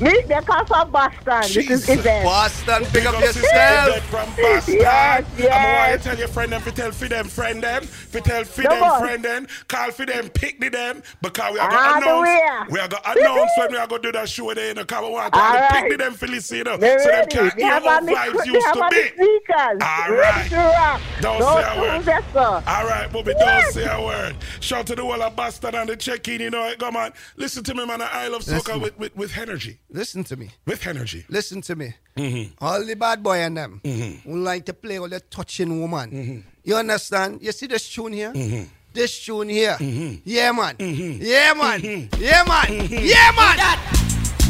Me, they come from Boston. This is event. Boston, pick up Sister yourself. From [LAUGHS] Boston. Yes, I'm going to tell your friend them, to tell for them, friend them, for tell for them, more. friend them, call for them, pick the them, because we are Ah, going to announce, we are going to announce when we are going to do that show there, you know, because we want to All pick the them for listen, you know, They're so them ready. can They hear have how the, vibes used to be. the speakers. All Ready right. to rock. Don't No say a word. fools. All right, Bobby, don't say a word. Shout to the whole of Boston and the check-in, you know, it. come on. Listen to me, man, I love soca with, with, with energy. Listen to me. With energy. Listen to me. Mm-hmm. All the bad boy and them who like to play all the touching woman. Mm-hmm. You understand? You see this tune here? This tune here. Yeah, man. Yeah, man. Mm-hmm. Yeah, man. Yeah, man.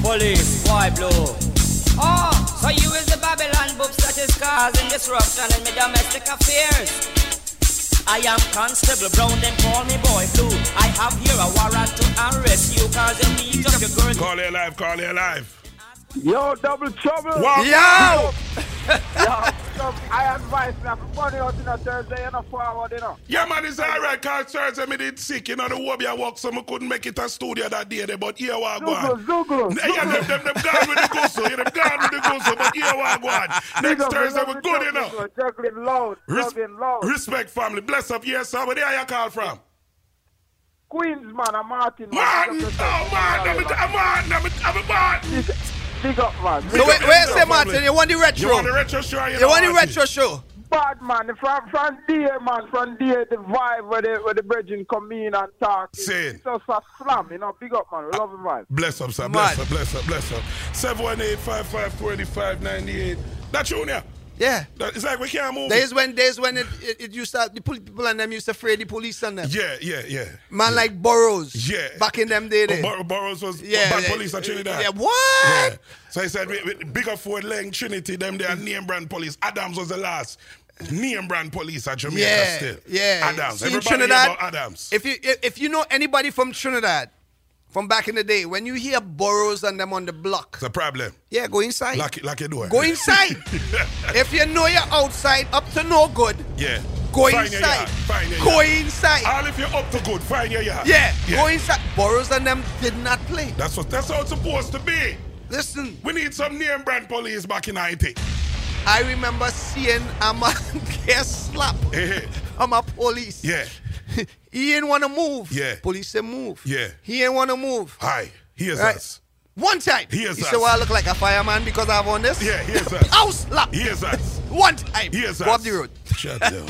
Police, why blow? Oh, so you is the Babylon books that is causing disruption in my domestic affairs. I am Constable Brown, then call me Boy Blue. I have here a warrant to arrest you cause you meet up your girl. Call you live, call you live. Yo, double trouble. Wow. Yo! [LAUGHS] Yo, I advise me, I'm funny out in a Thursday, you know, forward, you know. Yeah, man, it's all right. Cause Thursday me did sick. You know, the Wobia walk, so I couldn't make it a studio that day. there, But here we go on. Zugu, Yeah, them, them, them gone with the gusso. Yeah, them gone with the gusso. But here we go on. Next Thursday, we're good, you know. Juggling loud, Res- juggling loud. respect, family. Bless up. Yes, sir. Where there you call from? Queens, man, I'm Martin. Man, oh, man. I'm a, a, I'm a, I'm a man. Big up, man. So where, where's the Martin? You want the retro? You want the retro show? You want the retro show? Bad man, from from there, man, from there, the vibe where the where the brethren come in and talk. It's, Say it. it's just a slam, you know. Big up, man. We love the vibe. Bless up, sir. Bless up, bless up, bless up. 718-554-8598. That Junior. Yeah. That, it's like we can't move. Days when days when it, it, it used to the people and them used to afraid the police and them. Yeah, yeah, yeah. Man like Burroughs. Yeah. Back in them day there. Oh, Bor- Burroughs was Yeah, bad yeah. police at Trinidad. Yeah, what? Yeah. So he said, bigger Ford Lane, Trinity, them they are name brand police. Adams was the last name brand police at Jamaica yeah, still. yeah. Adams. See, Everybody Trinidad, about Adams. If you if you know anybody from Trinidad, from back in the day, when you hear Burroughs and them on the block, It's a problem. yeah, go inside. Lock, it- lock your door. Go inside. [LAUGHS] if you know you're outside, up to no good, Yeah. go Find inside. Find Go yard. inside. All if you're up to good, find your yard. Yeah, yeah. go inside. Burroughs and them did not play. That's what that's how it's supposed to be. Listen, We need some name brand police back in 90. I remember seeing a man [LAUGHS] get slapped from a police. Yeah. [LAUGHS] he ain't want to move. Yeah. Police said move. Yeah. He ain't want to move. Hi. Here's Right. us. One time. Here's he us. He said, well, I look like a fireman because I have on this. Yeah, here's [LAUGHS] us. House slap. Here's us. [LAUGHS] One time. Here's Go us. up the road. Shut down.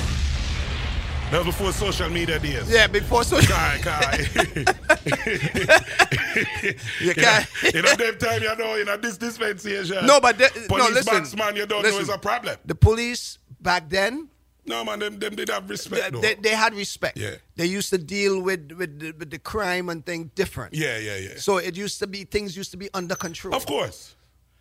That was before social media days. Yeah, before social Kai, Kai. You can't. You know, them time, you know, you know, this dispensation. No, but the- no, Police listen. boxman, you don't know Listen. is a problem. The police back then, No, man, them, them did have respect, though. they, they had respect. Yeah. They used to deal with, with, the, with the crime and things different. Yeah, yeah, yeah. So it used to be, things used to be under control. Of course.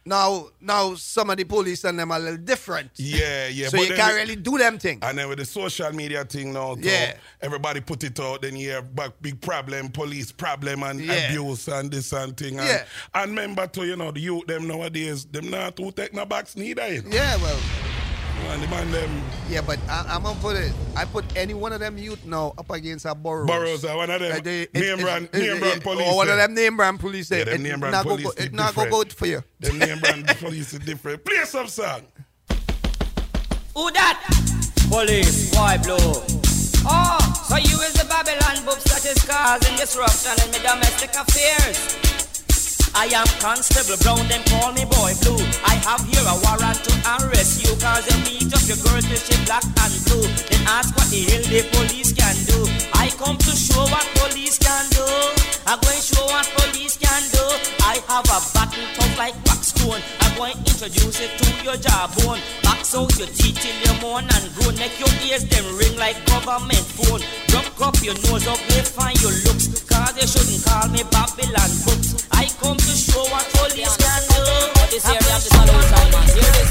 Now, now some of the police and them are a little different. Yeah, yeah. So you can't really do them things. And then with the social media thing now, too, Yeah. everybody put it out, then you have back big problem, police problem and Yeah. abuse and this and thing. And, Yeah. and remember too, you know, the youth them nowadays, them not to take no backs neither. you know. Yeah, well, And the man them yeah, but I, I'm gonna put it. I put any one of them youth now up against a Burroughs. Burroughs are one of them Uh, they- it- name it- brand, it- name it- brand it- police. Or one of them. them name brand police. Yeah, there. them It name brand not police go- is It not go different. good for you. Them name [LAUGHS] brand police is different. Play some song. Who that? Police, why blow? Oh, so you is the Babylon books that is causing disruption in my domestic affairs. I am Constable Brown, them call me Boy Blue. I have here a warrant to arrest you cause you meet up your girl till she black and blue. Then ask what the hell the police can do. I come to show what police can do. I'm going to show what police can do. I have a button tough like wax I'm going to introduce it to your jawbone. Box out your teeth till you moan and groan. Make your ears them ring like government phone. Rub up your nose up, they find your looks. Cause they shouldn't call me Babylon books. I come to show what police can do. This area of the salon side, man. Hear this.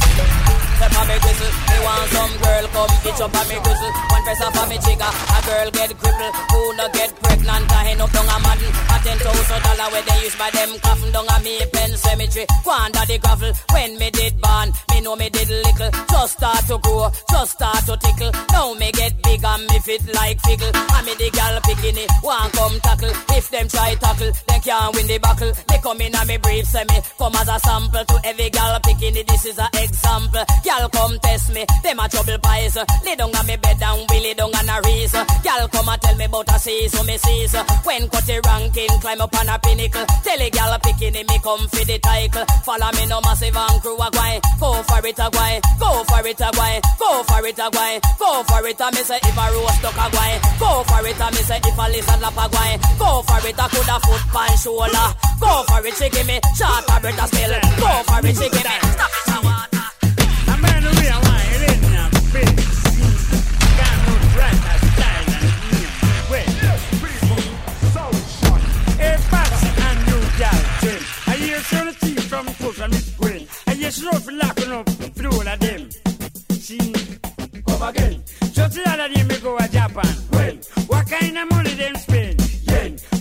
Step on me whistle. Me want some girl come itch up on me whistle. One press off on me trigger, a girl get crippled. Who no get pregnant? I end up down a madden. A ten thousand dollar where they use by them coffin down a me pen cemetery. Go under the gravel. When me did born, me know me did little. Just start to grow, just start to tickle. Now me get big and me fit like figgle. I me the gal picking it, one come tackle. If them try tackle, they can't win the battle. They come in and me brief me come as a sample to every gal picking it. This is a example. Gal come test me, them a trouble pies. Lay down on me bed and willy down on a race. Gal come and tell me about a seas, so me sees. When cut the ranking, climb up on a pinnacle. Tell a gal picking it, me come for the title. Follow me no massive and crew a guy. Go for it a guy, go for it a guy, go for it a guy, go for it a me say if a roast duck a guy. Go for it a me say if a lizard lap a guy. Go for it a coulda foot pan shoulder. Go for it, she give me short a breath a still. Go Japan. When? What kind of money them spend? Yen.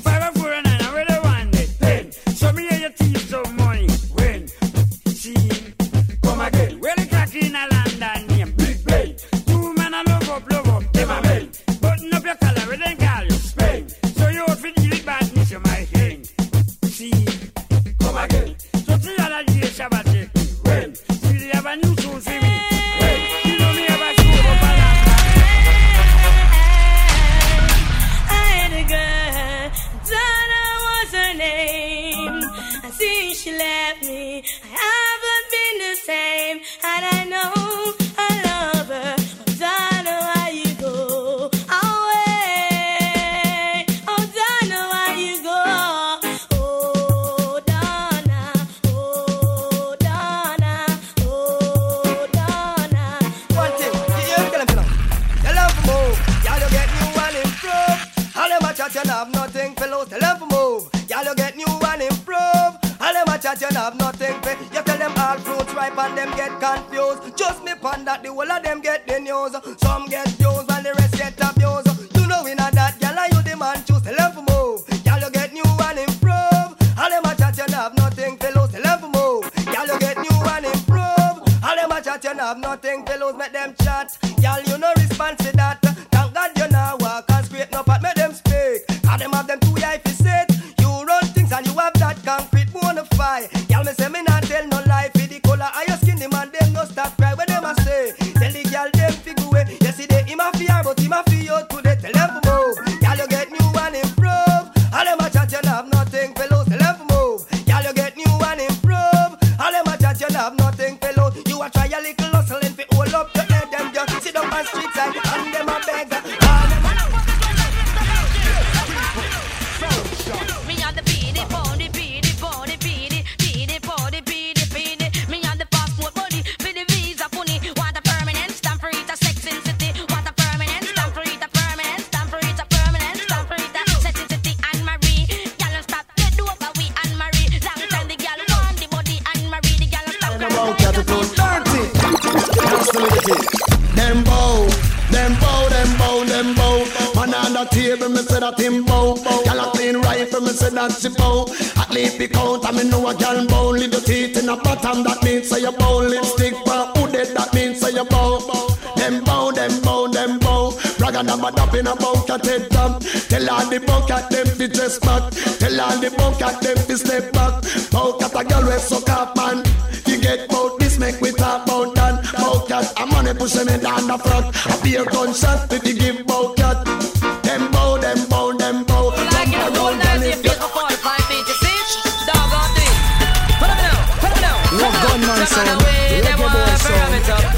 Get new and improve. All them a chat, you have nothing for. You tell them all fruits ripe and them get confused. Just me pon that the whole of them get the news. Some get used while the rest get abused. You know we not that, y'all are you the man choose. Tell them to move, y'all you get new and improve. All them a chat, you have nothing for lose. Tell them to move, y'all you get new and improve. All them a chat, you have nothing to lose. Make them chat, y'all you no response to that. Bottom, that means say you bow. Lipstick for who that means say you bow. Them bow, them bow, them bow. Brag and I'm a dap in a bunker head top. Tell all the bunker them fi dress back. Tell all the bunker them fi step back. Bunker a girl we suck up man. You get bout this make we talk about that. Bout cat a money push them in down the front. A beer gunshot fi fi give gunman sound? Reggae boy sound.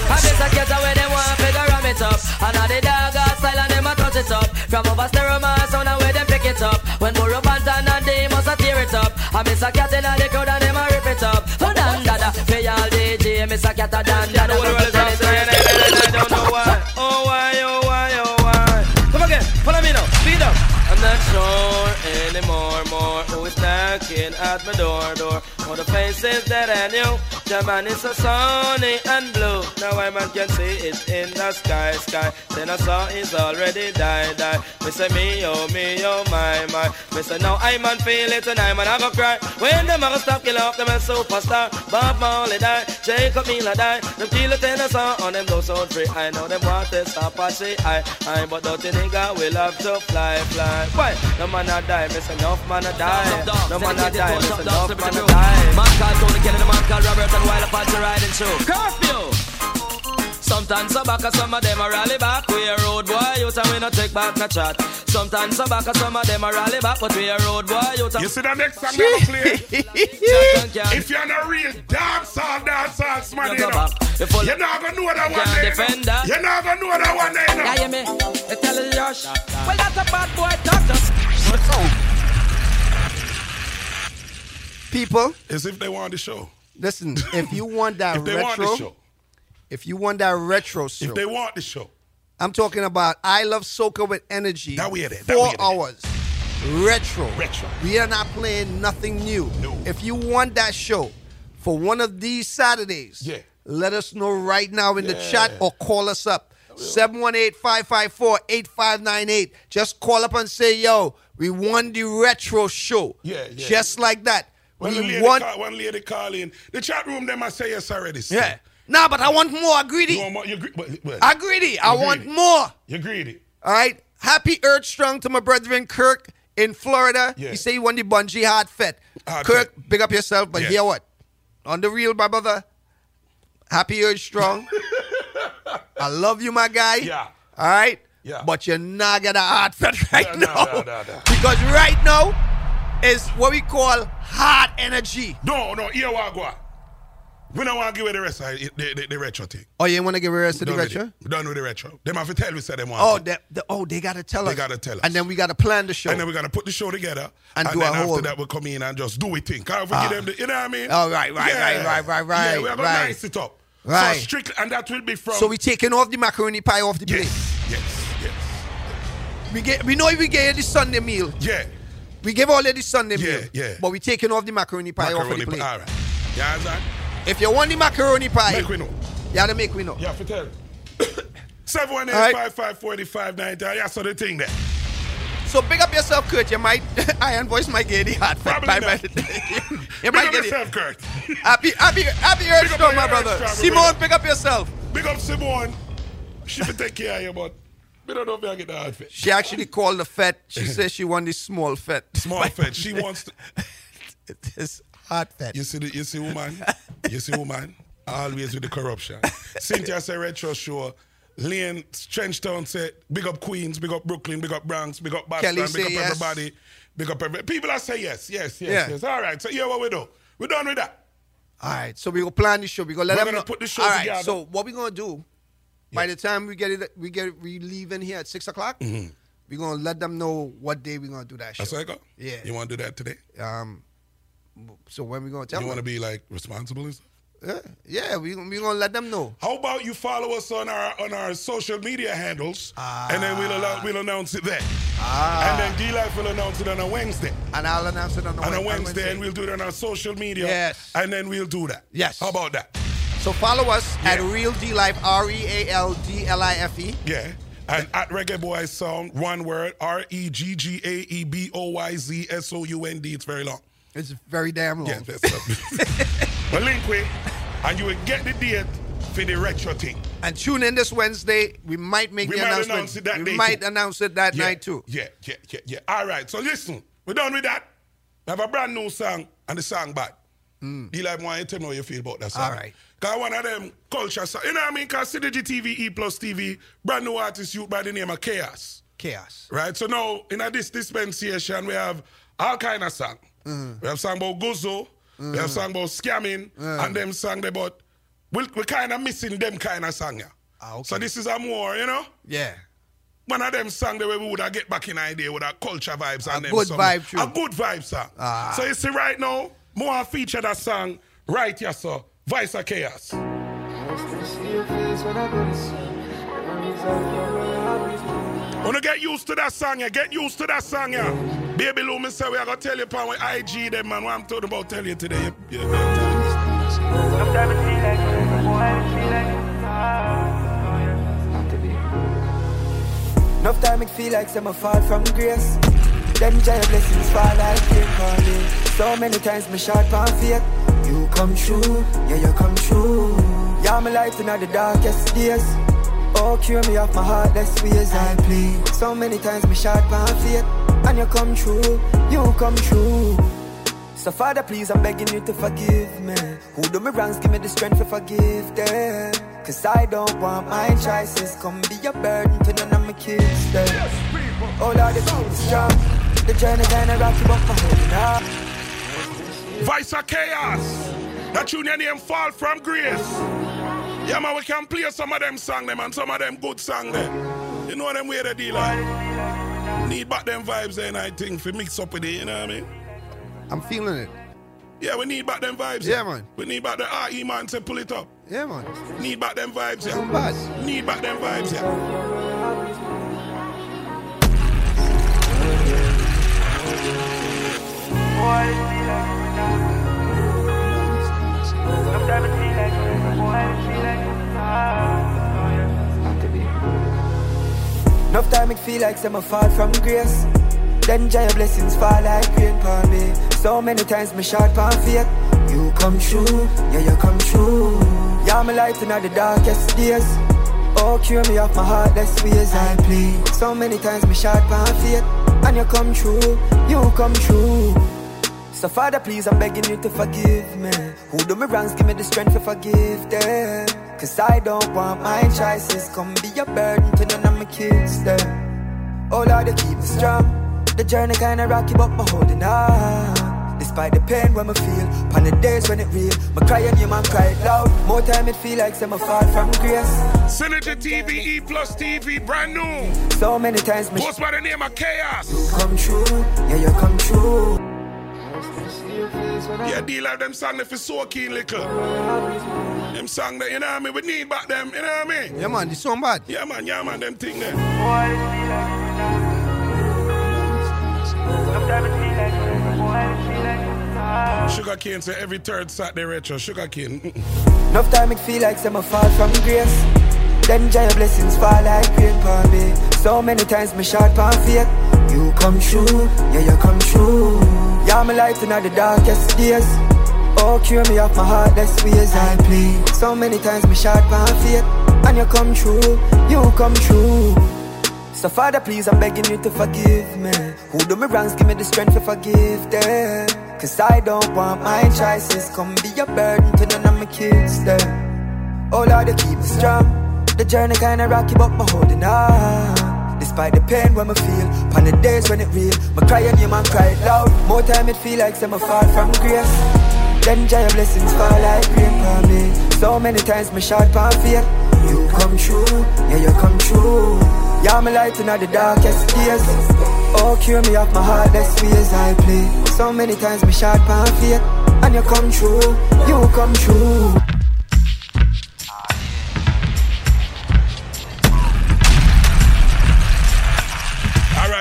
I guess I get away, they want figure ram it up. And now the dog got style and them a touch it up. From over stereo man sound and where them pick it up. When more up and and they must a tear it up. I miss a cat in the crowd and hear me say cat a dan dan. know what the world is outside, and I- and I don't know why. Oh why, oh why, oh why. Come again, follow me now, speed up. I'm not sure anymore, more who is knocking at my door, door. All the faces that I knew, the man is so sunny and blue. Now I man can see it in the sky, sky. Then I saw is already died, died. Me say me, oh me, oh my, my. Me say now I man feel it and I man I go cry. When them a go stop kill off them a superstar. Bob Marley die, Jacob Miller die. Them kill it in the sun on them go so free. I know them want to stop and say I, I, but dirty nigga will have to fly, fly. Why? No man a die, miss enough man a die. No man a die, miss enough man a die. Man called Tony Kelly, the man called Robert and Wild Apache riding show. Curfew! Sometimes so back, some of them a rally back. We a road boy, you and we no take back no chat. Sometimes so back, some of them a rally back, but we a road boy, you You see the next song that I play? if you're not real dance hall, dance hall, man, you know, you're not gonna know that one Can't defend you know. that. You're not gonna know that one day, you know. Yeah, hear me? They tell you, Josh. Well, that's a bad boy talk. Just People, as if they want the show. Listen, if you want that [LAUGHS] If they want retro, the show. if you want that retro show, If they want the show. I'm talking about I Love Soca with Energy. That we had it, that Four we had it. hours. Retro. Retro. We are not playing nothing new. No. If you want that show for one of these Saturdays, Yeah. let us know right now in the chat or call us up. 718-554-8598. Just call up and say, yo, we won the retro show. Yeah, yeah. Just like that. When we lady want call, one lady call in, the chat room, them I say yes already. still. Yeah. Nah, but I want more. I greedy. You want more? You gre- but- but- I greedy. I You want more. You're greedy. All right. Happy Earth Strong to my brethren Kirk in Florida. Yeah. He say he won the Bunji hard fete. Hard Kirk, big up yourself, but Yeah. hear what? On the real, my brother. Happy Earth Strong. [LAUGHS] I love you, my guy. Yeah. All right. Yeah. But you're not gonna hard fete right No, no, now. no, no, no. Because right now is what we call hard energy. No, no, here what go. We don't want to give away the rest of the, the, the, the retro thing. Oh, you want to give a rest of the retro? it. Done with the retro. Them have to tell we say them want Oh, they, they- oh, they gotta tell They us. They gotta tell us. And then we gotta plan the show. And then we're gonna put the show together. And do then a whole- after that we'll come in and just do it thing. Can't Ah. forget them the, you know what I mean? Oh, right, right, right, right, right, right, Yeah, we're gonna right. nice it up. Right. So strictly and that will be from So we taking off the macaroni pie off the plate. Yes, yes. yes. We get we know if we get the Sunday meal. Yeah. We give all you the Sunday Yeah, meal. yeah. But we taking off the macaroni pie off of the plate. pie. All right. You understand? If you want the macaroni pie, Make we know. you gotta make we know. Yeah, for tell. [COUGHS] Seven one eight five five forty five ninety. Yeah, so the thing there. So big up yourself, Kurt. You might [LAUGHS] iron voice might get the hard Probably not. bye. [LAUGHS] you Big might up get it. yourself, Kurt. Happy, happy, happy Earth Big up Strong, on my brother. Simone, big pick up yourself. Big up Simone. She will take care of you, but we don't know if I get the outfit. She actually called the fat. She [LAUGHS] says she won the small fat. Small fed. She wants to. [LAUGHS] It's hot fat. You see, the, you see, woman. [LAUGHS] You see, woman. Always with the corruption. Cynthia say retro show. Lane Trenchtown said, big up Queens, big up Brooklyn, big up Bronx, big up Boston, big up yes. everybody, big up every people that say yes, yes, yes, Yeah. yes. All right, so here what we do. We're done with that. All right, so we gonna plan the show. We gonna let We're them gonna know. put the show All right, together. so what we gonna do? By the time we get it, we get we leave in here at six o'clock. Mhm. We gonna let them know what day we're gonna do that show. That's go. Yeah. You want to do that today? Um. So when we gonna tell you them? to be like responsible and stuff? Yeah, yeah. We we gonna let them know. How about you follow us on our on our social media handles, and then we'll allow, we'll announce it there. Ah. And then D Life will announce it on a Wednesday. And I'll announce it on a, on a Wed- Wednesday, and we'll do it on our social media. Yes. And then we'll do that. Yes. How about that? So follow us at Real D Life R E A L D L I F E. Yeah. And at Reggae Boy Sound, one word, R E G G A E B O Y Z S O U N D. It's very long. It's very damn long. Yeah, that's But link with, and you will get the date for the retro thing. And tune in this Wednesday. We might make We the might announcement. announce it that we might too. announce it that yeah, night too. Yeah, yeah, yeah, yeah. All right. So listen, we're done with that. We have a brand new song, and the song bad. Mm. You like want you tell me how you feel about that song. All right. Cause one of them culture song. You know what I mean? Cause Synergy TV, E Plus TV, brand new artist youth by the name of Chaos. Chaos. Right? So now in a this dispensation we have all kind of song. Mm. We have song about Gozo, we have Mhm. song about scamming, Mm. and them song about we we kind of missing them kind of song. Yeah. Ah, So this is a more, you know? Yeah. One of them song the way we would have get back in idea with our culture vibes and them good song. vibe too. A good vibe song. Ah. So you see right now, more feature that song right here, so Vice of Chaos. Wanna get used to that song, yeah. Get used to that song, yeah. Baby Lou, me say we are gonna tell you what IG them man. What I'm talking about tell you today. Yeah, Enough time it feel like I'm a fall from grace. Then giant blessings fall like for me. So many times me short on faith. You come true, yeah you come true. Yeah my life in the darkest days. Oh cure me off my heartless ways I plead. So many times me short on faith, and you come true, you come true. So Father, please, I'm begging you to forgive me. Who do me wrongs, give me the strength to forgive them. Cause I don't want my choices come be a burden to none of my kids. Them. Oh Lord, the keep me strong. The journey kinda rocky, but my holding on. Vice of Chaos. That tune your name fall from grace. Yeah, man, we can play some of them song them and some of them good song them. You know them way the deal like. Need back them vibes then I think for mix up with it, you know what I mean? I'm feeling it. Yeah, we need back them vibes. Yeah, man. We need back the RE man to pull it up. Yeah, man. Need back them vibes, yeah. Bad. Need back them vibes, yeah. Enough time it feel like some fall from grace. Then giant blessings fall like rain upon me. So many times me short on faith. You come true, yeah you come true. Yeah my life in the darkest days. Oh cure me off my heartless ways I plead. So many times me short on faith, and you come true, you come true. So Father, please, I'm begging you to forgive me. Who do me wrongs, give me the strength to forgive them. Cause I don't want my choices come be a burden to none of my kids them. Oh Lord, you keep me strong. The journey kinda rocky, but my holding on. Despite the pain when I feel, on the days when it real, my cry and you man cry it loud. More time it feel like some fall from grace. TV, E plus TV, brand new. So many times me Goes by the name of Chaos. You come true, yeah you come true. Yeah, deal like them song if it's so keen little. Them song that, you know what I mean? We need back them, you know what I mean? Yeah, man, this song bad. Yeah, man, yeah, man, them thing there. Sugar cane say every third Saturday retro. Sugar cane. Enough time it feel like some fall from grace. Then giant blessings fall like rain upon me. So many times me short on faith. You come true, yeah you come true. Yeah my life in the darkest days. Oh cure me off my heartless ways I plead. So many times me short on faith, and you come true, you come true. So Father, please, I'm begging you to forgive me. Who do me wrongs, give me the strength to forgive them. Cause I don't want my choices come be a burden to none of my kids them. Oh Lord, you keep me strong. The journey kinda rocky, but my holding on. Despite the pain when I feel, on the days when it real, my cry and you man cry it loud. More time it feel like some fall from grace. Then giant blessings fall like rain for me. So many times me short on faith. You come true, yeah you come true. Yeah my light in the darkest days. Oh cure me off my heartless ways I play. So many times me short on faith, and you come true, you come true.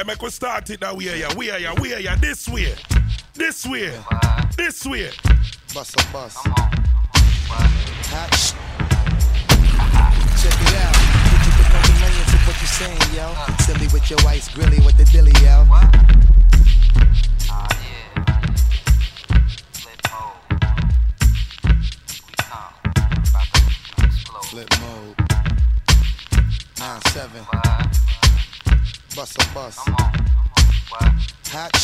Make we start it that way, yeah, way, yeah, way, yeah, this way, this way, this way. Bust a bus. Hot Check it out. Get you with no millions of what you saying, yo. Silly with your ice, grilly with the dilly, yo. Flip mode. Nine seven. Bust a bus. Hot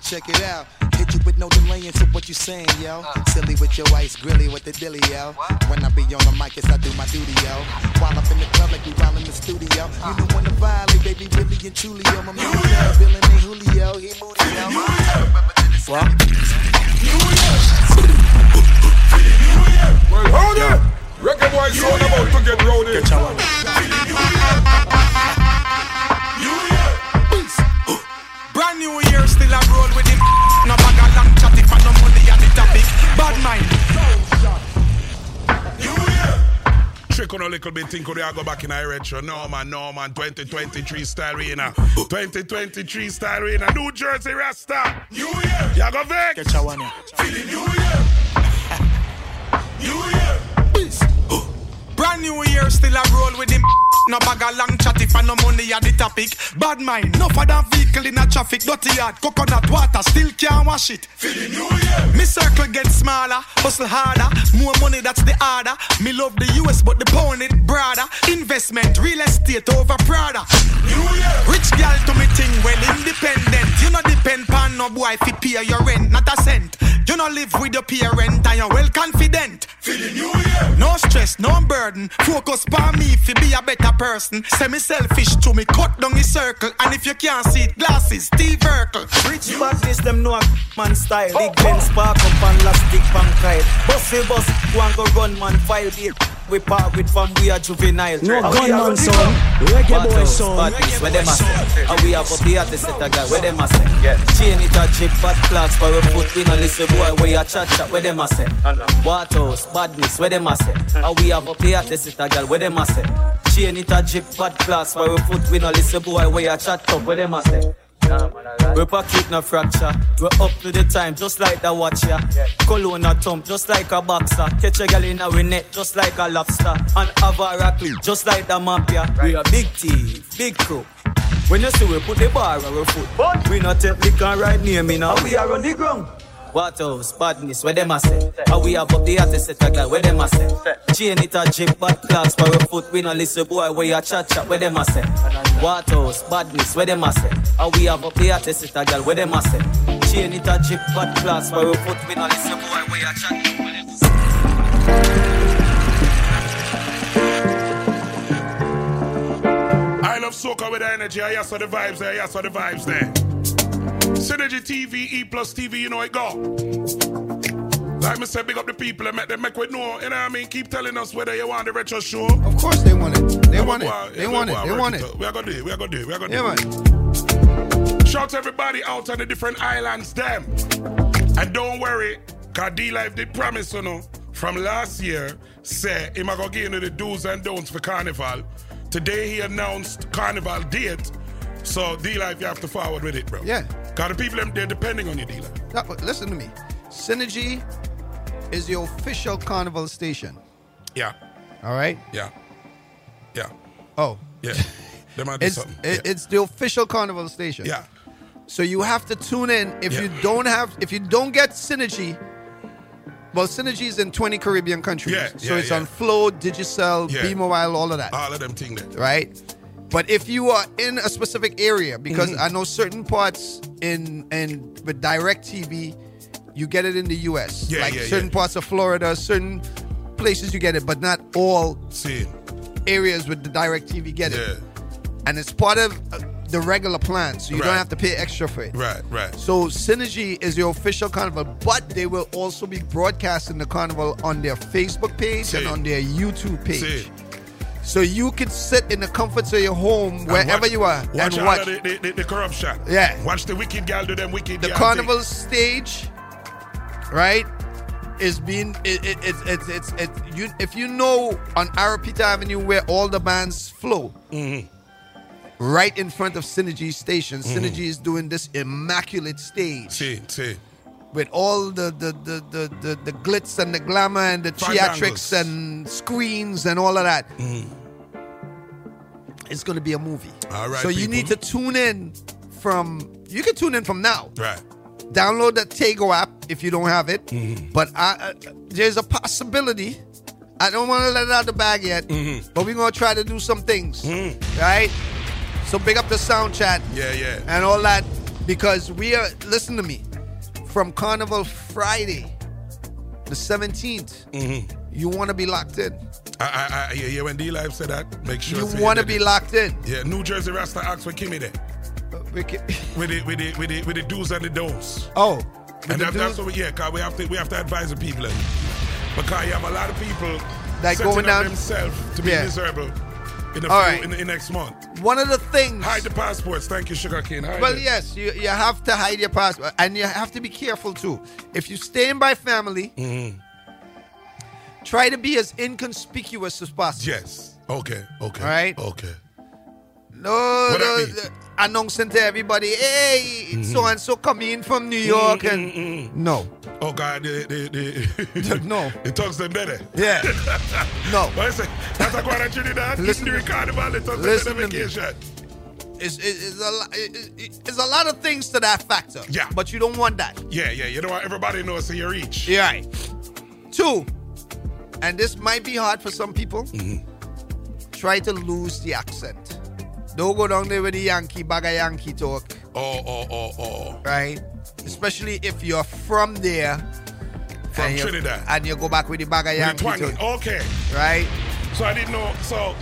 Check it out. Hit you with no delay into what you saying, yo. Silly with your ice, grilly with the dilly, yo. When I be on the mic, yes, I do my duty, yo. While up in the club, like we while in the studio. You know when to violate, baby, really and truly, yo. My man, yeah. Bill and Julio, he moody, yo. What? Well, hold it! Reggae boy sound about to get rowdy. Get Brand new year, still a roll with him. No bag a long chat if I no money on the topic. Bad mind. New Year. Trick on a little bit, think I go back in a retro. No man, no man. 2023 style we arena. 2023 style we arena. New Jersey Rasta. New Year. Ya go back. Get your one. Feeling New Year. new Year. Brand new year, still a roll with him. No bag a long chat if I no money at the topic. Bad mind, no for that vehicle in a traffic. Dirty yard, coconut water, still can't wash it. Feeling New Year. Me circle get smaller, hustle harder. More money, that's the order. Me love the US, but the pound it broader. Investment, real estate over Prada. New Year. Rich girl to me thing, well independent. You no depend pan no boy fi pay your rent, not a cent. You no live with your parent and you're well confident. Feeling New Year. No stress, no burden. Focus on me fi be a better person. Semi selfish to me, cut down the circle. And if you can't see it, glasses, Steve Urkel. Rich badness, them know a man style. Big oh, oh. Ben spark up and elastic pan kite. Bus fi bus, go and go run man file beer. We part with from we are juvenile. No And we gunman son, reggae boy What son. else? Badness, where them a say? And we have up the artist set a guy, where them a say? Chain it a chip, bad clocks for a foot. We no listen boy, where you chat chat, where them a say? What? Badness, where them a say? And we have up the artist set a girl, where them a say? Chain it a chip, bad clocks for a foot. We no listen boy, where you chat up, where them a say? We pocket no fracture. We up to the time, just like the watcher. Cologne a thump, just like a boxer. Catch a girl in a net, just like a lobster. And have a just like the mafia. We a big thief, big crew. When you see we put the bar on our foot, but we not take liquor and ride near me now. We are on the ground. What else? Badness, where them a say? And we have up the artist set a girl, where them a say? Chain it a jip, bad clocks for a foot. We no listen boy, where you chat chat, where them a say? What else? Badness, where them a say? And we have up the artist set a girl, where them a say? Chain it a jip, bad clocks for a foot. We no listen boy, where you chat chat? I love soca with the energy. I saw the vibes there. I saw the vibes there. Synergy TV, E plus TV, you know it go. Like me say, big up the people and make them make we know. You know what I mean? Keep telling us whether you want the retro show. Of course they want it. They want it. They want it. They want it. We are gonna do it. We are gonna do it. We are gonna Yeah, do it. Man. Shout everybody out on the different islands, them. And don't worry, cause D Life did promise, you know, from last year, say him a go give you the do's and don'ts for Carnival. Today he announced Carnival date. So D Life, you have to forward with it, bro. Yeah. Cause the people them they're depending on you, D Life. No, listen to me. Synergy is the official carnival station. Yeah. All right. Yeah. Yeah. Oh. Yeah. [LAUGHS] They might do It's something. it- it's the official carnival station. Yeah. So you have to tune in. If Yeah. you don't have, if you don't get synergy, well, synergy is in 20 Caribbean countries. Yeah, so yeah, it's yeah. on Flow, Digicel, Yeah. B-Mobile, all of that. All of them things right? But if you are in a specific area, because Mhm. I know certain parts in in with DirecTV, you get it in the U.S. Yeah, like yeah, certain yeah. parts of Florida, certain places you get it, but not all See. areas with the DirecTV get Yeah. it. And it's part of uh, the regular plan, so you don't have to pay extra for it. Right, right. So Synergy is your official carnival, but they will also be broadcasting the carnival on their Facebook page and on their YouTube page. See. So you can sit in the comforts of your home, wherever watch- you are, Watch and watch the, the, the, corruption. Yeah. Watch the wicked gal do them wicked the carnival stage. Right, is being it, it, it, it, it's it, you if you know on Ariapita Avenue where all the bands flow, Mm-hmm. right in front of Synergy Station. Mhm. Synergy is doing this immaculate stage. See, see. With all the the, the, the, the the glitz and the glamour and the theatrics and screens and all of that. Mm. It's going to be a movie. All right, So you need to tune in from. You can tune in from now. Right. Download the Tego app if you don't have it. Mm-hmm. But I, uh, there's a possibility. I don't want to let it out the bag yet. Mm-hmm. But we're gonna try to do some things. Right. So big up the sound chat Yeah, yeah. and all that because we are. Listen to me. From Carnival Friday, the 17th, Mm-hmm. you want to be locked in. I, I, I, yeah, yeah, when D Life said that, make sure You want to be it- locked in. Yeah, New Jersey Rasta asked for Kimmy there. [LAUGHS] With the with the with the with the do's and the don'ts. Oh. And that, that's what we yeah, cause we have to we have to advise the people. Because you have a lot of people That going down- themselves to be Yeah. miserable in the, All few- right. in, the, in next month. One of the things. Hide the passports. Thank you, Sugar Cane. Hide Well, it. yes, you, you have to hide your passport, and you have to be careful too. If you're staying by family, Mm-hmm. try to be as inconspicuous as possible. Yes. Okay. Okay. All right. Okay. No, What no, that mean? the- announcing to everybody, hey, mm-hmm. so and so coming in from New mm-hmm. York, and mm-hmm. no, Oh God, the the the no, [LAUGHS] it talks them better. Yeah. [LAUGHS] no. What I say? That's a quarter Trinidad. Listen to- carnival, it talks listen them vacation. it's, it's, a lot. It, it- it's a lot of things to that factor. Yeah. but you don't want that. Yeah, yeah. You know what? Everybody knows so you reach. Yeah. Right. Two, and this might be hard for some people. Mm-hmm. Try to lose the accent. Don't go down there with the Yankee bag of Yankee talk. Oh, oh, oh, oh. Right. Especially if you're from there. From and you- Trinidad. And you go back with the bag of Yankee talk. Okay. Right. So I didn't know. So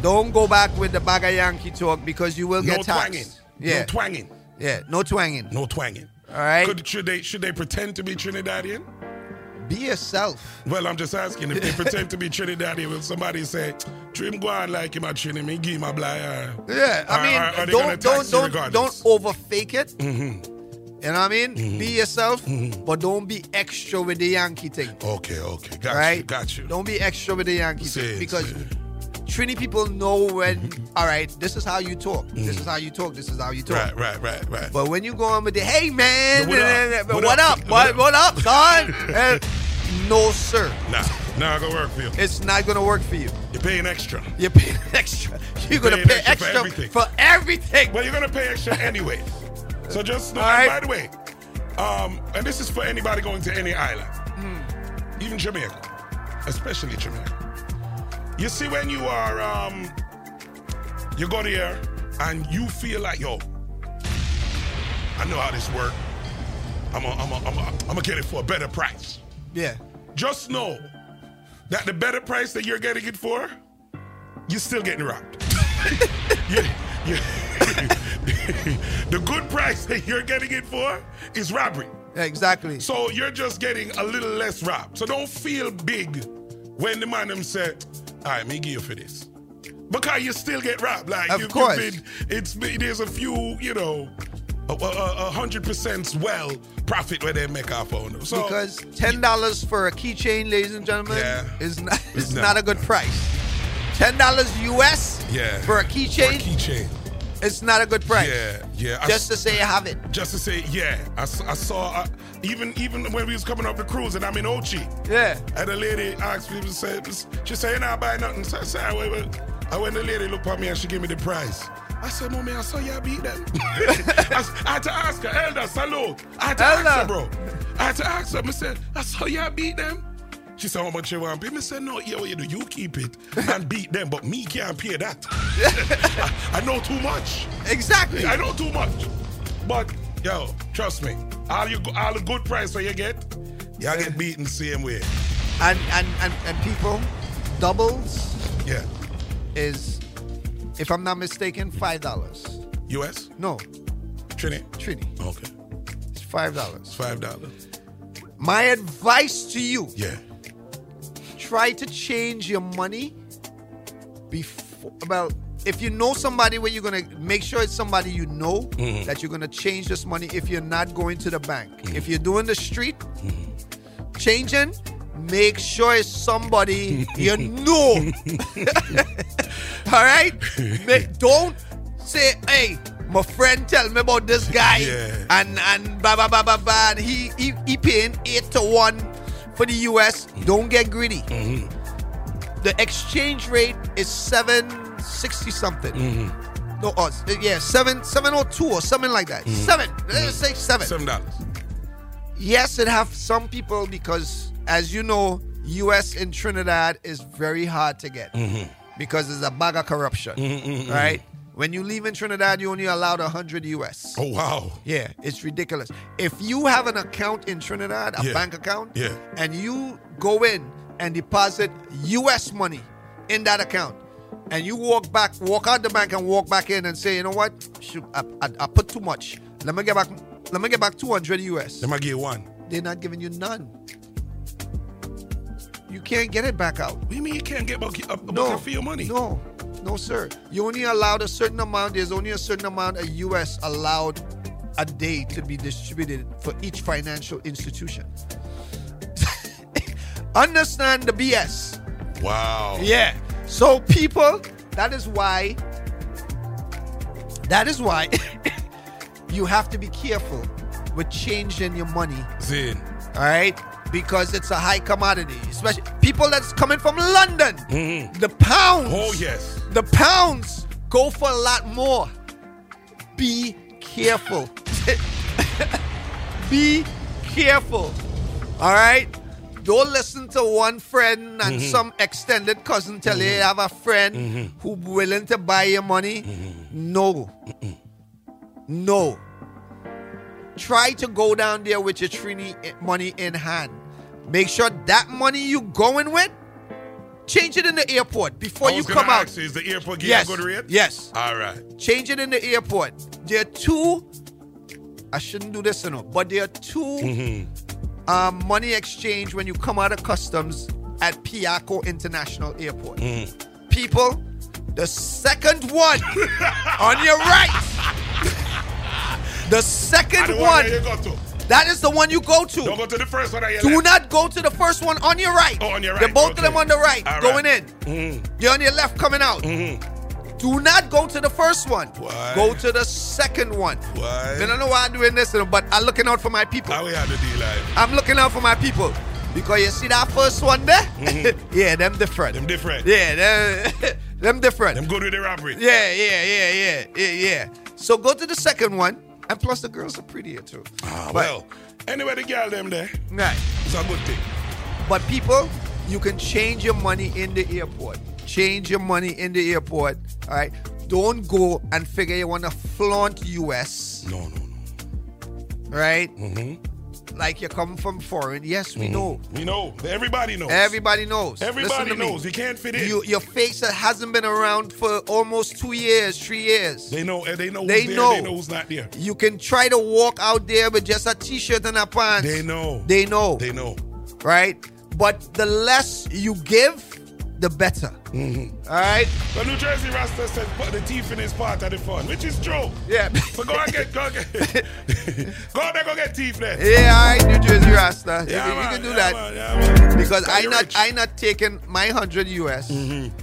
Don't go back with the bag of Yankee talk because you will no get taxed. twanging. Yeah. No twanging. Yeah. No twanging. No twanging. All right. Could, should they should they pretend to be Trinidadian? Be yourself. Well, I'm just asking if they pretend to be Trinidadian. Will somebody say, "Trim go on like him a Trini, me give him a blind? Yeah, I Or- mean, or- or don't don't don't regardless? don't overfake it. Mm-hmm. You know what I mean? Be yourself, but don't be extra with the Yankee thing. Okay, okay, got you, right? got you. Don't be extra with the Yankee See, thing because see. Trini people know when. all right, this is how you talk. This is how you talk. This is how you talk. Right, right, right, right. But when you go on with the hey man, what up? [LAUGHS] what, What up? up? What, what up, son? [LAUGHS] Eh, no sir, Nah, nah, gonna work for you. it's not gonna work for you. You're paying extra. You're paying [LAUGHS] extra. You're gonna pay extra for everything. for everything. Well, you're gonna pay extra anyway. So just know. Right. By the way, um, and this is for anybody going to any island, Hmm. even Jamaica, especially Jamaica. You see, when you are, um, you go there and you feel like, yo, I know how this work. I'm gonna, I'm gonna, I'm gonna, I'm gonna get it for a better price. Yeah. Just know that the better price that you're getting it for, you're still getting robbed. [LAUGHS] You- you- [LAUGHS] the good price that you're getting it for is robbery. Exactly. So you're just getting a little less robbed. So don't feel big when the man them say, all right, me give you for this. Because you still get robbed. Like Of you've course. been, it's there's a few, you know, a- hundred percent well profit where they make off on them. So because ten dollars for a keychain, ladies and gentlemen, Yeah. is not is not a good price. Ten dollars US yeah, for a keychain, keychain. It's not a good price. Yeah, yeah. I Just to say you have it. just to say, yeah, I, I saw uh, even even when we was coming up the cruise and I'm in Ochi. Yeah. And the lady asked me, said, she said, you're not buy nothing." So I said, "Wait, wait." And when the lady looked at me and she gave me the price, I said, "Mommy, I saw y'all beat them." [LAUGHS] I had to ask her, Elder, salute. I had to ask her, bro. I had to ask her. I said, "I saw y'all beat them." She said, "How much you want?" I said, "No, yeah, what you do? You keep it and beat them, but me can't pay that. [LAUGHS] I, I know too much. Exactly. I know too much. But yo, trust me, all you all the good price that you get, y'all get beaten the same way. And and and, and people, doubles Yeah. is, if I'm not mistaken, five dollars. U.S. No, Trini. Trini. Okay. It's five dollars. Five dollars. My advice to you: Yeah. Try to change your money before. Well, if you know somebody where you're gonna make sure it's somebody you know Mhm. that you're gonna change this money if you're not going to the bank. If you're doing the street changing, make sure it's somebody [LAUGHS] you know. [LAUGHS] All right? Don't say, hey, my friend tell me about this guy [LAUGHS] Yeah. and and blah blah blah blah blah. And he, he he paying eight to one for the US. Mm-hmm. Don't get greedy. Mm-hmm. The exchange rate is seven sixty something. Mm-hmm. No, oh, yeah, seven seven or two or something like that. Seven. Let's say seven. Seven dollars. Yes, it have some people because, as you know, U.S. in Trinidad is very hard to get because there's a bag of corruption, right? When you leave in Trinidad, you only allowed 100 U.S. Oh wow. Yeah, it's ridiculous. If you have an account in Trinidad, a Yeah. bank account, Yeah. and you go in and deposit U.S. money in that account, and you walk back, walk out the bank and walk back in and say, you know what, Shoot, I, I, I put too much. Let me get back. Let me get back 200 U.S. Might give you one. They're not giving you none. You can't get it back out. What do you mean you can't get back uh, a, a No. for your money? No, no, sir. You only allowed a certain amount. There's only a certain amount of U.S. allowed a day to be distributed for each financial institution. [LAUGHS] Understand the BS. Wow. Yeah. So people, that is why. That is why [COUGHS] you have to be careful with changing your money. Zin. All right, because it's a high commodity, especially people that's coming from London. The pounds. Mm-hmm. Oh, yes. The pounds go for a lot more. Be careful. [LAUGHS] be careful. All right. Don't listen to one friend and Mhm. some extended cousin tell you you have a friend Mhm. who willing to buy your money. No. No. Try to go down there with your Trini money in hand. Make sure that money you going with, change it in the airport before you come out. you, is the airport getting Yes. a good rate? Yes. All right. Change it in the airport. There are two. I shouldn't do this, you know, but there are 2 Mm-hmm. um, money exchange when you come out of customs at Piarco International Airport. Mm. People, the second one on your right. [LAUGHS] The second one. That go to. Is the one you go to. Don't go to the first one. Do left. not go to the first one on your right. Oh, on your They're both okay. of them on the right, All going right. in. Mm-hmm. You're on your left, coming out. Mm-hmm. Do not go to the first one. Why? Go to the second one. Why? I don't know why I'm doing this, but I'm looking out for my people. How we have to deal? I'm looking out for my people. Because you see that first one there? Mm-hmm. [LAUGHS] yeah, them different. Them different. Yeah, them, [LAUGHS] them different. Them good with the robbery. Yeah, yeah, yeah, yeah, yeah, yeah. So go to the second one. And plus the girls are prettier too. Ah, But- well, anyway, the girl them there. Right. It's a good thing. But people, you can change your money in the airport. Change your money in the airport. All right. Don't go and figure you want to flaunt US. No, no, no. Right? Mm-hmm. Like you're coming from foreign. Yes, we know. We know. Everybody knows. Everybody knows. Everybody Listen to me. knows. You can't fit in. You, your face that hasn't been around for almost two years, three years. They know. eh, They know. Who's They there, know. They know who's not there. You can try to walk out there with just a t-shirt and a pants. They know. They know. They know. Right? But the less you give, the better. Mm-hmm. All right? The New Jersey Rasta said put the teeth in his part of the fun, which is true. Yeah. [LAUGHS] So go and get, go get, [LAUGHS] go and go get teeth then. Yeah, all right, New Jersey Rasta. You Yeah, can- you, man, can do yeah, that. man, yeah, man. Because I not rich. I not taking my hundred US Mm-hmm.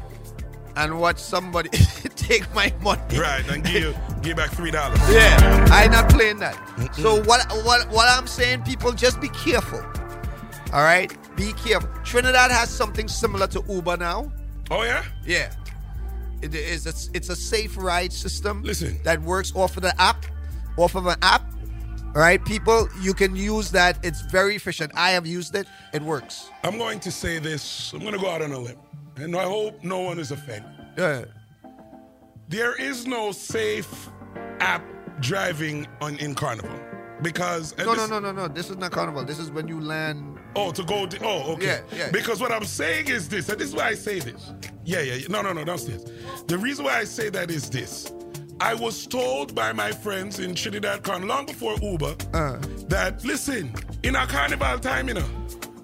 and watch somebody [LAUGHS] take my money. Right, and give you give back three dollars. Yeah, I not playing that. So what what what I'm saying, people, just be careful. All right, be careful. Trinidad has something similar to Uber now. Oh yeah. Yeah, it is. It's, it's a safe ride system. Listen. that works off of the app, off of an app. All right, people, you can use that. It's very efficient. I have used it. It works. I'm going to say this. I'm going to go out on a limb, and I hope no one is offended. Yeah. There is no safe app driving on in Carnival because No, no, no, no, no. This is not carnival. This is when you land. Oh, to go. To, oh, okay. Yeah, yeah. Because what I'm saying is this, and this is why I say this. Yeah, yeah. yeah. No, no, no. Downstairs. The reason why I say that is this. I was told by my friends in Trinidad Con long before Uber Uh. that listen, in our carnival time, you know,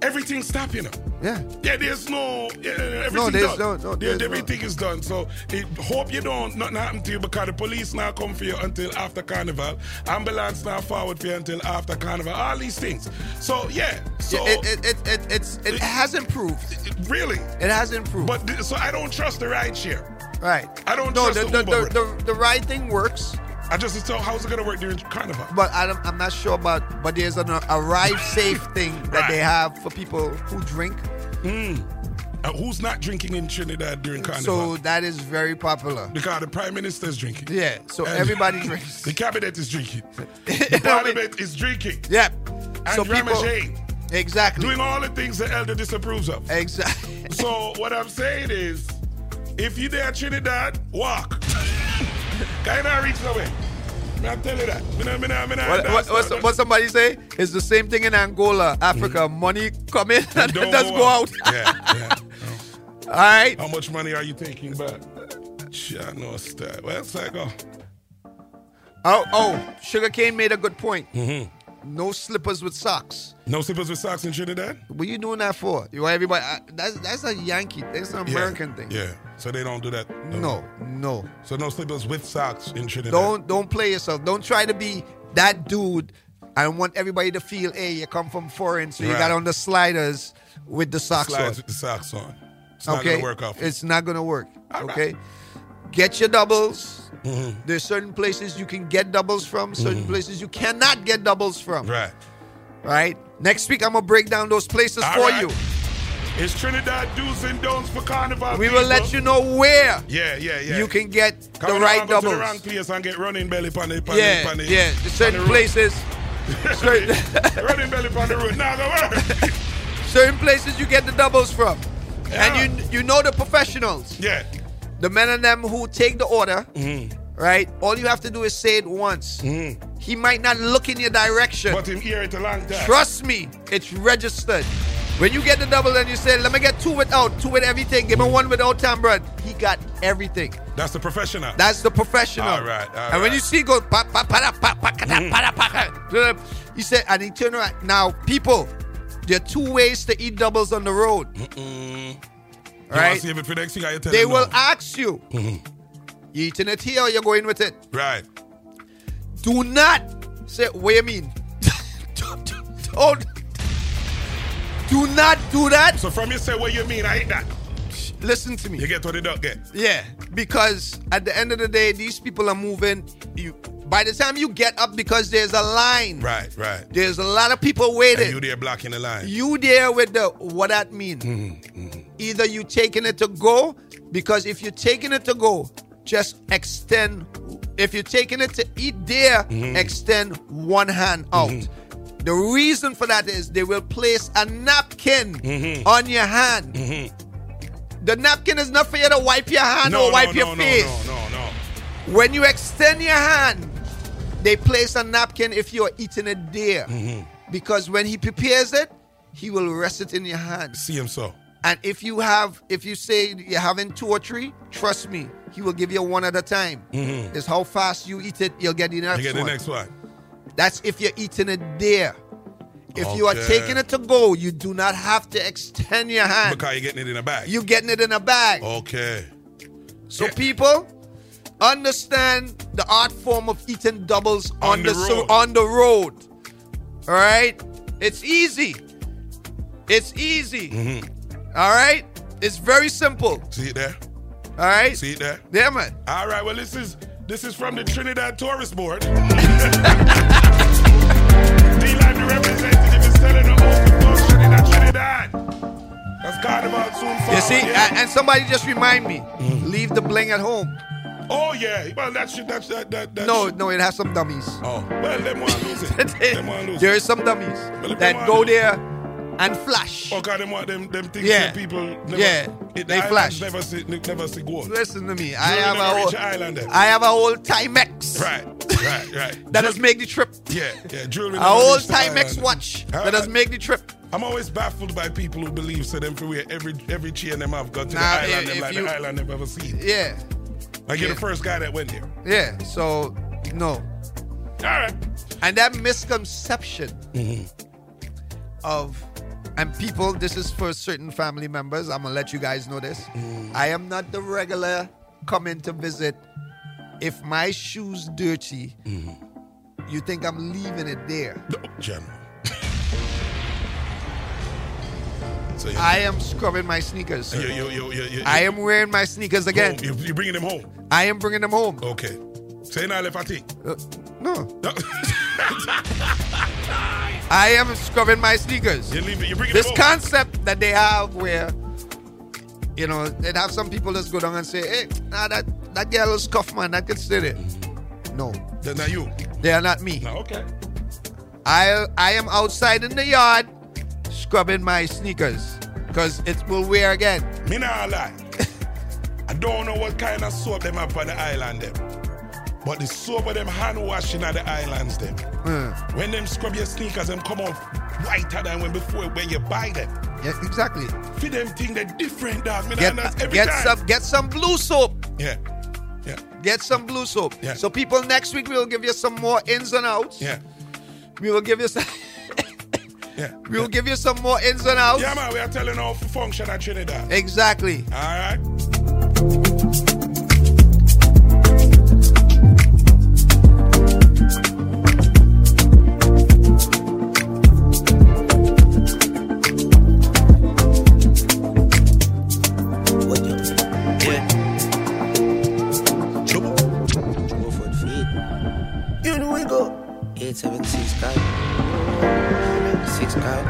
everything stopping you know. Yeah. Yeah, there's no yeah, everything No, there's done. no- no, Yeah, there's no- everything is done. So it, hope you don't nothing happen to you because the police now come for you until after carnival. Ambulance now forward for you until after carnival. All these things. So yeah. So it, it, it, it, it's, it has improved. really, It has improved. but so I don't trust the ride share. right. I don't No, trust the, the, the, the, the, the right thing works, I just so how's it gonna work during carnival? but I don't, I'm not sure about. But there's an arrive safe thing that they have for people who drink. Mm. Uh, who's not drinking in Trinidad during carnival? So that is very popular. because the prime minister is drinking. Yeah. So And everybody [LAUGHS] drinks. The cabinet is drinking. [LAUGHS] The parliament is drinking. Yep. And So people- Exactly. doing all the things the elder disapproves of. Exactly. So what I'm saying is, if you're there Trinidad, walk. Reach nowhere. I you that. Me me me What, what, what, somebody say is the same thing in Angola, Africa. Money come in and Don't it does go out. yeah, yeah. All right. How much money are you taking back? Sure, no style. Well, it's like, oh. Oh, oh, Sugarcane made a good point. Mhm. No slippers with socks. No slippers with socks in Trinidad? What you doing that for? You want everybody? uh, That's that's a Yankee. That's an Yeah, American thing. Yeah. So they don't do that. No, no. no. So no slippers with socks in Trinidad. Don't don't play yourself. Don't try to be that dude I want everybody to feel, hey, you come from foreign, so you got on the sliders with the socks Slides on. with the socks on. It's not okay, gonna work off. It's not gonna work. All right. okay, get your doubles. Mhm. There's certain places you can get doubles from, certain Mhm. places you cannot get doubles from. Right. Right. Next week I'm gonna break down those places All for right. you. It's Trinidad do's and don'ts for carnival. We will let you know where Yeah, yeah, yeah. you can get Come the right go to the doubles. wrong place and get running belly on the, on Yeah, the, on the, yeah. certain the places. [LAUGHS] certain, [LAUGHS] running belly on the road. Now go [LAUGHS] certain places you get the doubles from, and you you know the professionals. Yeah. The men and them who take the order. Mm-hmm. Right. All you have to do is say it once. He might not look in your direction. But him hear it a long time. Trust me, it's registered. When you get the double and you say, let me get two without, two with everything, give me one without tambrad, he got everything. That's the professional. That's the professional. All right, all and when you see go, pa, pa, pa, da, pa, pa, ka, da, Mhm. pa, da, pa, ka, he said, and he turned around. Now, people, there are two ways to eat doubles on the road. Mm-mm. Right? You save it for next thing I tell They will now. ask you, Mhm. You eating it here you're going with it? Right. Do not say, what you mean? [LAUGHS] don't, do not do that. So from you say what you mean, I hate that. Listen to me. You get what the duck get. Yeah, because at the end of the day, these people are moving. You by the time you get up, because there's a line. Right, right. There's a lot of people And waiting. you there blocking the line. You there with the what that mean? Mm-hmm, Either you taking it to go, because if you're taking it to go, just extend. If you're taking it to eat there, Mhm. extend one hand out. Mm-hmm. The reason for that is they will place a napkin Mhm. on your hand. The napkin is not for you to wipe your hand or wipe no, your no, face. No, no, no, no. When you extend your hand, they place a napkin if you're eating it there. Mm-hmm. Because when he prepares it, he will rest it in your hand. See him so. And if you have, if you say you're having two or three, trust me, he will give you one at a time. Mhm. It's how fast you eat it, you'll get the next You get the one. next one. That's if you're eating it there. If you are taking it to go, you do not have to extend your hand. Because you're getting it in a bag. You're getting it in a bag. Okay. So people understand the art form of eating doubles on, On the, the so- road. on the road. All right? It's easy. It's easy. Mm-hmm. All right? It's very simple. See it there? All right? See it there? Yeah, man. All right. Well, this is this is from the Trinidad Tourist Board. [LAUGHS] the live the representative is telling the open folks Trinidad, Trinidad. That's Carnival soon. You see, yeah? and, and somebody just remind me, mm. leave the bling at home. Oh yeah. Well, that should that's that that. that No, should- no, it has some dummies. Oh, well, let them want lose it. [LAUGHS] them want lose There it. is some dummies Well, that go there and flash. Oh God, them want them them things Yeah. that people never, Yeah, it, they the flash. Never see never see gold. Listen to me. I Jewelry have a whole. I have a whole Timex Right, right, right. [LAUGHS] that has made the trip. Yeah, yeah. Jewelry A whole reach Timex watch that has made the trip. I'm always baffled by people who believe so them for where every every chain them have got to Nah, the island if- them if like you- the island never ever seen. Yeah, Like you're the first guy that went there. yeah. So no. All right. And that misconception mm-hmm. of and people, this is for certain family members. I'm gonna let you guys know this. I am not the regular coming to visit. If my shoes dirty, you think I'm leaving it there? No, General. [LAUGHS] so I am scrubbing my sneakers. you, you, you, I am wearing my sneakers again. Home. You, you bringing them home? I am bringing them home. Okay. Say now left I think. Uh, no. [LAUGHS] [LAUGHS] I am scrubbing my sneakers. You leave it. You bringing This concept that they have where, you know, they'd have some people just go down and say, hey, nah, that, that girl is cuff, man. That could stay it. No. They're not you. They are not me. No, okay. I I am outside in the yard scrubbing my sneakers because it will wear again. Me not lie. [LAUGHS] I don't know what kind of soap them have on the island them. But the soap of them hand washing at the islands them. Mm. When them scrub your sneakers, them come out whiter than when before when you buy them. Yeah, exactly. For them thing they're different dog. Me Get, get some get some blue soap. Yeah. Yeah. Get some blue soap. Yeah. So people next week we'll give you some more ins and outs. Yeah. We will give you some [LAUGHS] Yeah. we will give you some more ins and outs. Yeah, man, we are telling how to function at Trinidad. Exactly. All right. Six. Yeah,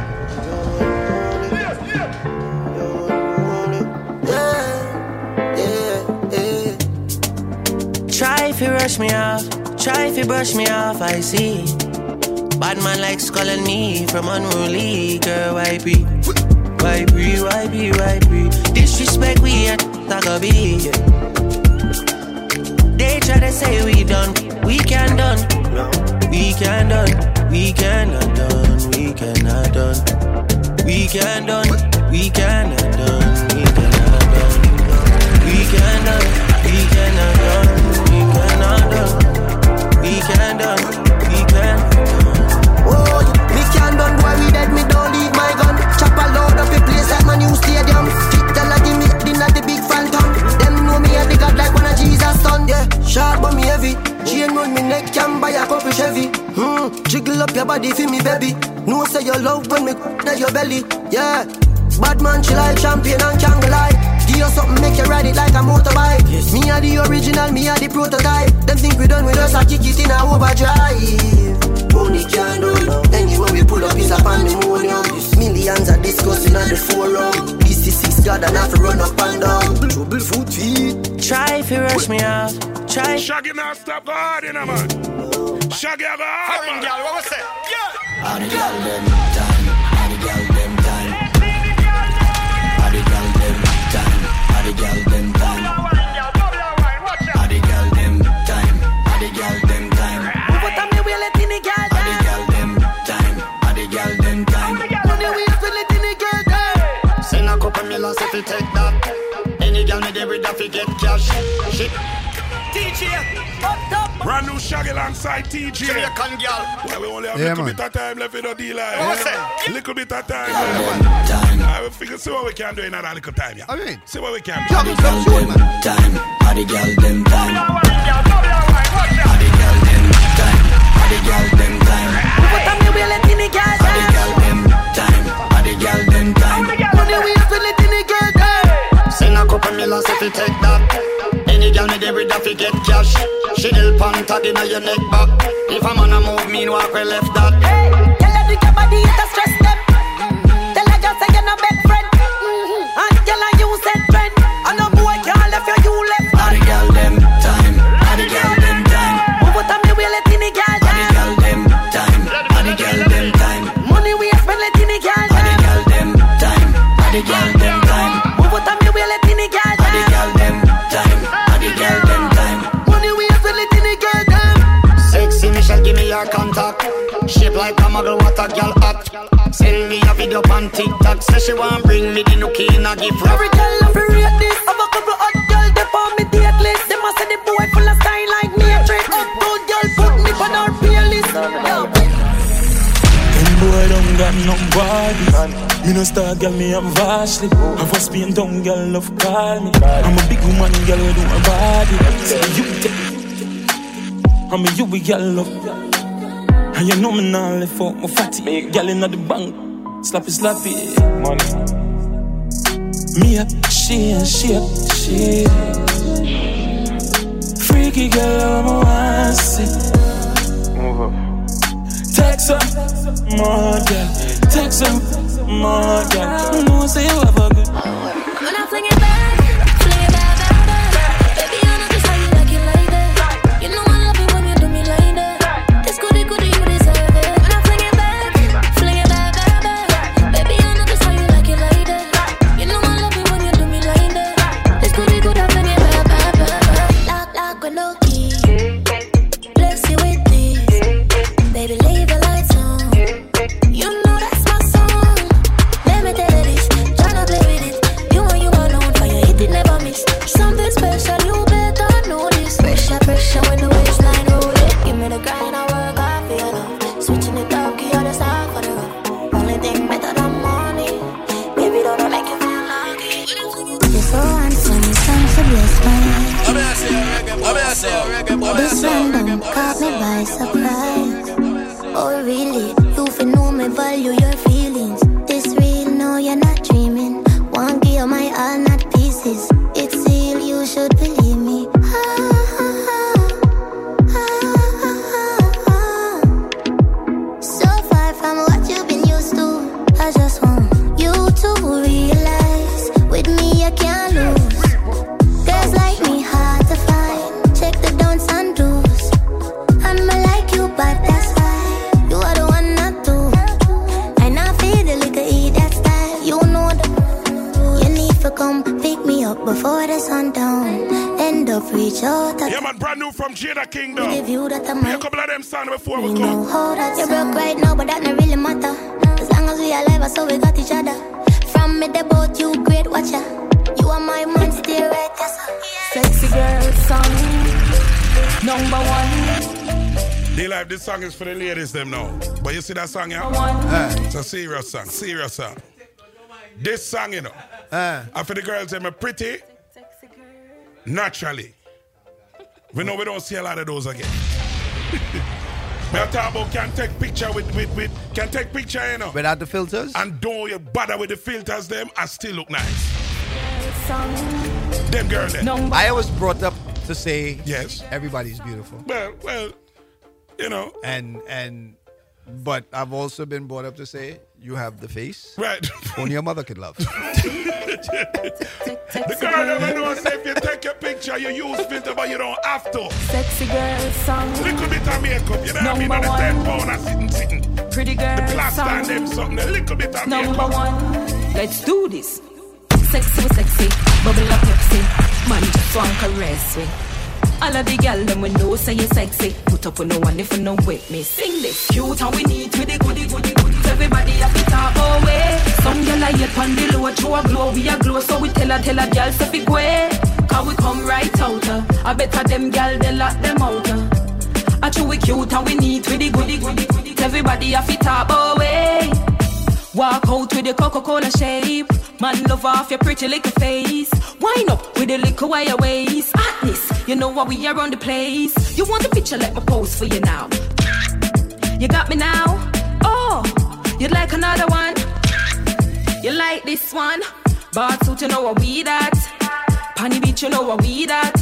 yeah, yeah. Try if you rush me off, try if you brush me off, I see. Bad man likes calling me from unruly girl, why be? Why be, why be, why be? Disrespect we at Tagabi. They try to say we done, we can done. We can done, we cannot done, we cannot done. We oh, can done, we cannot done, we cannot done. We can done, we cannot done, we cannot done. We can done, we can done. Oh, can done boy, we dead, me don't leave my gun. Chop a load up the place like my new stadium. Fit a give me dinner the big phantom. Them know me a the god like one of Jesus son. Yeah, sharp but me heavy. Chain round me neck, can buy a couple Chevy. Hmm, jiggle up your body for me baby. No say you love when me [LAUGHS] at your belly. Yeah, bad man she like champion and can't lie. Give you something, make you ride it like a motorbike. Me are the original, me are the prototype. Them think we done with us, I kick it in a overdrive. Money can't do Anywhere we pull up is a pandemonium Millions are discussing on the forum This is six God and have to run up and down Trouble foot feet Try if you rush me off, try. Shaggy now stop God, you know, man. Shaggy have a hard man. girl, what was that? Yeah. All the girl them time, all the girl them time. All the girl them time, all the girl them time. All the girl them time, all the girl them time. What time you will let in the girl All the girl them time, all the girl them time. Money we have to let in the girl time Send a couple millions if you take that. Any girl me there with that fi get cash. Shit. DJ, Brand new Shaggy alongside TJ. Jamaican girl. Well, we only have a Yeah, little man. bit of time left in the deal. What Yeah. Little bit of time. I will figure see what we can do in that little time. Yeah. I mean, see what we can do. All girl them time, all the girl them time. All girl them time, all girl them time. What time you will let in the girl All girl them time, all girl them time. Money we have to let in the girl time Send a couple millions if you take that. Any girl me there with fi get cash. She help on tag inna your neck back. If a man a move, mean walk we left that. Tell her the your body it a stress Send me video on TikTok. Say she want bring me the nookie in a gift wrap. Every girl love to rate this Have a couple hot girl they on me date list Them a say the boy full of style like Matrix Uptown girl put me on her playlist Yo, Them boy don't got nobody. Me no star girl, me am vastly. Have a Spain down girl, love call me. I'm a big woman, girl, we do my body. Say you take. I'm a you we girl love. And you know me now left out my fatty. Girl inna the bank, slappy slappy. Money. Me up, she and she up, she. Freaky girl, I'm a want see. Move up. Text her, more girl. Text her, more girl. No say you have a good. When I fling it song is for the ladies them now. But you see that song, yeah? Uh. It's a serious song, serious song. This song, you know. Uh. And for the girls, them are pretty. Naturally. We know we don't see a lot of those again. Me I talk about can take picture with, with, with can take picture, you know. Without the filters? And don't you bother with the filters them I still look nice. Them girl them. I was brought up to say yes, everybody's beautiful. Well, well, you know. And and but I've also been brought up to say you have the face. Right. Only your mother could love. [LAUGHS] The girl never know say if you take a picture, you use filter, but you don't have to. Sexy girl song, Little bit of makeup, you know what I mean? Number On the 10 one. pound and sitting, sitting. pretty girl The plaster song. and them something, a little bit of Number makeup. one, let's do this. Sexy, sexy, bubble up Pepsi. Man, just want caress me. All of the gal them we know say you sexy. Put up with no one if you know with me. Sing this cute and we need with the goody goody goody. Everybody have to talk our way. Some gal are yet on the low, through a glow, we a glow. So we tell her, tell her gal fi go away. Cause we come right out. uh. I better them gal they lock them out. uh. I true we cute and we neat with the goody goody goody. Everybody have to talk our way. Walk out with the Coca-Cola shape. Man, love off your pretty little face. Wind up with the little wire waist. Hotness, you know what we are on the place. You want a picture? Let me pose for you now. You got me now? Oh, you'd like another one? You like this one? Bar suit, you know what we that? Panny beach, you know what we that?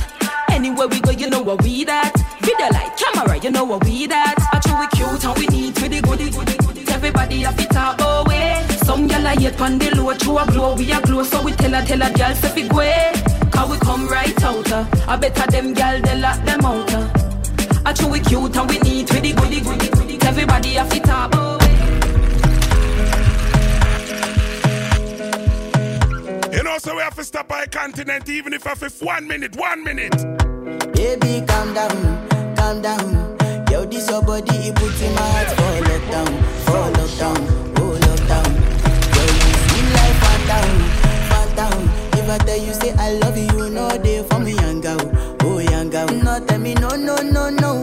Anywhere we go, you know what we that? Video like camera, you know what we that? I we cute and we need with the goody goody. Everybody have it out our way. Some gyal are yet on the low, through a glow, we a glow, so we tell her, tell her gyal say fi go. Cause we come right out. uh. I better them gyal they lock them out. uh. I true we cute and we neat with the goody goody goody. Everybody have it out our way. You know, so we have to stop by a continent, even if I have one minute, one minute. Baby, calm down, calm down. Yo, this your body, it puts in my heart for lockdown, for lockdown, oh lockdown. Yo, you feel like phantom, phantom. If I tell you say I love you, you know they for me young girl, oh young girl. No tell me no, no, no, no,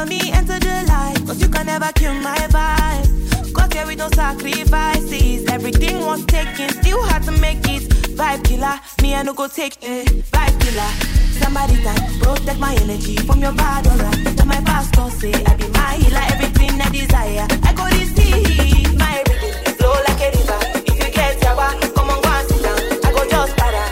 a me, enter the light. Cause you can never kill my vibe. Got here with no sacrifices. Everything was taken, still had to make it. Vibe killer, me I no go take it. Vibe killer. Somebody that protect my energy from your bad aura. Tell my pastor say I be my healer, everything I desire. I go deep, my rhythm flow like a river. If you get yawa, come on go and sit down. I go just para,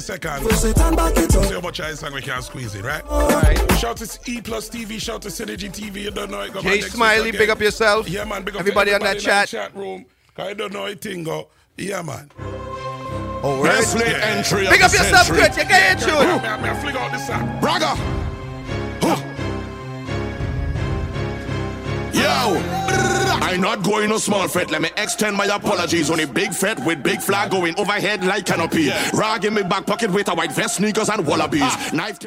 60 seconds. See how much ice and we can squeeze it, right? Alright. Shout out to E plus TV, shout out to Synergy TV, you don't know it. Jay Smiley, big up yourself. Yeah, man, big up everybody, everybody on that chat. chat room. I don't know it, Tingo. Yeah, man. Oh, right. Best entry Pick up yourself, Kurt. You can't shoot. Braga. I not going no small fete. Let me extend my apologies. Only big fete with big flag going overhead like canopy. Rag in my back pocket with a white vest, sneakers and wallabies. Ah. Knife.